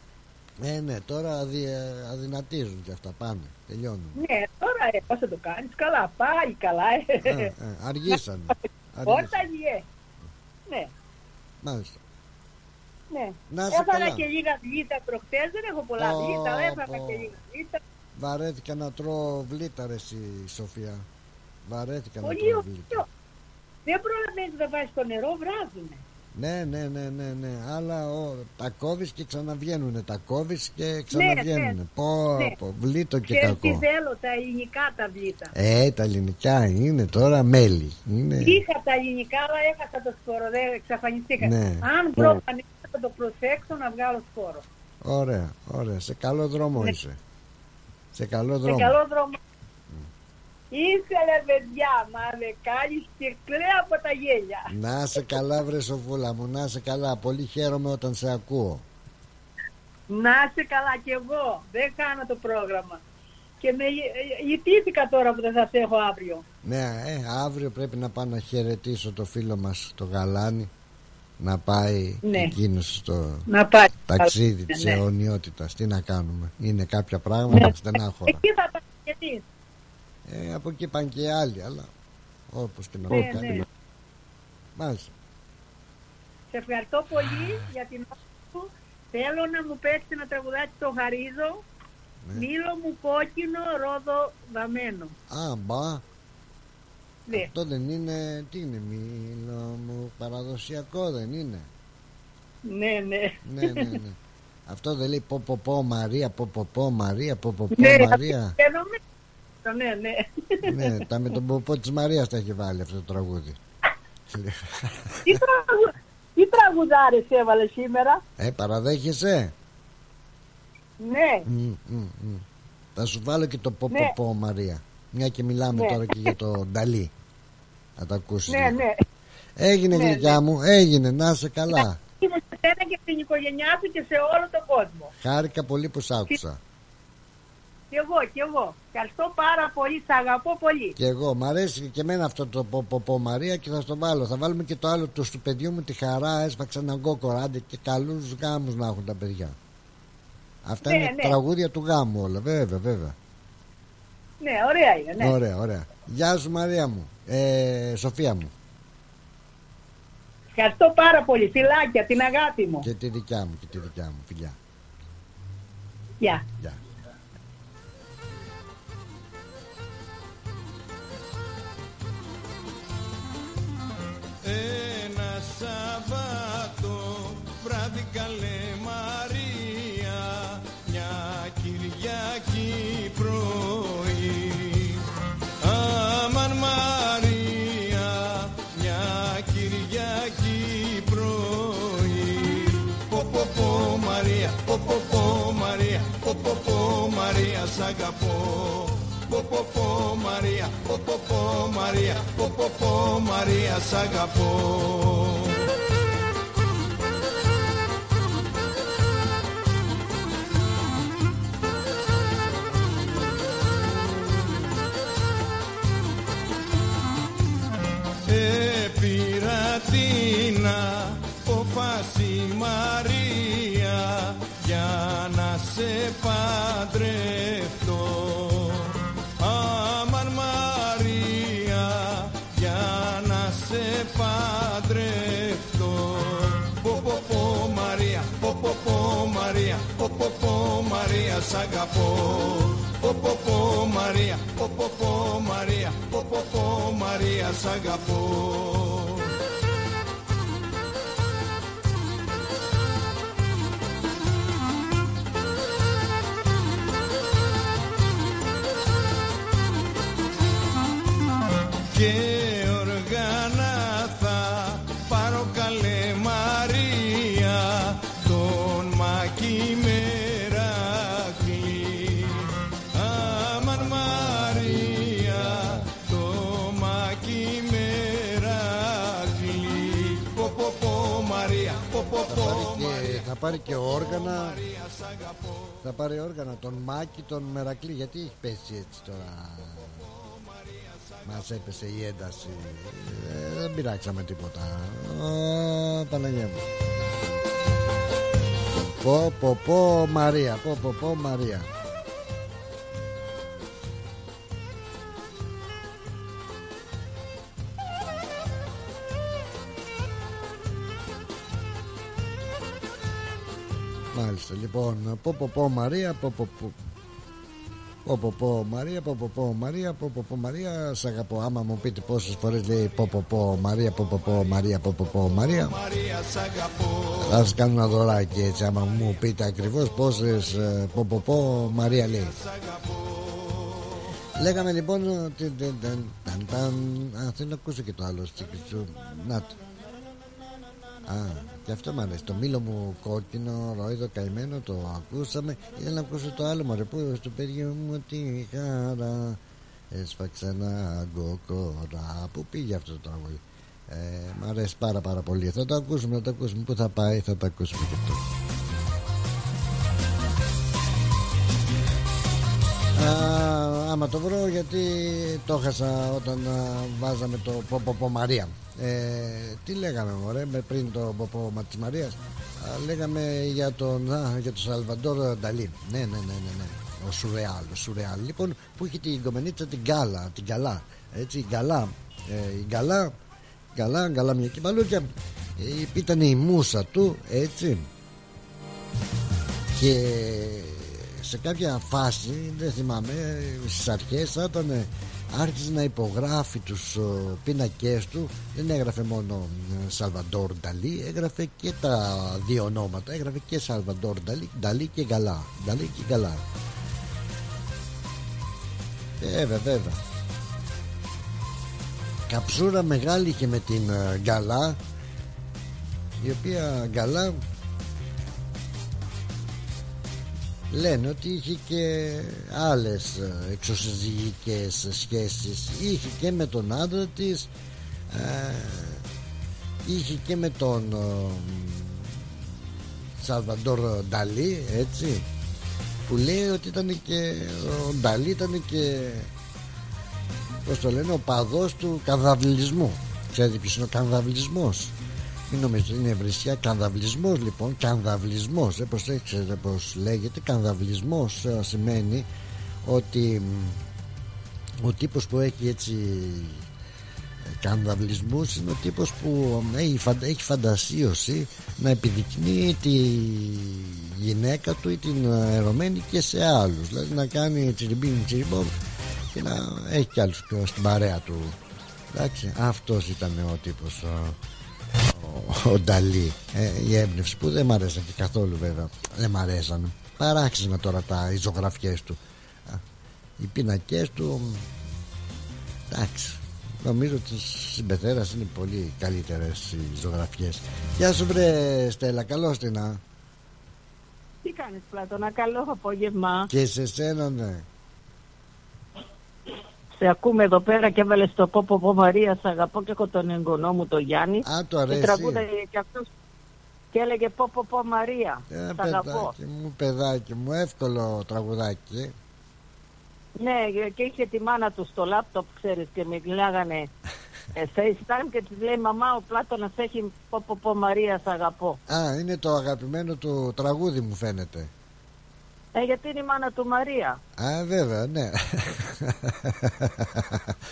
Ε, ναι, τώρα αδυ, ε, αδυνατίζουν και αυτά, πάνε, τελειώνουν. Ναι, τώρα ε, πώς θα το κάνεις, καλά, πάει καλά. Ε. Ε, ε, αργήσανε. Όταν αργήσανε. ε. Ναι, Μάλιστα. Ναι. Να είσαι Έφαγα καλά. και λίγα βλήτα προχτές, δεν έχω πολλά Ω, βλήτα, αλλά έφαγα πω. και λίγα βλήτα. Βαρέθηκα να τρώω βλήτα ρε εσύ Σοφία. Βαρέθηκα να Πολύ τρώω βλήτα. ωραίο. Δεν προλαβαίνεις να βάζεις το νερό, βράζουνε. Ναι, ναι, ναι, ναι, ναι. Αλλά ο, τα κόβεις και ξαναβγαίνουνε. Τα κόβεις και ξαναβγαίνουνε. ναι. Πω, Ναι. πω, βλήτο και Ξέρεις τι κακό. θέλω, τα ελληνικά τα βλήτα. Ε, τα ελληνικά είναι τώρα μέλι. Είναι... Είχα τα ελληνικά, αλλά έχασα το σπόρο, δεν εξαφανιστήκα. Ναι. Αν βρω πανένα θα το προσέξω να βγάλω σπόρο. Ωραία, ωραία. Σε καλό δρόμο Ναι. είσαι. Σε καλό Σε δρόμο. καλό δρόμο. Ήθελε παιδιά, μα με κάνεις και κλαίω από τα γέλια. Να σε καλά βρε Σοφούλα μου, να σε καλά. Πολύ χαίρομαι όταν σε ακούω. Να είσαι καλά κι εγώ. Δεν κάνω το πρόγραμμα. Και με ιτήθηκα τώρα που δεν θα σε έχω αύριο. Ναι, ε, αύριο πρέπει να πάω να χαιρετήσω το φίλο μας το Γαλάνη να πάει Ναι. εκείνος στο Να πάει. ταξίδι Ναι, της ναι. αιωνιότητας. Τι να κάνουμε. Είναι κάποια πράγματα στενάχωρα. Εκεί θα πάει και εσείς. Ε, από εκεί πάνε και οι άλλοι, αλλά όπως και να Ναι, το κάνει. ναι. Μάλιστα. Σε ευχαριστώ πολύ για την ώρα σου. Θέλω να μου παίξετε ένα τραγουδάκι το χαρίζω. Ναι. Μήλο μου κόκκινο, ρόδο βαμμένο. Α, μπα. Ναι. Αυτό δεν είναι, τι είναι, μήλο μου, παραδοσιακό δεν είναι; Ναι, ναι. ναι, ναι, ναι. Αυτό δεν λέει πω πω πω Μαρία, πω πω πω Μαρία, πω πω πω Ναι, Μαρία. χαίρομαι. Ναι, ναι. ναι, τα με τον ποπό της Μαρίας τα έχει βάλει αυτό το τραγούδι. Τι, τραγου... Τι τραγουδάρες έβαλε σήμερα; ε, παραδέχεσαι; Ναι. Μμ, μμ, μμ. Θα σου βάλω και το πω πω Ναι. πω Μαρία. Μια και μιλάμε Ναι. τώρα και για το Νταλή. Να το ακούσεις Ναι, λίγο. ναι. Έγινε Ναι, γλυκιά ναι. μου, έγινε, να είσαι καλά. Είμαι σε σένα και στην οικογένειά σου και σε όλο τον κόσμο. Χάρηκα πολύ που σ' άκουσα. Κι εγώ, κι εγώ. Ευχαριστώ πάρα πολύ, σ' αγαπώ πολύ. Και εγώ, μ' αρέσει και εμένα αυτό το πω, πω, πω Μαρία και θα στο βάλω. Θα βάλουμε και το άλλο του του παιδιού μου τη χαρά, έσπαξε έναν κόκορα, άντε και καλούς γάμους να έχουν τα παιδιά. Αυτά Ναι, είναι ναι. τραγούδια του γάμου όλα, βέβαια, βέβαια. Ναι, ωραία είναι, ναι. Ωραία, ωραία. Γεια σου Μαρία μου, ε, Σοφία μου Ευχαριστώ πάρα πολύ. Φιλάκια, την αγάπη μου. και τη δικιά μου και τη δικιά μου, φιλιά. Γεια. Γεια. Ένα Σαββάτο βράδυ καλέ Μαρία μια Κυριακή πω Μαρία, πω Μαρία, σ' αγαπώ. Πω Μαρία, πω Μαρία, πω Μαρία, σ' αγαπώ. Επειρατείνα την απόφαση Μαρία για να σε παντρευτώ Αμαν Μαρία για να σε παντρευτώ Πω πω πω Μαρία, πω πω πω Μαρία, πω πω πω Μαρία σ' αγαπώ Πω πω πω Μαρία, πω πω πω Μαρία, πω πω πω Μαρία σ' αγαπώ πάρει και όργανα. Θα πάρει όργανα τον Μάκη τον Μερακλή. Γιατί έχει πέσει έτσι τώρα. Μας έπεσε η ένταση. Ε, Δεν πειράξαμε τίποτα. Α, Παναγία μου. Πω πω πω Μαρία. Πω πω πω Μαρία Μάλιστα λοιπόν Πω πω πω Μαρία Πω πω πω Πω πω πω Μαρία Πω πω πω Μαρία Πω πω πω Μαρία Σ' αγαπώ άμα μου πείτε πόσες φορές λέει Πω πω πω Μαρία Πω πω πω Μαρία Πω πω πω Μαρία Μαρία σ' αγαπώ Θα σας κάνω ένα δωράκι έτσι άμα μου πείτε ακριβώς πόσες ε, Πω πω πω Μαρία λέει Λέγαμε λοιπόν ότι- ταν, ταν, ταν, ταν. Α, θέλω να ακούσω και το άλλο τσικιτσου. Να το Α, και αυτό μου αρέσει. Το μήλο μου κόκκινο, ρόιδο καημένο, το ακούσαμε. Ήθελα να ακούσω το άλλο μωρέ που στο παιδί μου τη χαρά. Έσφαξα ένα γκοκορά. Πού πήγε αυτό το τραγούδι; Ε, μ' αρέσει πάρα πάρα πολύ. Θα το ακούσουμε, θα το ακούσουμε. Πού θα πάει, θα το ακούσουμε και αυτό. Άμα το βρω γιατί το χάσα όταν α, βάζαμε το πω πω πω Μαρία ε, τι λέγαμε μωρέ με πριν το πω πω μα της Μαρίας. Α, λέγαμε για τον, α, για τον Σαλβαντόρ Νταλή. Ναι ναι ναι ναι, ναι. ο Σουρεάλ, ο Σουρεάλ. Λοιπόν που είχε την κομμενίτσα την Γκάλα την Γκαλά. Έτσι η Γκαλά ε, η Γκαλά Γκαλά, Γκαλά μια κυπαλούκια ε, ήταν η μουσα του έτσι. Και σε κάποια φάση δεν θυμάμαι στις αρχές θα ήταν ε, άρχισε να υπογράφει τους ε, πίνακές του. Δεν έγραφε μόνο ε, Σαλβαντόρ Νταλή έγραφε και τα δύο ονόματα. Έγραφε και Σαλβαντόρ Νταλή, Νταλή και Γκαλά Νταλή και Γκαλά. Ε, βέβαια βέβαια. Καψούρα μεγάλη είχε με την ε, Γκαλά η οποία Γκαλά λένε ότι είχε και άλλες ε, εξωσυζυγικές σχέσεις. Είχε και με τον άντρα της ε, είχε και με τον ε, Σαλβαντόρ Νταλή έτσι που λέει ότι ήταν και ο Νταλή ήταν και πως το λένε ο παδός του κανδαυλισμού ξέρετε ποιος είναι ο κανδαυλισμός μην νομίζετε είναι ευρυσιά κανδαυλισμός λοιπόν κανδαυλισμός ε, προσέξτε πως λέγεται κανδαυλισμός ε, σημαίνει ότι μ, ο τύπος που έχει έτσι ε, κανδαυλισμούς είναι ο τύπος που ε, έχει, φαντα- έχει φαντασίωση να επιδεικνύει τη γυναίκα του ή την ερωμένη και σε άλλους. Δηλαδή να κάνει τσιριμπίνι τσιριμπόμ και να έχει κι άλλους πιο στην παρέα του. Εντάξει αυτός ήταν ο τύπος ο, ο, ο Νταλή. Ε, η έμπνευση που δεν μ' αρέσαν και καθόλου βέβαια. Δεν μ' αρέσαν παράξενα τώρα τα οι ζωγραφιές του. Α, οι πίνακές του μ, εντάξει. Νομίζω ότι στις Μπεθέρας είναι πολύ καλύτερες οι ζωγραφιές. Γεια σου βρε Στέλλα. Καλώς την α. Τι κάνεις Πλάτωνα, καλό απόγευμα. και σε σένα ναι Σε ακούμε εδώ πέρα και έβαλες το πω πω πω Μαρία, σ' αγαπώ και έχω τον εγγονό μου το Γιάννη. Α, το Και αρέσει. τραγούδαγε και αυτός και έλεγε πω πω πω Μαρία, Ε, σ' αγαπώ. παιδάκι μου, παιδάκι μου, εύκολο τραγουδάκι. ε. Ναι, και είχε τη μάνα του στο λάπτοπ, ξέρεις, και μιλάγανε ε, FaceTime και της λέει «Μαμά, ο Πλάτωνας έχει πω πω πω Μαρία, σ' αγαπώ». Α, είναι το αγαπημένο του τραγούδι μου φαίνεται. Ε, γιατί είναι η μάνα του Μαρία. Α, βέβαια, ναι.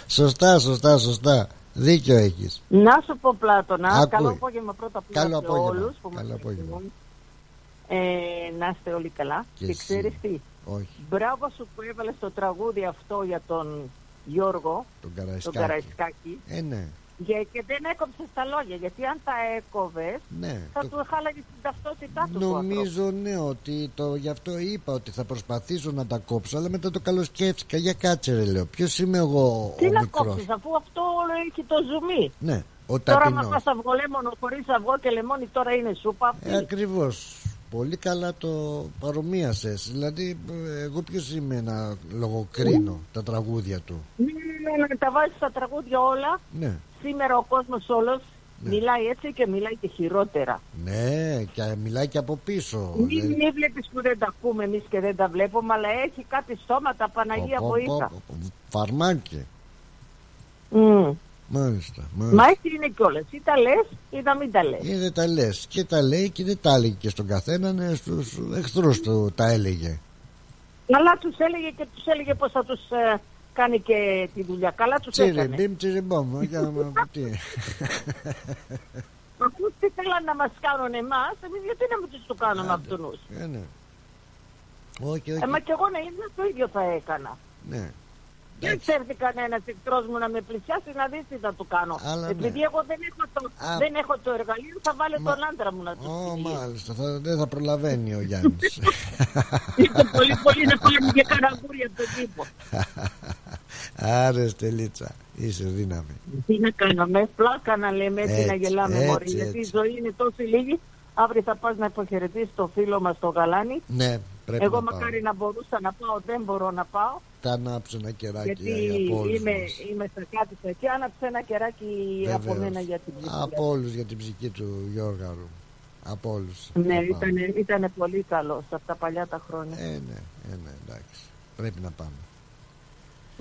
σωστά, σωστά, σωστά. Δίκιο έχεις. Να σου πω Πλάτωνα, Ακούει. καλό απόγευμα πρώτα απ' όλα Καλό σε απόγευμα. όλους που Καλό μας απόγευμα. ακούν. Ε, να είστε όλοι καλά. Και Και, εσύ. ξέρεις τι, Όχι, μπράβο σου που έβαλες το τραγούδι αυτό για τον Γιώργο, τον τον Καραϊσκάκη. Καραϊσκάκη. Ε, ναι, Και, και δεν έκοψες τα λόγια, γιατί αν τα έκοβες ναι. θα Το- του χάλαγες την ταυτότητά του. του Νομίζω ναι ότι το, γι' αυτό είπα ότι θα προσπαθήσω να τα κόψω αλλά μετά το καλοσκέφτηκα για κάτσε ρε λέω ποιος είμαι εγώ Τι ο να μικρός; κόψεις αφού αυτό όλο έχει το ζουμί. Ναι, ο Τώρα ταπεινός μα φας αυγολέμονο χωρίς αυγό και λεμόνι τώρα είναι σούπα. ε, Ακριβώς Πολύ καλά το παρομοίασες Δηλαδή ε, εγώ ποιος είμαι να λογοκρίνω τα τραγούδια του; Ναι, ναι, ναι, τα βάζεις στα τραγούδια όλα. Ναι, Σήμερα ο κόσμος όλος μιλάει έτσι και μιλάει και χειρότερα. ναι και μιλάει και από πίσω Μην, Δηλαδή, μην βλέπεις που δεν τα ακούμε εμείς και δεν τα βλέπουμε, αλλά έχει κάτι στόματα, Παναγία πω, πω, βοήθα. πω, πω, Φαρμάκι Μμ. Μάλιστα, μάλιστα. Μα έτσι είναι κιόλας. Ή τα λες ή να μην τα λες. Ή δεν τα λες και τα λέει και δεν τα έλεγε και στον καθένα ναι, στους εχθρούς του τα έλεγε Καλά τους έλεγε και τους έλεγε πως θα τους ε, κάνει και τη δουλειά. Καλά τους έκανε. Τσιριμπίμ τσιριμπόμ για να τι Αφού τι θέλαν να μας κάνουν εμάς, εμείς γιατί να μην τους το κάνουμε αυτούς; Ε, ναι. Όχι, όχι. Ε, μα κι εγώ να ήμουν το ίδιο θα έκανα. Ναι. Δεν ξέρει κανένας εχθρός μου να με πλησιάσει να δεις τι θα του κάνω. Αλλά Επειδή ναι. εγώ δεν έχω, το, Α. δεν έχω το εργαλείο, θα βάλω τον άντρα μου να του Ω, πει. μάλιστα, θα, δεν θα προλαβαίνει ο Γιάννης Είστε πολύ πολύ να πάρουμε και καραγκούρια από τον τύπο. Άρε Στελίτσα, είσαι δύναμη Τι να κάνουμε, πλάκα να λέμε έτσι, Έτσι, να γελάμε έτσι, μωρή. Γιατί η έτσι. ζωή είναι τόσο λίγη. Αύριο θα πας να υποχαιρετήσεις το φίλο μας το γαλάνι. Ναι, πρέπει Εγώ να πάω μακάρι να μπορούσα να πάω, δεν μπορώ να πάω. Θα ανάψω ένα κεράκι Γιατί από όλους είμαι, μας. είμαι στα κάτι και άναψε ένα κεράκι από Βεβαίως. μένα για την ψυχή. Από όλους για την ψυχή του Γιώργαρου Από όλους Ναι, Θα πάω. ήταν, ήταν πολύ καλός σε αυτά τα παλιά τα χρόνια. Ε, ναι, ε, ναι, εντάξει Πρέπει να πάμε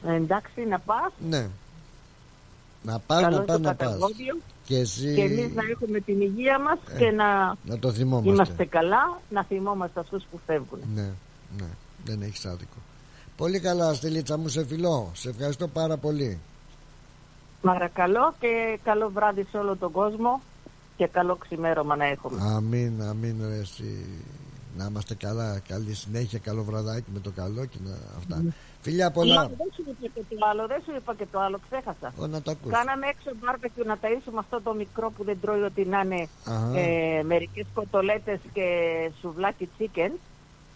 Ε, εντάξει, να πας. Ναι Να πας, Καλό να πας, το να πας καταγόντιο. Και εσύ Και εμείς να έχουμε την υγεία μας Ε, και να να το θυμόμαστε. είμαστε καλά, να θυμόμαστε αυτούς που φεύγουν. Ναι, ναι, δεν έχεις άδικο. Πολύ καλά, Στελίτσα μου, σε φιλώ. Σε ευχαριστώ πάρα πολύ. Παρακαλώ και καλό βράδυ σε όλο τον κόσμο και καλό ξημέρωμα να έχουμε. Αμήν, αμήν, ρε, εσύ. Να είμαστε καλά, καλή συνέχεια, καλό βραδάκι με το καλό και να... αυτά. Φιλιά Μα, πολλά. δεν σου είπα και το άλλο, δεν σου είπα και το άλλο, ξέχασα. Ω, να το ακούς. Κάναμε έξω μπάρμπεκιου να ταΐσουμε αυτό το μικρό που δεν τρώει ό,τι να είναι Αχα. ε, μερικές κοτολέτες και σουβλάκι chicken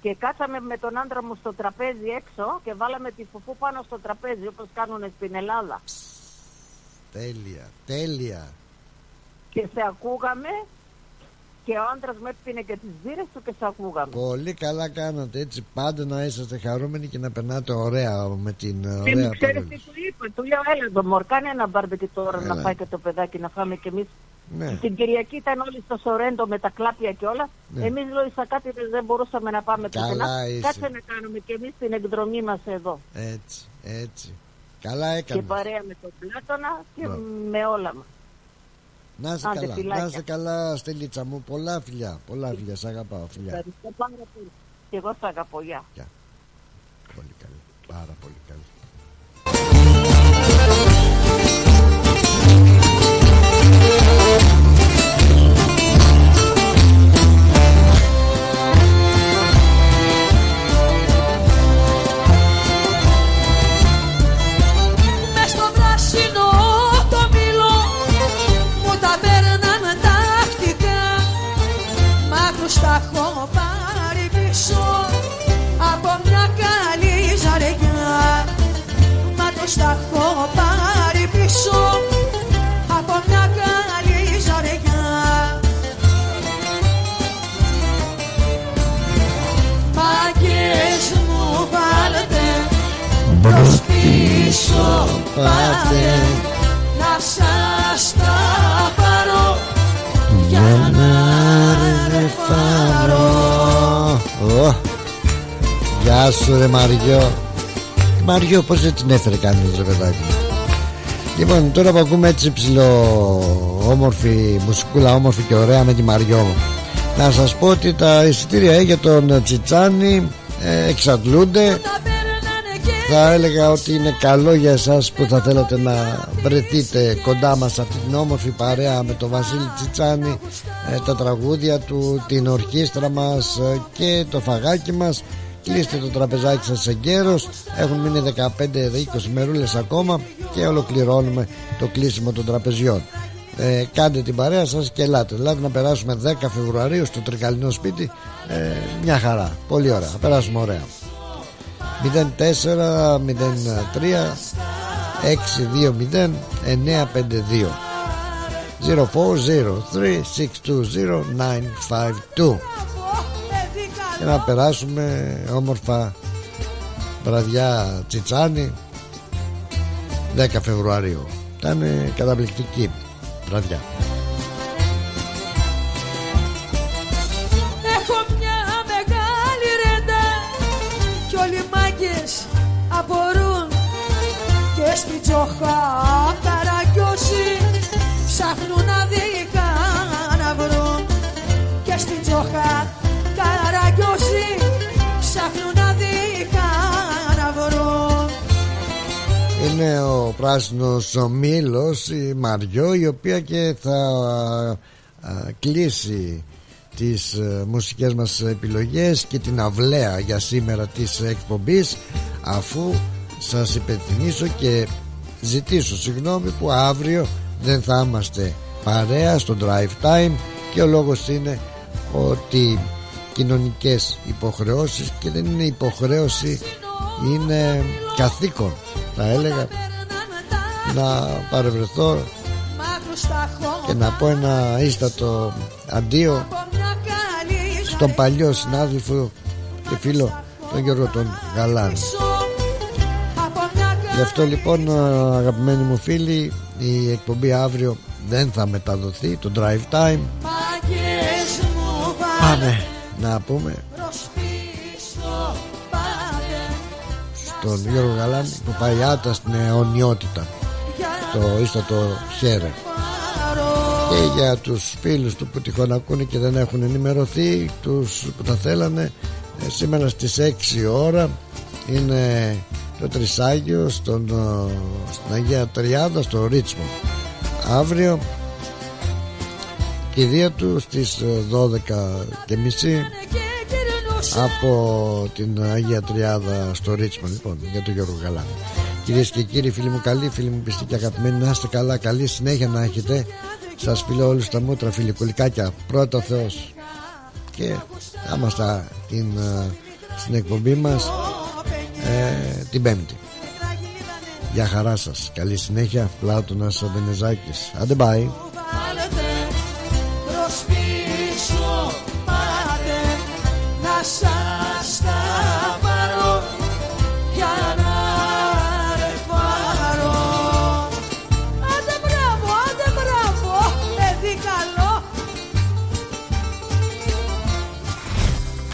και κάτσαμε με τον άντρα μου στο τραπέζι έξω και βάλαμε τη φουφού πάνω στο τραπέζι όπως κάνουν στην Ελλάδα. Τέλεια, τέλεια. Και σε ακούγαμε και ο άντρας μου έπινε και τις μπύρες του και σε ακούγαμε. Πολύ καλά κάνατε έτσι πάντα να είσαστε χαρούμενοι και να περνάτε ωραία με την Και ωραία μην ξέρεις παρέλαση. τι του είπα, του λέω έλα εδώ μωρ, κάνε ένα μπαρμπεκι τώρα Έλα. να φάει και το παιδάκι να φάμε κι εμείς. Ναι. Την Κυριακή ήταν όλοι στο Σορέντο με τα κλάπια και όλα. Ναι. Εμείς λέω κάτι δεν μπορούσαμε να πάμε Καλά πουθενά. είσαι. Κάτσε να κάνουμε κι εμείς την εκδρομή μας εδώ. Έτσι, έτσι. Καλά Και έκανες. παρέα με τον Πλάτωνα και Μπράβο. με όλα μας. Να είσαι Άντε, καλά, φιλάκια. να είσαι καλά Στελίτσα μου. Πολλά φιλιά, πολλά φιλιά. Σ' αγαπάω φιλιά. Ευχαριστώ πάρα πολύ. Και εγώ σ' αγαπώ, γεια. Πολύ καλή, πάρα πολύ καλή. πάτε να σας τα πάρω για να ρε φάρω Γεια σου ρε Μαριό. Μαριό πως δεν την έφερε κανείς ρε παιδάκι Λοιπόν τώρα που ακούμε έτσι ψηλό όμορφη μουσικούλα όμορφη και ωραία με τη Μαριό να σας πω ότι τα εισιτήρια για τον Τσιτσάνι ε, εξαντλούνται θα έλεγα ότι είναι καλό για εσάς που θα θέλετε να βρεθείτε κοντά μας αυτή την όμορφη παρέα με τον Βασίλη Τσιτσάνη ε, τα τραγούδια του, την ορχήστρα μας ε, και το φαγάκι μας. Κλείστε το τραπεζάκι σας εγκαίρος έχουν μείνει 15-20 μερούλες ακόμα και ολοκληρώνουμε το κλείσιμο των τραπεζιών. Ε, κάντε την παρέα σας και ελάτε. Ελάτε να περάσουμε 10 Φεβρουαρίου στο τρικαλινό σπίτι. Ε, μια χαρά. Πολύ ωραία. Θα περάσουμε ωραία 04 03 620 952 0403-620-952 και να περάσουμε όμορφα βραδιά Τσιτσάνι 10 Φεβρουαρίου. Ήταν καταπληκτική βραδιά στη τσοχά καραγκιόση ψάχνουν να δικά να βρουν και στη τσοχά καραγκιόση ψάχνουν να δικά να βρουν είναι ο πράσινος ο Μήλος η Μαριό η οποία και θα α, κλείσει τις ε, μουσικές μας επιλογές και την αυλαία για σήμερα της εκπομπής αφού σας υπενθυμίσω και ζητήσω συγγνώμη που αύριο δεν θα είμαστε παρέα στο drive time και ο λόγος είναι ότι κοινωνικές υποχρεώσεις και δεν είναι υποχρέωση είναι καθήκον. Θα έλεγα να παρευρεθώ και να πω ένα ίστατο αντίο στον παλιό συνάδελφο και φίλο τον Γιώργο τον Γαλάν Γι' αυτό λοιπόν αγαπημένοι μου φίλοι η εκπομπή αύριο δεν θα μεταδοθεί το drive time. Πάμε να πούμε στον Γιώργο Γαλάνη που πάει άτας στην αιωνιότητα το ίστατο χέρε και για τους φίλους του που τυχόν ακούνε και δεν έχουν ενημερωθεί τους που τα θέλανε ε, σήμερα στις 6 ώρα είναι το Τρισάγιο στον, ε, στην Αγία Τριάδα στο Ρίτσμο. Αύριο και δύο του στις 12 ε, και μισή από την Αγία Τριάδα στο Ρίτσμο. Λοιπόν για τον Γιώργο Γαλά. Κυρίες και κύριοι φίλοι μου καλοί φίλοι μου πιστοί και αγαπημένοι να είστε καλά καλή συνέχεια να έχετε. Σας φιλώ όλους τα μούτρα φιλικουλικάκια πρώτο Θεός. Και θα είμαστε την, στην εκπομπή μας ε, την Πέμπτη. Για χαρά σας. Καλή συνέχεια. Πλάτωνας Βενεζάκης άντε bye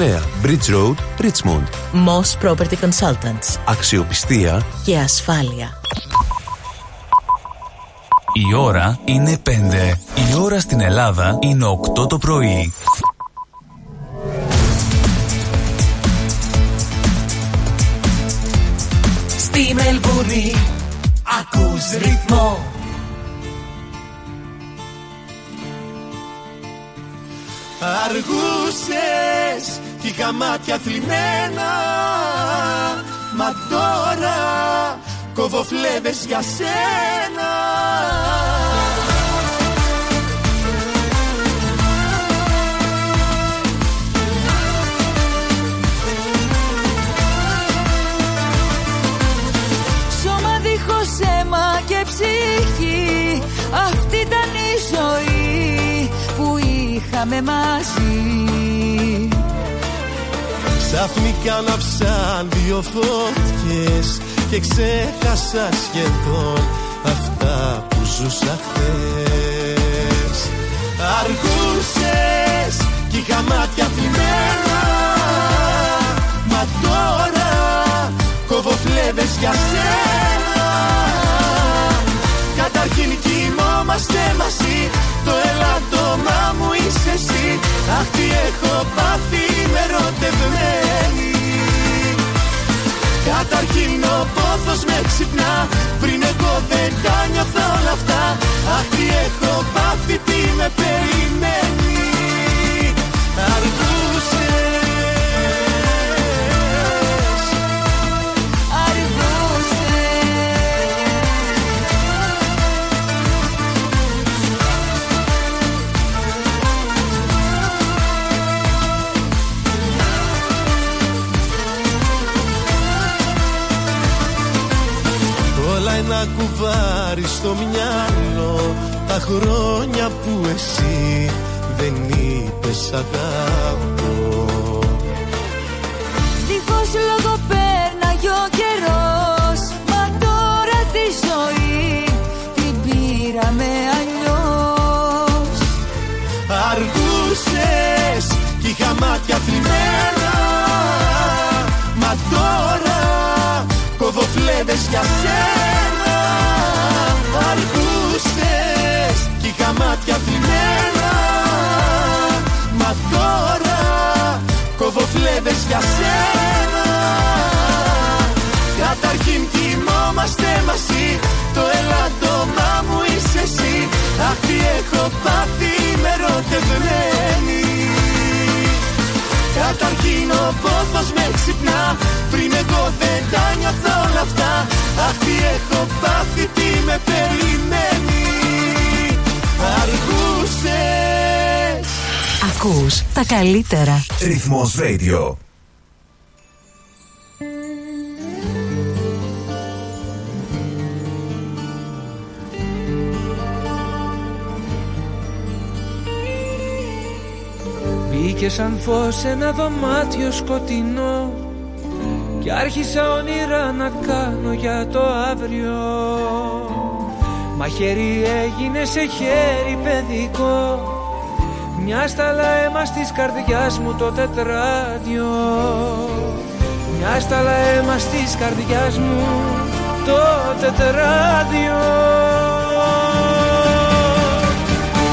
Bridge Road, Richmond. Moss Property Consultants. Αξιοπιστία και ασφάλεια. Η ώρα είναι 5. Η ώρα στην Ελλάδα είναι 8 το πρωί. Στη Μελβούνι ακούς ρυθμό Αργούσες κι είχα μάτια θλιμμένα. Μα τώρα κόβω φλέβες για σένα. Σώμα δίχως αίμα και ψυχή Αυτή ήταν η ζωή που είχαμε μαζί Ξαφνικά ανάψαν δύο φώτιες Και ξέχασα σχεδόν αυτά που ζούσα χθες. Αργούσες κι είχα μάτια θλιμμένα Μα τώρα κόβω φλέβες για σένα. Καταρχήν κοιμόμαστε μαζί Το ελάττωμά μου είσαι εσύ. Αχ τι έχω πάθει με ερωτευμένη. Καταρχήν ο πόθος με ξυπνά. Πριν εγώ δεν τα νιώθω όλα αυτά. Αχ τι έχω πάθει τι με ένα κουβάρι στο μυαλό Τα χρόνια που εσύ δεν είπες αγαπώ. Δίχως λόγο πέρναγε ο καιρός Μα τώρα τη ζωή την πήραμε αλλιώς. Αργούσες κι είχα μάτια θλιμμένα Μα τώρα κόβω φλέβες για σένα κι είχα μάτια θλιμμένα Μα τώρα κόβω φλέβες για σένα. Καταρχήν κοιμόμαστε μαζί. Το ελάττωμά μου είσαι εσύ. Αχ τι έχω πάθει με ερωτευμένη. Καταρχήν ο πόθος με ξυπνά. Πριν εγώ δεν τα νιώθω όλα αυτά. Αχ τι έχω πάθει τι με περιμένει Αργούσες Ακούς τα καλύτερα. Ρυθμός Radio. Μπήκε σαν φως ένα δωμάτιο σκοτεινό Κι άρχισα όνειρα να κάνω για το αύριο Μα χέρι έγινε σε χέρι παιδικό. Μια σταλά αίμα της καρδιάς μου το τετράδιο Μια σταλά αίμα της καρδιάς μου το τετράδιο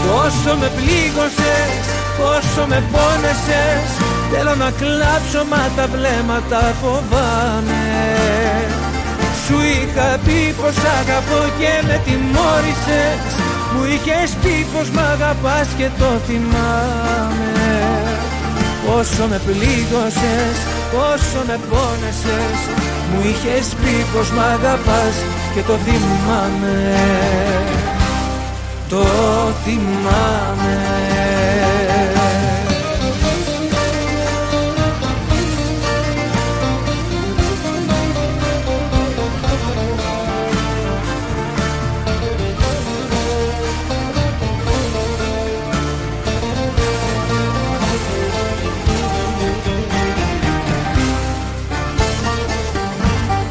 Πόσο με πλήγωσες, πόσο με πόνεσες Θέλω να κλάψω μα τα βλέμματα φοβάμαι Σου είχα πει πως αγαπώ και με τιμώρησες. Μου είχες πει πως μ' αγαπάς και το θυμάμαι. Πόσο με πλήγωσες, πόσο με πόνεσες. Μου είχες πει πως μ' αγαπάς και το θυμάμαι. Το θυμάμαι